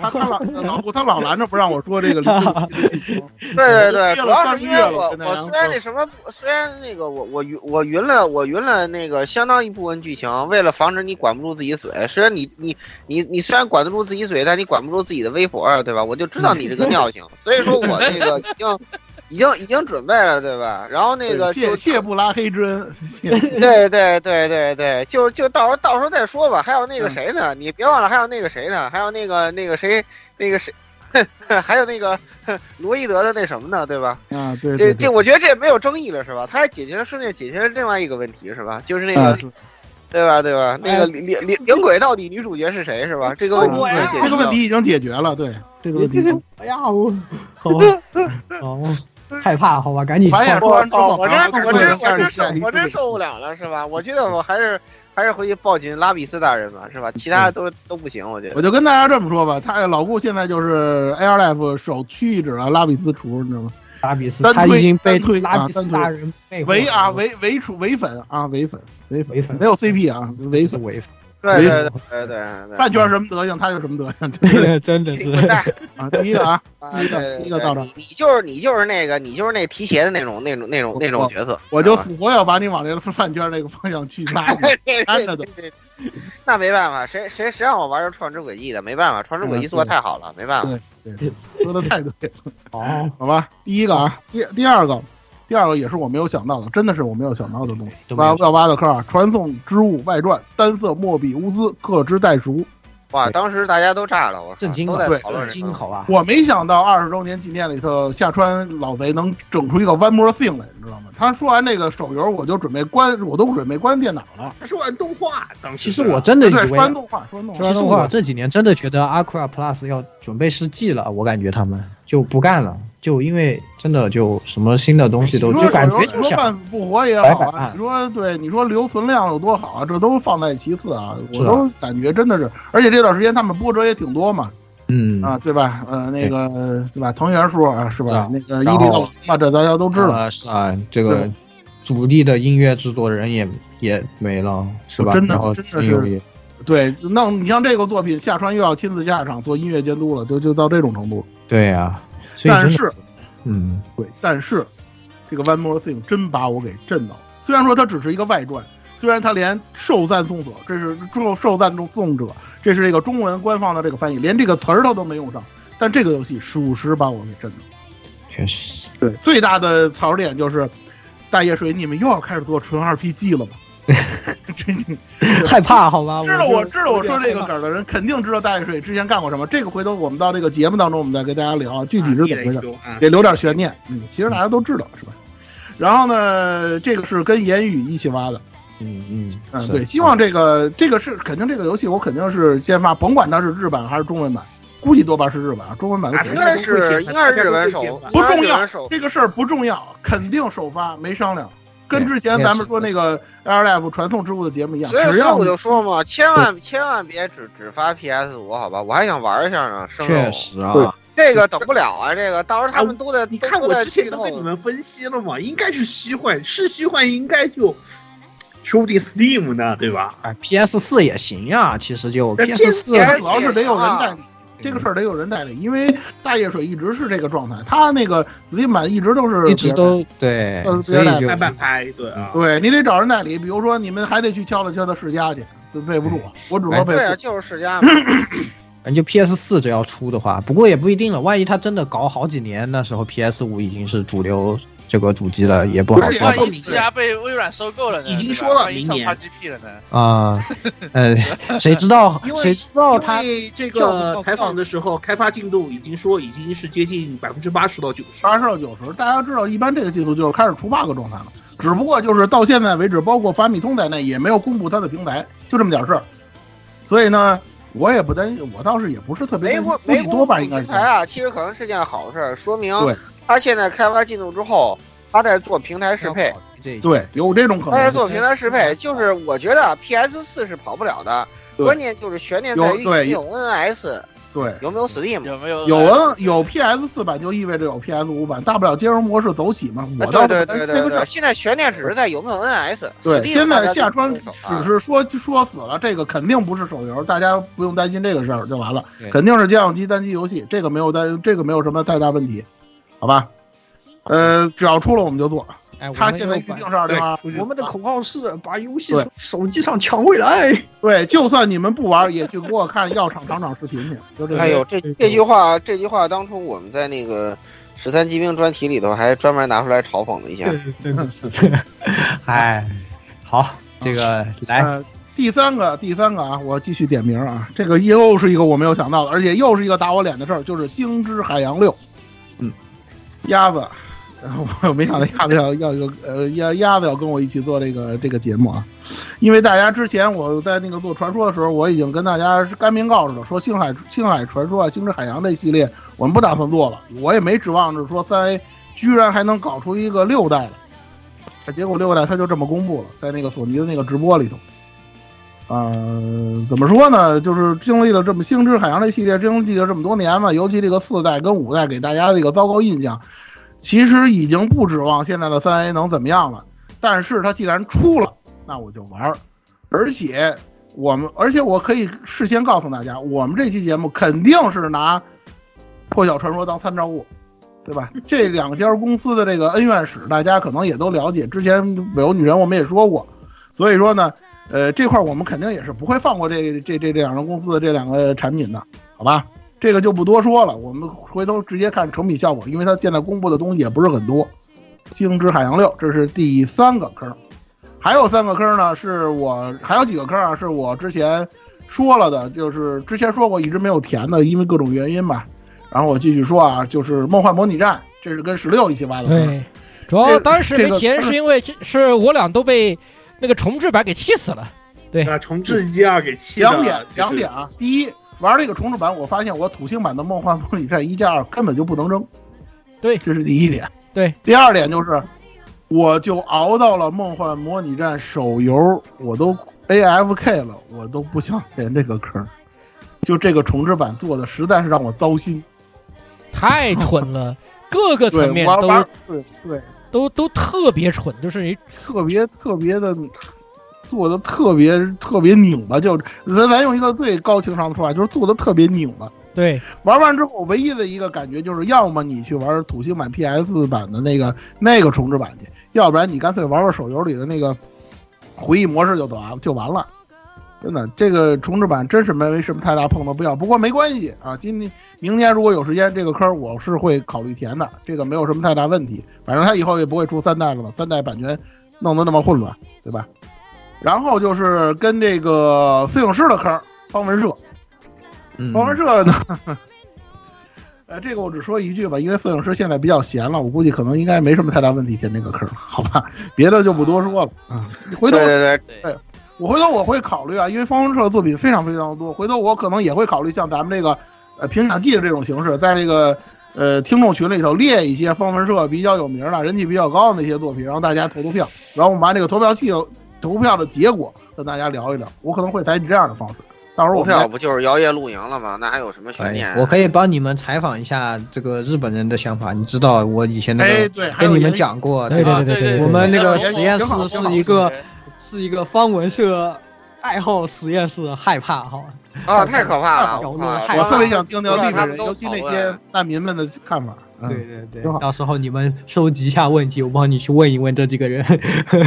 他他老老顾他老拦着不让我说这个。
对对对，主要是因为我我虽然那什么，虽然那个我我云我云了我云了那个相当一部分剧情，为了防止你管不住自己嘴。虽然你你你你虽然管得住自己嘴，但你管不住自己的微博，对吧？我就知道你这个尿性，所以说我那个已经。已经已经准备了，对吧？然后那个
谢谢不拉黑之恩，
对对对对对，就就到时候到时候再说吧。还有那个谁呢？你别忘了，还有那个谁呢？还有那个那个谁，那个谁，还有那个 罗伊德的那什么呢？对吧？
啊，对，
这这我觉得这没有争议了，是吧？他还解决了顺便解决了另外一个问题，是吧？就是那个，对吧？对吧？那个领领领领轨到底女主角是谁，是吧？这个问题
这个问题已经解决了，对这个问题。
哎呀，我好好。害怕，好吧，赶紧。
我我我真我真我真受我真受不了了，是吧？我觉得我还是还是回去抱紧拉比斯大人吧，是吧？其他都都不行，我觉得。
我就跟大家这么说吧，他老顾现在就是 Air Life 首屈一指啊，拉比斯厨，你知道吗？
拉比斯，
他
已经被
推
拉比斯大人
唯啊唯唯厨唯粉啊唯粉唯唯粉没有 CP 啊唯粉
唯粉。
对对对对对，
饭圈什么德行，他就什么德行
真的是
啊！第一个啊，
第一
个，第一个到这，
你就是你就是那个你就是那提鞋的那种那种那种那种角色，
我就死活要把你往那个饭圈那个方向去拉，
看着的。那没办法，谁谁谁让我玩这创世轨迹的？没办法，创世轨迹做的太好了，没办法。
对对，说的太对了。哦，好吧，第一个啊，第第二个。第二个也是我没有想到的，真的是我没有想到的东西。挖要挖的坑啊！传送之物外传，单色莫比乌兹，各之代熟。
哇！当时大家都炸了，我
震惊
了，
对，震惊好吧？
我没想到二十周年纪念里头，下川老贼能整出一个 One More Thing 来，你知道吗？他说完那个手游，我就准备关，我都准备关电脑了。
他说完动画，当时
其实我真的以为
说完动画，说完动画，
其实我这几年真的觉得 Aqua Plus 要准备失季了，我感觉他们就不干了。就因为真的就什么新的东西都就感觉就
说半死不活也好啊，你说对，你说留存量有多好啊，这都放在其次啊，我都感觉真的是，而且这段时间他们波折也挺多嘛，
嗯
啊对吧？呃那个对吧？藤原树啊是吧？那个伊利道嘛，这大家都知道啊
是啊，这个主力的音乐制作人也也没了是吧？
真的真的是，对，那你像这个作品，下川又要亲自下场做音乐监督了，就就到这种程度。
对呀。
但是，
嗯，
对，但是这个 One More Thing 真把我给震到了。虽然说它只是一个外传，虽然它连受赞颂者，这是受受赞颂颂者，这是这个中文官方的这个翻译，连这个词儿它都没用上。但这个游戏属实把我给震到了。
确实，
对，最大的槽点就是大叶水，你们又要开始做纯 RPG 了吗？
害怕好吧？
知道我知道我说这个梗的人，肯定知道大叶水之前干过什么。这个回头我们到这个节目当中，我们再跟大家聊具体是怎么回事，得留点悬念。嗯，其实大家都知道是吧？然后呢，这个是跟言语一起挖的。
嗯嗯
嗯，对，希望这个这个是肯定这个游戏我肯定是先发，甭管它是日版还是中文版，估计多半是日版啊，中文版的
应该是应该是日本首，
不重要，这个事儿不重要，肯定首发没商量，跟之前咱们说那个 LF 传送之物的节目一样。
所
以
我就说嘛，千万千万别只只发 PS 五，好吧？我还想玩一下呢。
确实啊，
这个等不了啊，这个到时候他们都在。
你看我之前都给你们分析了嘛，应该是虚幻，是虚幻应该就。说不定 Steam 呢，对吧？
哎，PS 四也行呀，其实就
PS
四
主要是得有人代理，这个事儿得有人代理，因为大叶水一直是这个状态，他那个 Steam 版一直都是
一直都对，
所以
就慢拍，对啊，
对你得找人代理，比如说你们还得去敲了敲他世嘉去，就备不住，我只说备。
对啊，就是世嘉嘛。
反正 PS 四只要出的话，不过也不一定了，万一他真的搞好几年，那时候 PS 五已经是主流。这个主机了也不好说。
万一被微软收购了呢？
已经说了明年。
GP 了呢？
啊，呃，谁知道？谁知道他
这个采访的时候，开发进度已经说已经是接近百分之八十到九十。
八十到九十，大家知道，一般这个进度就是开始出 bug 状态了。只不过就是到现在为止，包括法米通在内，也没有公布它的平台，就这么点事儿。所以呢，我也不担心，我倒是也不是特别担心。
没
多半应该是。
平台啊，其实可能是件好事，说明。他现在开发进度之后，他在做平台适配，
对，有这种可能。
他在做平台适配，就是我觉得 PS 四是跑不了的，关键就是悬念在于有 NS，
对，
有没有 Steam，
有没有？
有 N 有 PS 四版就意味着有 PS 五版，大不了兼容模式走起嘛。我倒
对对对对，现在悬念只是在有没有 NS。
对，现在下川只是说说死了，这个肯定不是手游，大家不用担心这个事儿就完了，肯定是家用机单机游戏，这个没有担，这个没有什么太大问题。好吧，呃，只要出了我们就做。他现在预定是二零二，
我们的口号是把游戏从手机上抢回来。
对，就算你们不玩，也去给我看药厂厂长视频去。就这。
哎呦，这这句话，这句话当初我们在那个十三机兵专题里头还专门拿出来嘲讽了一下。
真的是。哎，好，这个来
第三个，第三个啊，我继续点名啊，这个又是一个我没有想到的，而且又是一个打我脸的事儿，就是《星之海洋六》。嗯。鸭子，然 后我没想到鸭子要要有呃鸭鸭子要跟我一起做这个这个节目啊，因为大家之前我在那个做传说的时候，我已经跟大家干明告诉了，说星海星海传说啊，星之海洋这系列我们不打算做了，我也没指望着说三 A 居然还能搞出一个六代来，结果六代它就这么公布了，在那个索尼的那个直播里头。呃，怎么说呢？就是经历了这么《星之海洋》这系列，经历了这么多年嘛，尤其这个四代跟五代给大家这个糟糕印象，其实已经不指望现在的三 A 能怎么样了。但是它既然出了，那我就玩儿。而且我们，而且我可以事先告诉大家，我们这期节目肯定是拿《破晓传说》当参照物，对吧？这两家公司的这个恩怨史，大家可能也都了解。之前《北欧女人》我们也说过，所以说呢。呃，这块我们肯定也是不会放过这这这这两个公司的这两个产品的，好吧？这个就不多说了，我们回头直接看成品效果，因为它现在公布的东西也不是很多。星之海洋六，这是第三个坑，还有三个坑呢，是我还有几个坑啊，是我之前说了的，就是之前说过一直没有填的，因为各种原因吧。然后我继续说啊，就是梦幻模拟战，这是跟十六一起挖的
坑。主要当时没填是因为这是我俩都被。那个重置版给气死了，对，
重置一二给气
了。两点，两点啊！第一，玩这个重置版，我发现我土星版的梦幻模拟战一加二根本就不能扔，
对，
这是第一点。
对，
第二点就是，我就熬到了梦幻模拟战手游，我都 AFK 了，我都不想填这个坑。就这个重置版做的实在是让我糟心，
太蠢了，各个层面都
对对。
都都特别蠢，就是你
特别特别的做的特别特别拧巴，就咱咱用一个最高情商的说法，就是做的特别拧巴。
对，
玩完之后唯一的一个感觉就是，要么你去玩土星版 PS 版的那个那个重置版去，要不然你干脆玩玩手游里的那个回忆模式就完就完了。真的，这个重置版真是没什么太大碰到必要。不过没关系啊，今年、明年如果有时间，这个坑我是会考虑填的，这个没有什么太大问题。反正他以后也不会出三代了嘛，三代版权弄得那么混乱，对吧？然后就是跟这个摄影师的坑，方文社。方文社呢，呃，这个我只说一句吧，因为摄影师现在比较闲了，我估计可能应该没什么太大问题填这个坑，好吧？别的就不多说了啊。回头
对对对。
我回头我会考虑啊，因为方文社的作品非常非常的多，回头我可能也会考虑像咱们这个，呃评奖季的这种形式，在这个呃听众群里头列一些方文社比较有名的、人气比较高的那些作品，然后大家投投票，然后我们把这个投票器投票的结果跟大家聊一聊。我可能会采取这样的方式，到时候我
票不就是摇曳露营了吗？那还有什么悬
哎
念？
我可以帮你们采访一下这个日本人的想法。你知道我以前那个
哎对
跟你们讲过，
对
吧
对对对对
我们那个实验室是一个是一个方文社爱好实验室，害怕哈。
啊，太可怕了！我
特别想听听里面人，尤其那些难民们的看法。嗯
对对对，到时候你们收集一下问题，我帮你去问一问这几个人。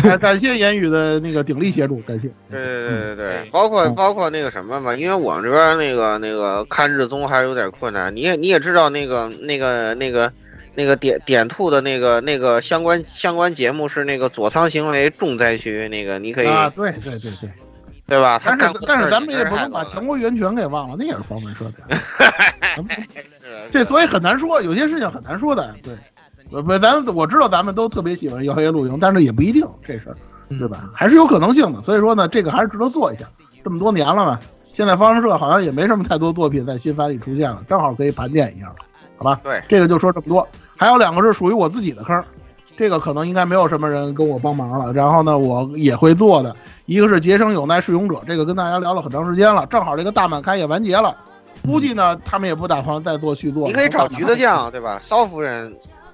感 感谢言语的那个鼎力协助，感谢。
对对对对包括
嗯
包括那个什么嘛，因为我们这边那个那个看日综还是有点困难。你也你也知道那个那个那个那个点点兔的那个那个相关相关节目是那个左仓行为重灾区，那个你可以
啊，对对对对。
对吧？他
但是但是咱们也不能把强国源泉给忘了，那也是方文社的。这所以很难说，有些事情很难说的。对，不不，咱我知道咱们都特别喜欢摇曳露营，但是也不一定这事儿，对吧？还是有可能性的。所以说呢，这个还是值得做一下。这么多年了嘛，现在方文社好像也没什么太多作品在新番里出现了，正好可以盘点一下了，好吧？
对，
这个就说这么多。还有两个是属于我自己的坑，这个可能应该没有什么人跟我帮忙了。然后呢，我也会做的，一个是节生有奈是勇者，这个跟大家聊了很长时间了，正好这个大满开也完结了，估计呢他们也不打算再做续作了。
你可以找橘子酱，对吧？骚夫人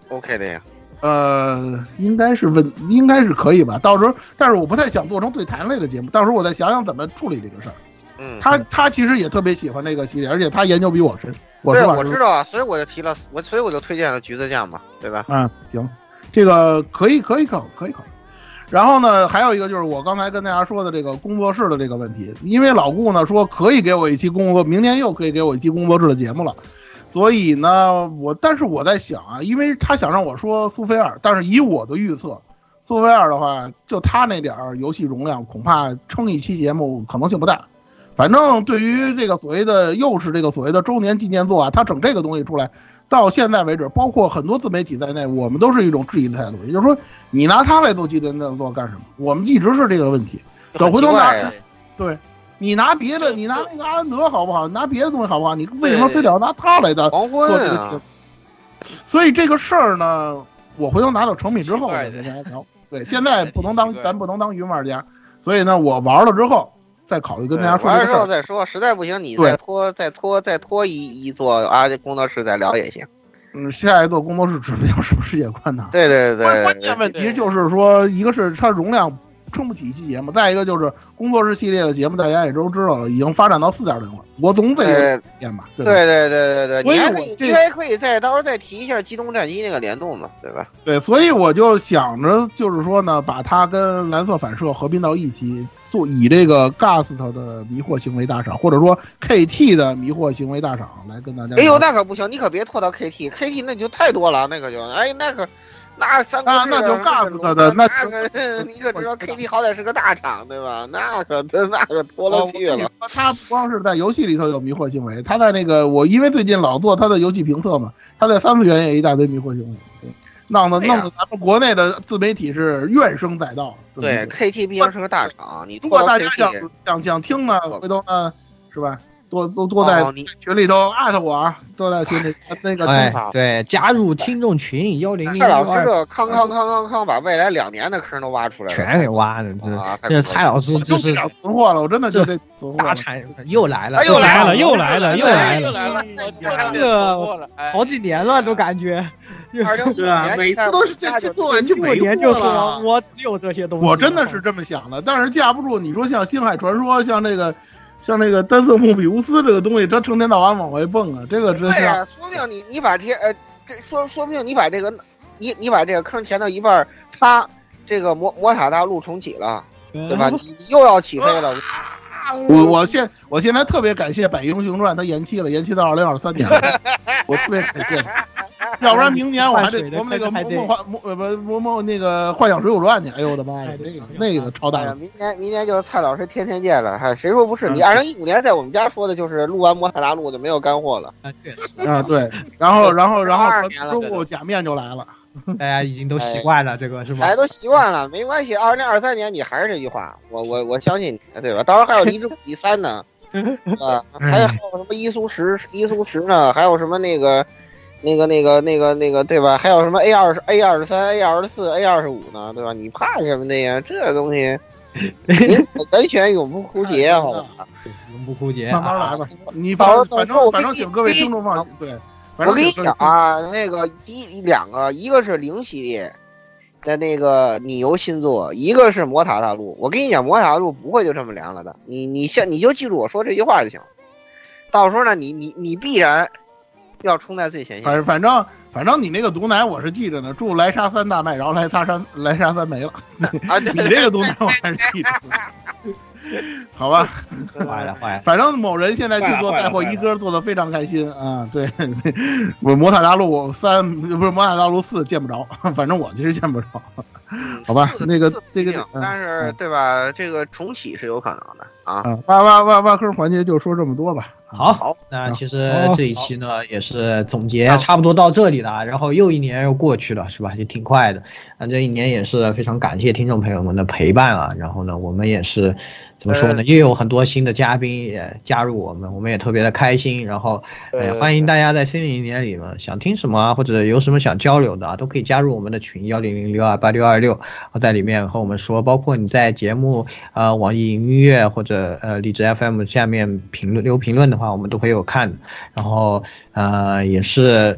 OK 的呀。
呃，应该是问，应该是可以吧？到时候，但是我不太想做成对谈类的节目，到时候我再想想怎么处理这个事儿。
嗯，
他他其实也特别喜欢这个系列，而且他研究比我深。我
对，
实话实
我知道啊，所以我就提了，我所以我就推荐了橘子酱嘛，对吧？
嗯，行，这个可以可以考可以考虑。然后呢，还有一个就是我刚才跟大家说的这个工作室的这个问题，因为老顾呢说可以给我一期工作，明年又可以给我一期工作室的节目了，所以呢，我但是我在想啊，因为他想让我说苏菲尔，但是以我的预测，苏菲尔的话，就他那点儿游戏容量，恐怕撑一期节目可能性不大。反正对于这个所谓的又是这个所谓的周年纪念作啊，他整这个东西出来，到现在为止，包括很多自媒体在内，我们都是一种质疑的态度，也就是说，你拿它来做纪念作干什么？我们一直是这个问题。等回头拿对，你拿别的，你拿那个阿兰德好不好？拿别的东西好不好？你为什么非得要拿它来的
黄昏啊
做这个？所以这个事儿呢，我回头拿到成品之后再跟大家聊。对，现在 不能当咱不能当云玩家，所以呢，我玩了之后再考虑跟大家说
完了之。后再说，实在不行你再拖再拖再拖一一座啊，这工作室再聊也行。
嗯，下一座工作室指不定什么世界观呢？
对对对对
关键问题就是说，一个是它容量撑不起一期节目，再一个就是工作室系列的节目，大家也都知道了，已经发展到四点零了，我总得有
对
变吧？
对
吧
对对对对，
所以
你还可以你还可以再到时候再提一下机动战机那个联动嘛，对吧？
对，所以我就想着，就是说呢，把它跟蓝色反射合并到一起，做以这个 Gust 的迷惑行为大赏，或者说 KT 的迷惑行为大赏来跟大家聊。
哎呦，那可不行，你可别拖到 KT，KT 那就太多了，那可就哎那个。那三国志
那那就
啊
Gust 的那
那个，你可知道 KT 好歹是个大厂对吧？那可 那可拖
哦
了去了。
他不光是在游戏里头有迷惑行为，他在那个我因为最近老做他的游戏评测嘛，他在三次元也一大堆迷惑行为，对弄得弄得咱们国内的自媒体是怨声载道。
对，KT 毕竟是个大厂，你
如果大家想想想听呢，回头呢，是吧？多多多在群里头艾特我啊，多在群里那个
对，加入听众群幺零零
蔡老师，这康康康康康把未来两年的坑都挖出来了，
全给挖了。
啊
这这蔡老师就是
存货了，我真的就这存货了
大产又来了，
哎又来
了又来了又来了又
来了，
这个好几年了都感觉。
是啊，每次都是这期做完就没
年就说
了。
我只有这些东西。
我真的是这么想的，但是架不住你说像《星海传说》，像这个，像那个单色莫比乌斯这个东西，它成天到晚往外蹦啊，这个真是。
对呀，说不定你你把这些呃，这说说不定你把这个你你把这个坑填到一半儿，它这个魔魔塔大陆重启了，对吧？你你又要起飞了，
我我现我现在特别感谢《百英雄传》，它延期了，延期到二零二三年了，我特别感谢，要不然明年我还得 我们那个魔魔幻魔呃不魔魔那个幻想水浒传去，哎呦我的妈呀，那个那个超大
明年明年就是蔡老师天天见了，嗨，谁说不是？
嗯。
你二零一五年在我们家说的就是录完魔塔大陆就没有干货了，
啊对，然后然后然后
22年了
中午假面就来了，
大家已经都习惯了这个是吧
大？家都习惯了，没关系。二零二三年你还是这句话，我我我相信你，对吧？到时候还有离之谷第三呢，啊，还有还有什么伊苏十伊苏十呢？还有什么那个那个那个那个那个对吧？还有什么 A 二十 A 二十三 A 二十四 A 二十五呢？对吧？你怕什么的呀？这东西，你完全永不枯竭，好吧？
永不枯竭，
慢慢来吧。你
到
反反正反正请各位听众放心，对。
我跟你讲啊，那个第一两个，一个是零系列的那个你游新作，一个是魔塔大陆。我跟你讲，魔塔大陆不会就这么凉了的。你你像你就记住我说这句话就行。到时候呢，你你你必然要冲在最前线。
反反正反正你那个毒奶我是记着呢，祝莱莎三大卖，然后莱莎三莱莎三没了。
啊，
你这个毒奶我还是记着。好吧，
坏了坏了。
反正某人现在去做带货一哥做的非常开心啊！对，我魔塔大陆三不是魔塔大陆四见不着，反正我其实见不着。好吧，那个这个，
但是对吧？这个重启是有可能的啊。
挖挖挖挖坑环节就说这么多吧。
好，好，那其实这一期呢也是总结差不多到这里了，然后又一年又过去了，是吧？也挺快的。那这一年也是非常感谢听众朋友们的陪伴啊，然后呢，我们也是。怎么说呢？又有很多新的嘉宾也加入我们，我们也特别的开心。然后，呃，欢迎大家在新的一年里呢，想听什么啊，或者有什么想交流的啊，都可以加入我们的群幺零零六二八六二六，在里面和我们说。包括你在节目啊，网易云音乐或者呃荔枝 FM 下面评论留评论的话，我们都会有看。然后，呃，也是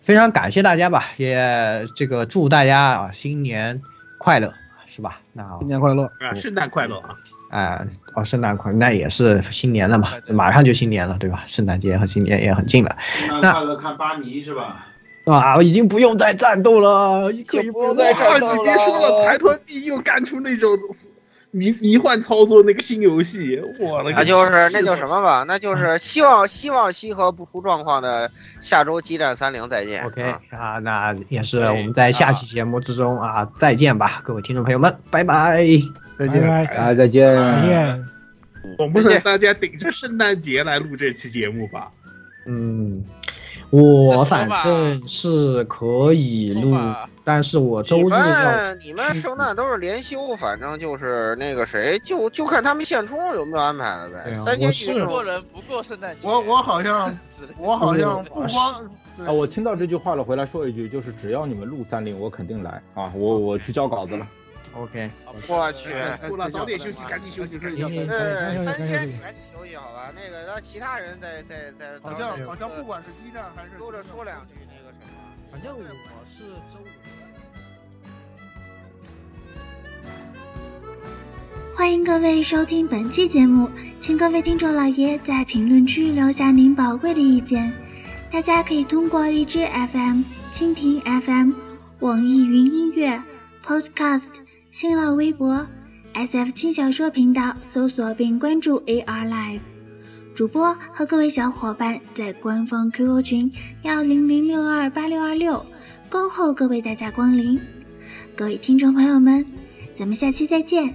非常感谢大家吧，也这个祝大家啊新年快乐，是吧？那
新年快乐
啊，圣诞快乐啊！
啊，哦，圣诞快，那也是新年了嘛，马上就新年了，对吧？圣诞节和新年也很近了。
那快乐看巴尼是吧？
啊，我已经不用再战斗了，可以
不用再战斗了。
你别说了，财团 B 又干出那种迷迷幻操作那个新游戏，我
那就是那叫什么吧？那就是希望希望西河不出状况的下周激战三零再见。
OK 啊，那也是我们在下期节目之中啊再见吧，各位听众朋友们，拜拜。
再见，
啊，再见。
再见。
总不能大家顶着圣诞节来录这期节目吧？
嗯，我反正是可以录，但是我周日要。
你们圣诞都是连休，反正就是那个谁，就就看他们现充有没有安排了呗。三天
中国人不过圣诞节。
我我好像 我好像不光
啊，我听到这句话了，回来说一句，就是只要你们录三零，我肯定来啊！我我去交稿子了。
OK，
我去，
够了，早点休息，赶紧休息，睡觉。
对，三千你赶紧休息好吧？那个，让其他人再再再，
好像好像不管是激战还是
都着说两句那个什么。
反正我是周五。
欢迎各位收听本期节目，请各位听众老爷在评论区留下您宝贵的意见。大家可以通过荔枝 FM、蜻蜓 FM、网易云音乐。Podcast、新浪微博、SF 轻小说频道搜索并关注 AR Live 主播和各位小伙伴在官方 QQ 群幺零零六二八六二六恭候各位大驾光临。各位听众朋友们，咱们下期再见。